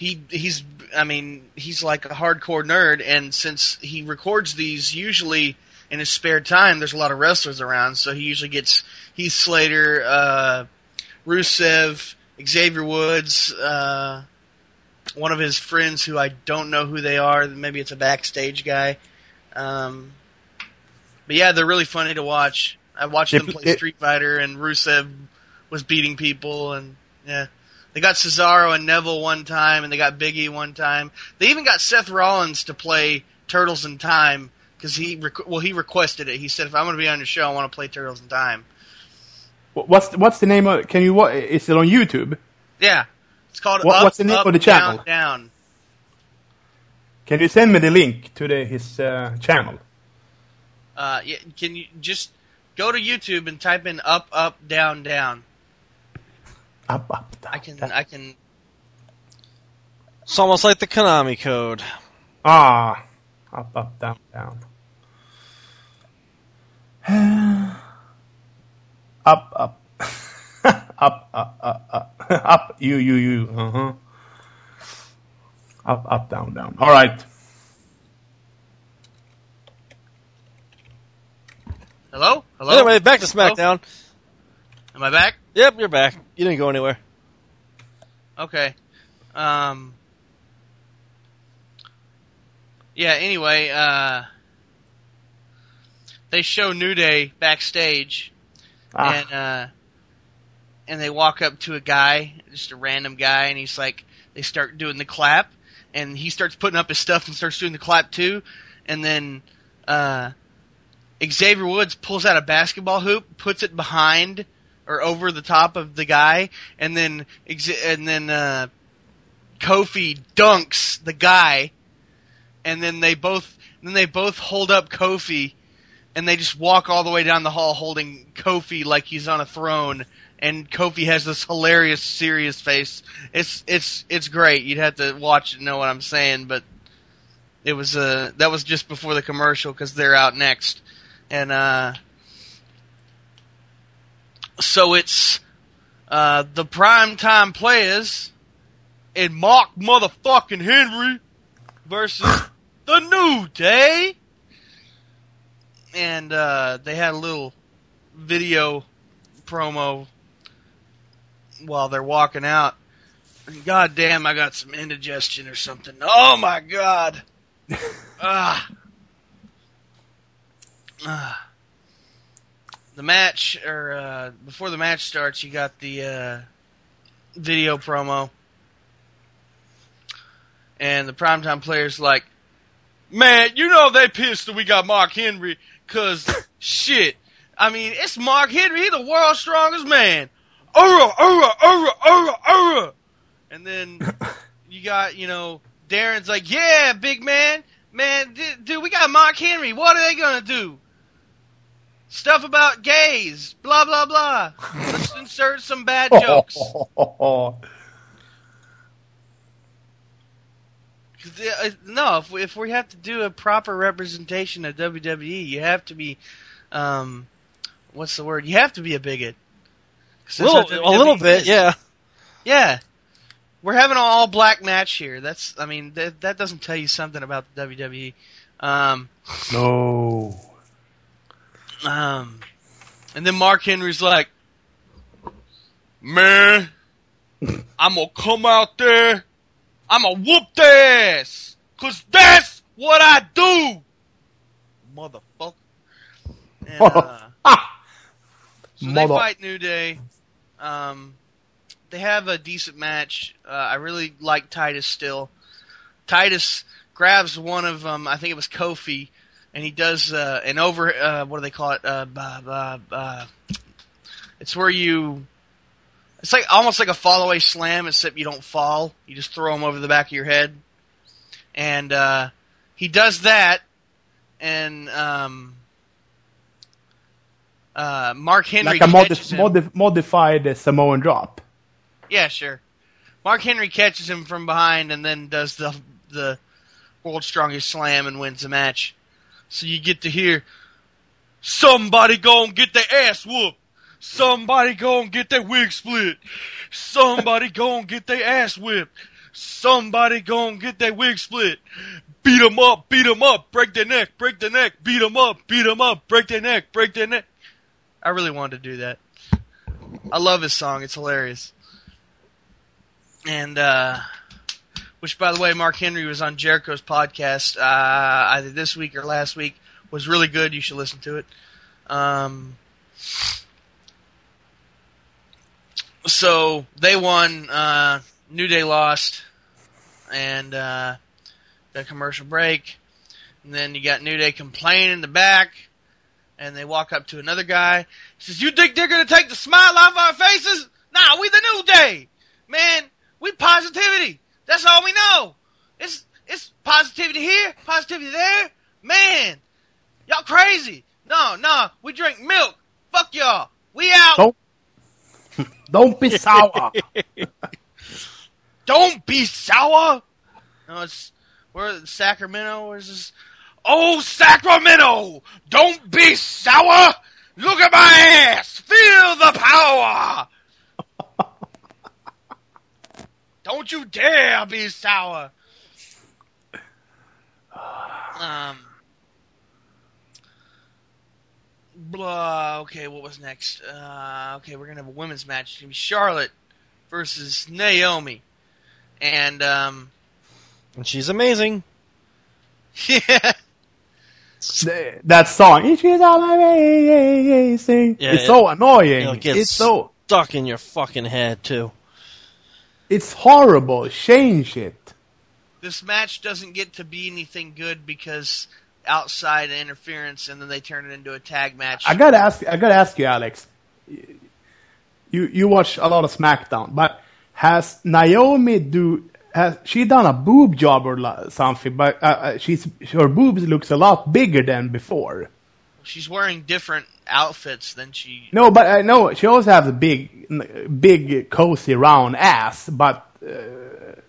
he he's I mean he's like a hardcore nerd. And since he records these usually in his spare time, there's a lot of wrestlers around, so he usually gets Heath Slater, uh, Rusev, Xavier Woods. Uh, one of his friends who I don't know who they are. Maybe it's a backstage guy. Um, but yeah, they're really funny to watch. I watched They them play they- Street Fighter, and Rusev was beating people, and yeah, they got Cesaro and Neville one time, and they got Biggie one time. They even got Seth Rollins to play Turtles in Time because he requ- well he requested it. He said, "If I'm going to be on your show, I want to play Turtles in Time." What's the, what's the name of? Can you? What is it on YouTube? Yeah, it's called What- Up, what's the name Up, of the channel? Down, Down. Can you send me the link to the his uh, channel? Uh, yeah, can you just go to YouTube and type in up, up, down, down? Up, up, down. I can, down. I can. it's almost like the Konami code. Ah, up, up, down, down. up, up, up, up, up, up, up. You, you, you. Uh huh. Up, up, down, down. All right. Hello, hello. Anyway, back to SmackDown. Am I back? Yep, you're back. You didn't go anywhere. Okay. Um. Yeah. Anyway, uh, they show New Day backstage, Ah, and uh, and they walk up to a guy, just a random guy, and he's like, they start doing the clap, and he starts putting up his stuff and starts doing the clap too, and then uh, Xavier Woods pulls out a basketball hoop, puts it behind or over the top of the guy, and then and then uh, Kofi dunks the guy, and then they both then they both hold up Kofi, and they just walk all the way down the hall holding Kofi like he's on a throne, and Kofi has this hilarious serious face. It's it's it's great. You'd have to watch it to know what I'm saying, but it was uh that was just before the commercial because they're out next, and uh so it's uh the prime time players and Mark motherfucking Henry versus the New Day, and uh they had a little video promo while they're walking out. And God damn, I got some indigestion or something. Oh my god. ah. Ah. The match, or uh, before the match starts, you got the uh, video promo, and the primetime players like, man, you know they pissed that we got Mark Henry, cause shit. I mean, it's Mark Henry, He's the world's strongest man. Ura, ura, ura, ura, ura. And then you got, you know, Darren's like, yeah, big man, man, dude, we got Mark Henry. What are they gonna do? Stuff about gays, blah blah blah. Let's insert some bad jokes. uh, No, if we, if we have to do a proper representation of WWE, you have to be, um, what's the word? You have to be a bigot. A little, a little bit, is. yeah. Yeah. We're having an all black match here. That's, I mean, that, that doesn't tell you something about the WWE. Um, No. Um, and then Mark Henry's like, man, I'm gonna come out there, I'm gonna whoop their ass, cause that's what I do, motherfucker. And, uh, so they fight New Day. Um, they have a decent match. Uh, I really like Titus still. Titus grabs one of them. I think it was Kofi, and he does uh, an over. Uh, what do they call it? Uh, bah, bah. It's where you. It's like almost like a fall away slam, except you don't fall. You just throw him over the back of your head, and uh, he does that, and um, uh, Mark Henry Like a catches modif- him. modif- modified Samoan drop. Yeah, sure. Mark Henry catches him from behind and then does the the world's strongest slam and wins the match. So you get to hear somebody go and get their ass whooped. Somebody go and get their wig split. Somebody go and get their ass whipped. Somebody go and get their wig split. Beat 'em up, beat 'em up, break their neck, break their neck, beat 'em up, beat 'em up, break their neck, break their neck. I really wanted to do that. I love his song. It's hilarious. And, uh, which by the way, Mark Henry was on Jericho's podcast, uh, either this week or last week. Was really good. You should listen to it. Um, so they won, uh, New Day lost, and, uh, a commercial break. And then you got New Day complaining in the back, and they walk up to another guy. He says, You think they're gonna take the smile off our faces? Nah, we the New Day! Man, we positivity. That's all we know. It's it's positivity here, positivity there. Man, y'all crazy. No, no, we drink milk. Fuck y'all. We out. Don't- Don't be sour. Don't be sour. No, it's where Sacramento. Where's this? Oh, Sacramento! Don't be sour. Look at my ass. Feel the power. Don't you dare be sour. Um. Blah. Okay, what was next? Uh, okay, we're gonna have a women's match. It's gonna be Charlotte versus Naomi, and um, And she's amazing. yeah, that song. It is all amazing. Yeah, it's it- so annoying. It'll get It's so. stuck in your fucking head too. It's horrible. Change it. this match doesn't get to be anything good because outside interference, and then they turn it into a tag match. I gotta ask. I gotta ask you, Alex. You you watch a lot of SmackDown, but has Naomi do has she done a boob job or something? But uh, uh, she's her boobs looks a lot bigger than before. She's wearing different outfits than she. No, but I know she also has a big, big cozy round ass. But uh,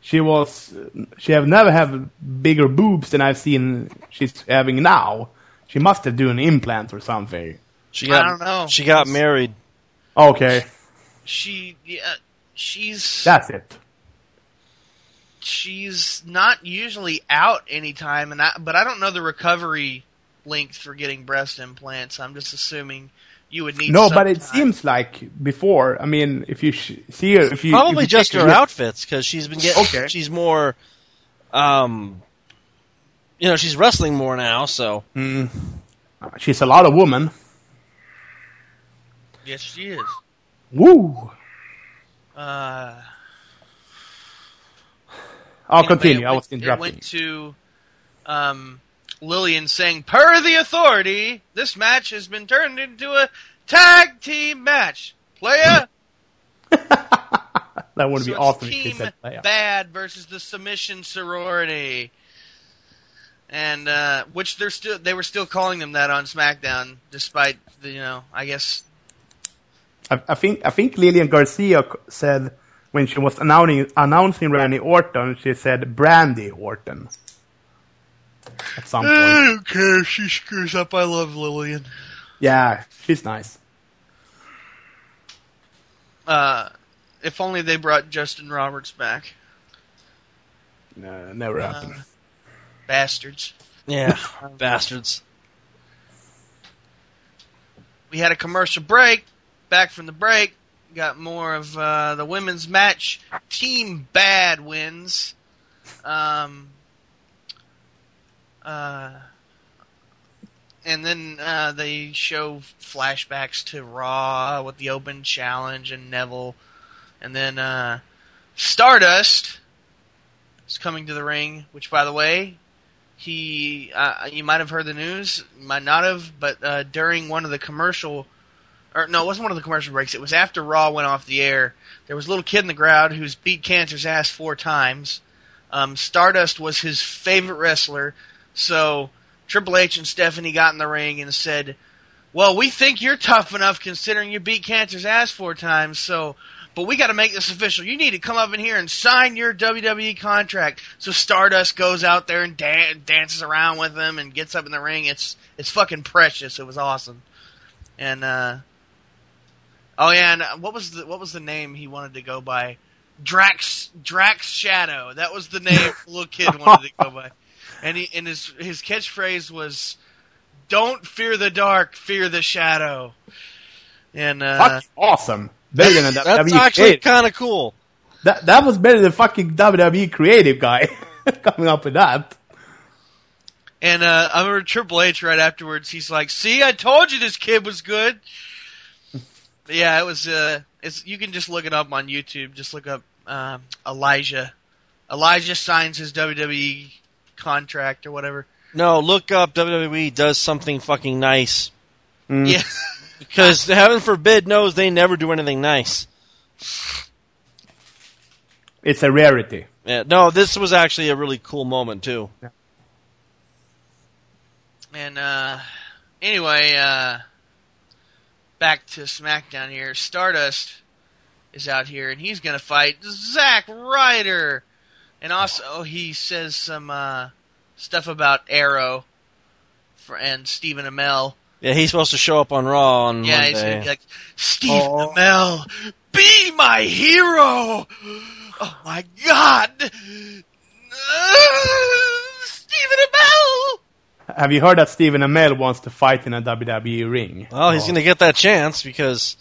she was she have never have bigger boobs than I've seen she's having now. She must have done implant or something. She got, I don't know. She got married. Okay, She, yeah, she's that's it. she's not usually out anytime, and I, but I don't know the recovery length for getting breast implants. I'm just assuming you would need. No, some but it time. seems like before. I mean, if you sh- see her, if you Probably if you just her outfits because she's been getting. Okay. She's more, um, you know, she's wrestling more now. So Mm. She's a lot of woman. Yes, she is. Woo! Uh, I'll anyway, continue. it I was went- It interrupting. went to um, Lillian saying, "Per the authority, this match has been turned into a tag team match. Playa that would So be awesome Team. Bad versus the Submission Sorority, and uh, which they're still they were still calling them that on SmackDown, despite the you know I guess I, I think I think Lillian Garcia said when she was announcing announcing Randy Orton, she said Brandy Orton. At some point, don't care if she screws up. I love Lillian. yeah, she's nice. Uh, if only they brought Justin Roberts back, No, never Uh, happened. bastards. yeah, bastards. we had a commercial break. Back from the break, got more of uh, the women's match. Team Bad wins. Um, uh, and then uh, they show flashbacks to Raw with the Open Challenge and Neville, and then uh, Stardust is coming to the ring. Which, by the way, he uh, you might have heard the news, might not have, but uh, during one of the commercial, or no, it wasn't one of the commercial breaks. It was after Raw went off the air. There was a little kid in the crowd who's beat cancer's ass four times. Um, Stardust was his favorite wrestler, so Triple H and Stephanie got in the ring and said, "Well, we think you're tough enough considering you beat cancer's ass four times, so." But we got to make this official. You need to come up in here and sign your WWE contract. So Stardust goes out there and dan- dances around with them and gets up in the ring. It's it's fucking precious. It was awesome. And uh oh yeah, and uh, what was the what was the name he wanted to go by? Drax Drax Shadow. That was the name the little kid wanted to go by. And he and his his catchphrase was, "Don't fear the dark, fear the shadow." And uh, Fucking awesome. Better than a That's WWE actually kind of cool. That that was better than fucking WWE creative guy coming up with that. And uh, I remember Triple H right afterwards. He's like, "See, I told you this kid was good." But yeah, it was. Uh, it's you can just look it up on YouTube. Just look up um, Elijah. Elijah signs his WWE contract or whatever. No, look up WWE does something fucking nice Mm. Yeah, because heaven forbid knows they never do anything nice. It's a rarity. Yeah, no, this was actually a really cool moment too. Yeah. and uh, anyway, uh, back to SmackDown here. Stardust is out here, and he's gonna fight Zack Ryder. And also, he says some uh, stuff about Arrow for, and Stephen Amell. Yeah, he's supposed to show up on Raw on Yeah, Monday. gonna be like, Stephen Oh. Amell, be my hero! Oh my god! Stephen Amell! Have you heard that Stephen Amell wants to fight in a WWE ring? well, he's Oh. going to get that chance because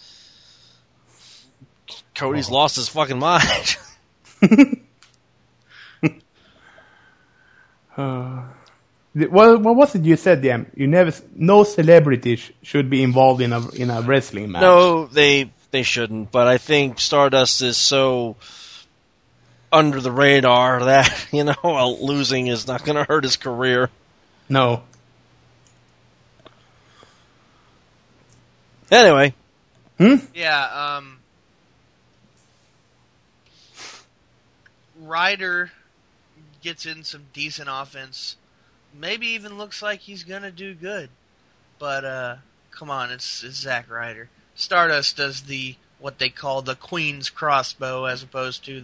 Cody's lost his fucking mind. Uh, th- what, what was it you said, DM? You never, no celebrity sh- should be involved in a in a wrestling match. no, they they shouldn't, but I think Stardust is so under the radar that you know well, losing is not going to hurt his career. no. Anyway, Hmm? Yeah, um. Ryder gets in some decent offense, maybe even looks like he's gonna do good. But uh, come on, it's, it's Zack Ryder. Stardust does the what they call the Queen's crossbow as opposed to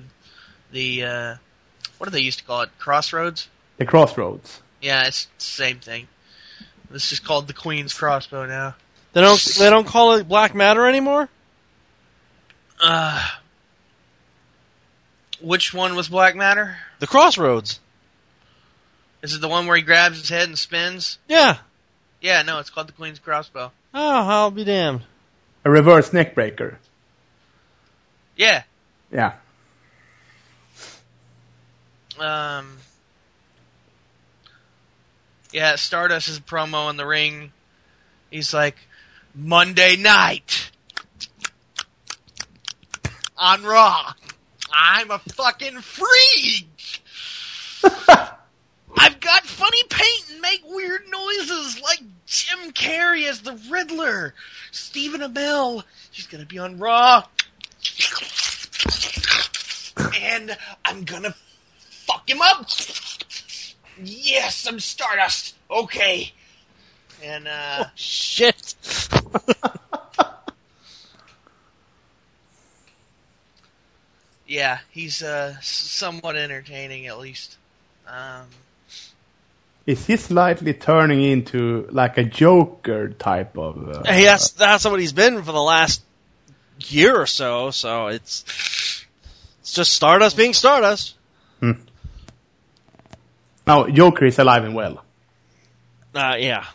the uh, what do they used to call it? Crossroads. The Crossroads. Yeah, it's the same thing. This is called the Queen's crossbow now. They don't they don't call it Black Matter anymore. Uh, which one was Black Matter? The Crossroads. Is it the one where he grabs his head and spins? Yeah. Yeah, no, it's called the Queen's crossbow. Oh, I'll be damned. A reverse neckbreaker. Yeah. Yeah. Um. Yeah, Stardust is a promo in the ring. He's like, Monday night on Raw. I'm a fucking freak. I've got funny paint and make weird noises like Jim Carrey as the Riddler. Stephen Amell, he's gonna be on Raw. And I'm gonna fuck him up. Yes, I'm Stardust. Okay. And uh Shit. yeah, he's uh somewhat entertaining at least. Um Is he slightly turning into like a Joker type of? Uh, Hey, that's that's what he's been for the last year or so. So it's it's just Stardust being Stardust. No, Joker is alive and well. Uh, yeah.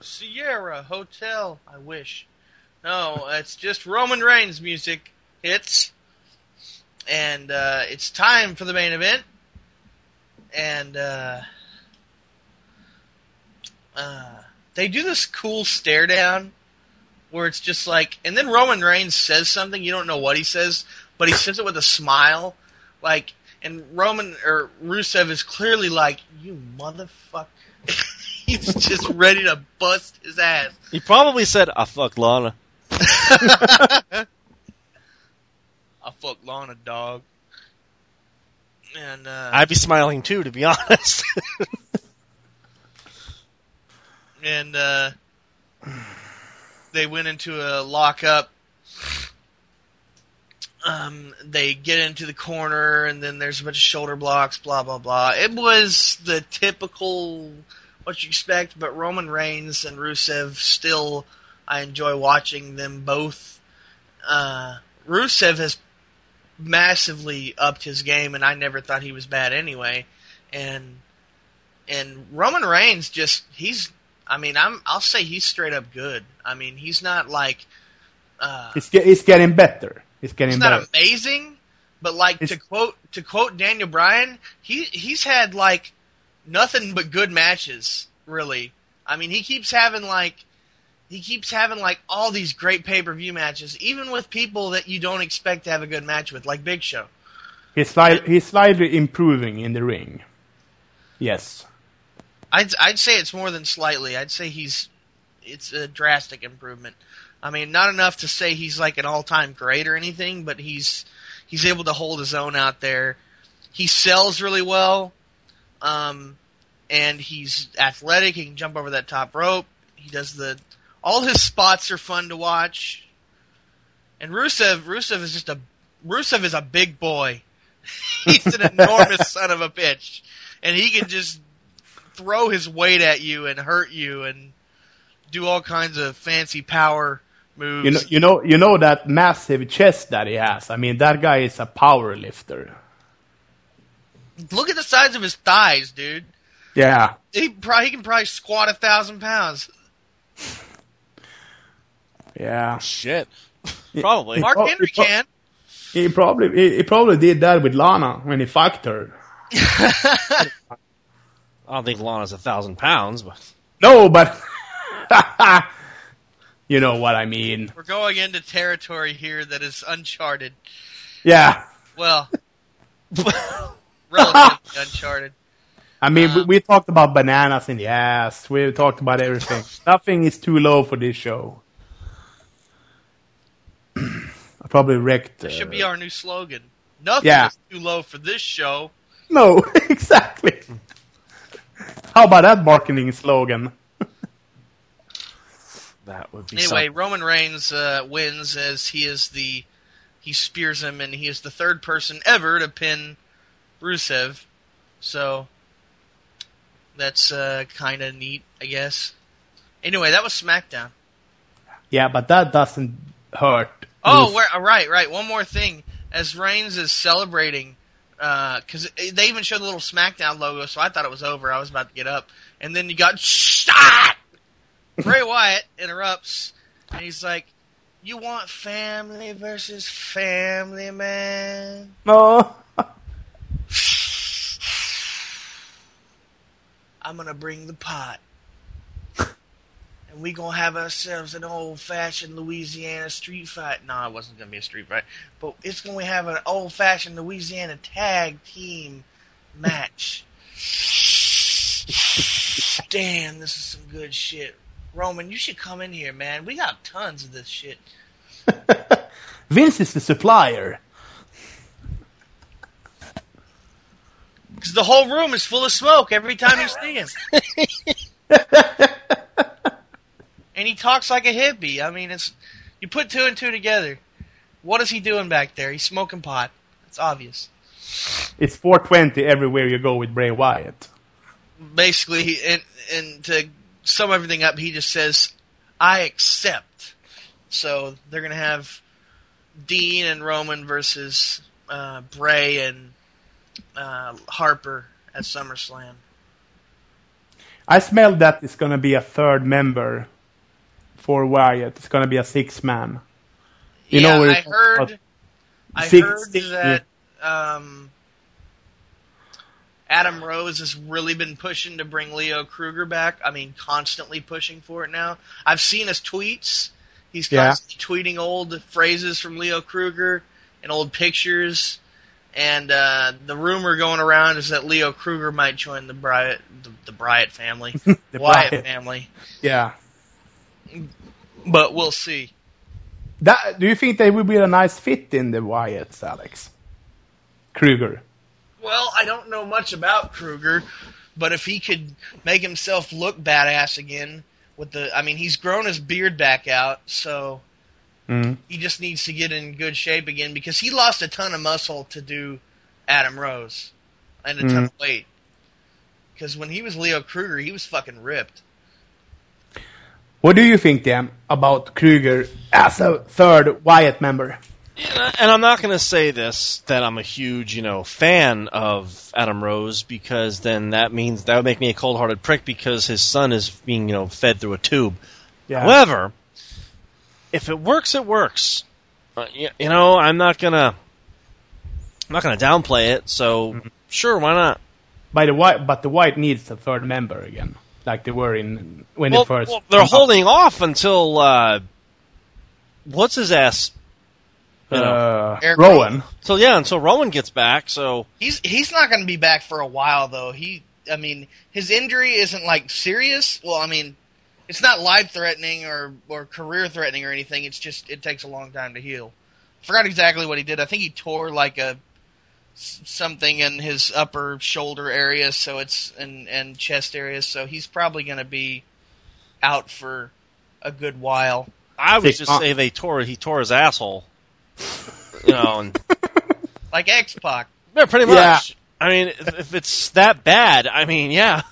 Sierra Hotel, I wish. No, it's just Roman Reigns music hits. And uh it's time for the main event. And uh uh they do this cool stare down where it's just like and then Roman Reigns says something, you don't know what he says, but he says it with a smile. Like and Roman or Rusev is clearly like, You motherfucker He's just ready to bust his ass. He probably said, "I fuck Lana." I fuck Lana, dog. And uh, I'd be smiling too, to be honest. and uh, they went into a lockup. Um, they get into the corner, and then there's a bunch of shoulder blocks, blah blah blah. It was the typical what you expect, but Roman Reigns and Rusev still, I enjoy watching them both. Uh, Rusev has massively upped his game, and I never thought he was bad anyway. And and Roman Reigns just he's I mean I'm I'll say he's straight up good. I mean he's not like uh, It's, ge- it's getting better. It's getting he's better. not amazing, but like to quote to quote Daniel Bryan, he he's had like nothing but good matches. Really, I mean he keeps having like he keeps having like all these great pay per view matches, even with people that you don't expect to have a good match with, like Big Show. He's, sli- he's slightly improving in the ring. Yes. I'd I'd say it's more than slightly. I'd say he's it's a drastic improvement. I mean, not enough to say he's like an all-time great or anything, but he's he's able to hold his own out there. He sells really well, um, and he's athletic. He can jump over that top rope. He does the all his spots are fun to watch. And Rusev, Rusev is just a Rusev is a big boy. he's an enormous son of a bitch, and he can just throw his weight at you and hurt you and do all kinds of fancy power moves. You know, you know, you know that massive chest that he has. I mean, that guy is a power lifter. Look at the size of his thighs, dude. Yeah. He probably he can probably squat a thousand pounds. Yeah. Shit. Probably. Mark Oh, Henry can. He probably he, he probably did that with Lana when he fucked her. I don't think Lana's a thousand pounds, but No, but you know what I mean. We're going into territory here that is uncharted. Yeah. Well, relatively uncharted. I mean, we, Um, we talked about bananas in the ass. We talked about everything. Nothing is too low for this show. I probably wrecked. That Uh, should be our new slogan. Nothing Yeah. is too low for this show. No, exactly. How about that marketing slogan? That would be Anyway, something. Roman Reigns uh, wins as he is the he spears him, and he is the third person ever to pin Rusev. So that's uh, kind of neat, I guess. Anyway, that was SmackDown. Yeah, but that doesn't hurt. Oh, where, uh, right, right. One more thing. As Reigns is celebrating, because they even showed the little SmackDown logo, so I thought it was over. I was about to get up, and then you got shot. Bray Wyatt interrupts, and he's like, "You want family versus family, man." No. I'm gonna bring the pot. And we gonna have ourselves an old fashioned Louisiana street fight. No, it wasn't gonna be a street fight. But it's gonna have an old fashioned Louisiana tag team match. Damn, this is some good shit. Roman, you should come in here, man. We got tons of this shit. Vince is the supplier. Because the whole room is full of smoke every time you see him. and he talks like a hippie. I mean, it's you put two and two together. What is he doing back there? He's smoking pot. It's obvious. It's 420 everywhere you go with Bray Wyatt. Basically, and and to sum everything up, he just says, "I accept." So they're gonna have Dean and Roman versus uh, Bray and uh, Harper at SummerSlam. I smell that it's gonna be a third member for Wyatt. It's gonna be a six man. You yeah, know, I heard. I heard that um, Adam Rose has really been pushing to bring Leo Kruger back. I mean, constantly pushing for it now. I've seen his tweets. He's Yeah. tweeting old phrases from Leo Kruger and old pictures. And uh, the rumor going around is that Leo Kruger might join the Bryant, the, the Bryant family, The Wyatt Bryant. family. Yeah. But we'll see. That, do you think they would be a nice fit in the Wyatts, Alex? Kruger. Well, I don't know much about Kruger, but if he could make himself look badass again with the I mean, he's grown his beard back out, so Mm. he just needs to get in good shape again because he lost a ton of muscle to do Adam Rose and a ton Mhm. of weight. Because when he was Leo Kruger, he was fucking ripped. What do you think, Dan, about Kruger as a third Wyatt member? and I'm not going to say this that I'm a huge, you know, fan of Adam Rose because then that means that would make me a cold-hearted prick because his son is being, you know, fed through a tube. Yeah. However, if it works, it works. Uh, you, you know, I'm not gonna, I'm not gonna downplay it. So Mm-hmm. sure, why not? By the Wyatt, but the Wyatt needs a third member again, like they were in when Well, it first. well, they're holding off until uh, what's his ass? You know, uh, Rowan. so yeah, until Rowan gets back. So He's he's not going to be back for a while though. He I mean, his injury isn't like serious. Well, I mean, it's not life threatening or or career threatening or anything. It's just it takes a long time to heal. Forgot exactly what he did. I think he tore like a s- something in his upper shoulder area, so it's and and chest area. So he's probably going to be out for a good while. I would just months. say they tore he tore his asshole. You know, and Like X Pac. yeah, pretty much. Yeah. I mean, if, if it's that bad, I mean, yeah.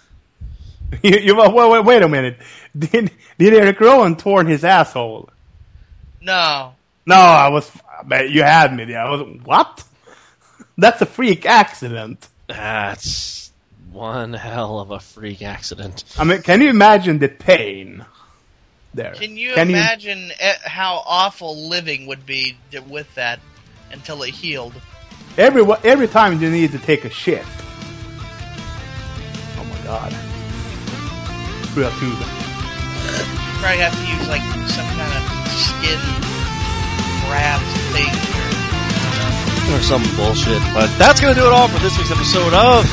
you, you, wait, wait, wait a minute. Did did Eric Rowan torn his asshole? No, No, I was. but You had me there. I was what? That's a freak accident. That's one hell of a freak accident. I mean, can you imagine the pain there? Can you imagine eh, how awful living would be with that until it healed? every every time you need to take a shit? Oh my god! Through a tube. You probably have to use like some kind of skin wrapped thing. Or, some bullshit. But that's going to do it all for this week's episode of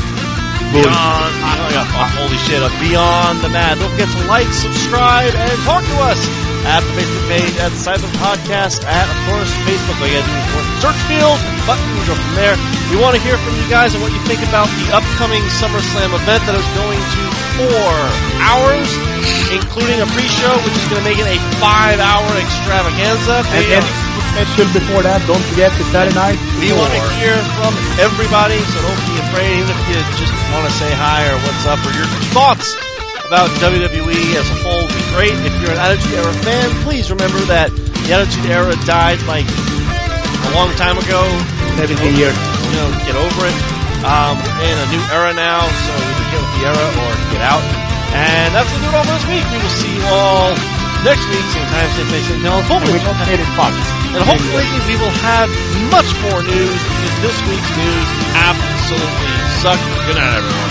Beyond. Oh, yeah, oh, holy shit, of Beyond the Mat. Don't forget to like, subscribe, and talk to us at the Facebook page, at the the podcast, at, of course, Facebook. All you gotta do is go to the search field, button, and go from there. We want to hear from you guys and what you think about the upcoming SummerSlam event that is going to four hours, including a pre-show, which is going to make it a five-hour extravaganza. And then special before that, don't forget the Saturday night. we want to hear from everybody, so don't be afraid, even if you just want to say hi or what's up or your thoughts about WWE as a whole would be great. If you're an Attitude Era fan, please remember that the Attitude Era died like a long time ago. 17 years. You know, get over it. Um, we're in a new era now, so either get with the era or get out. And that's to do it all for this week. We will see you all next week, same time, same place, same channel. Hopefully, we don't hate it Fox. And hopefully we will have much more news because this week's news absolutely sucked. Good night, everyone.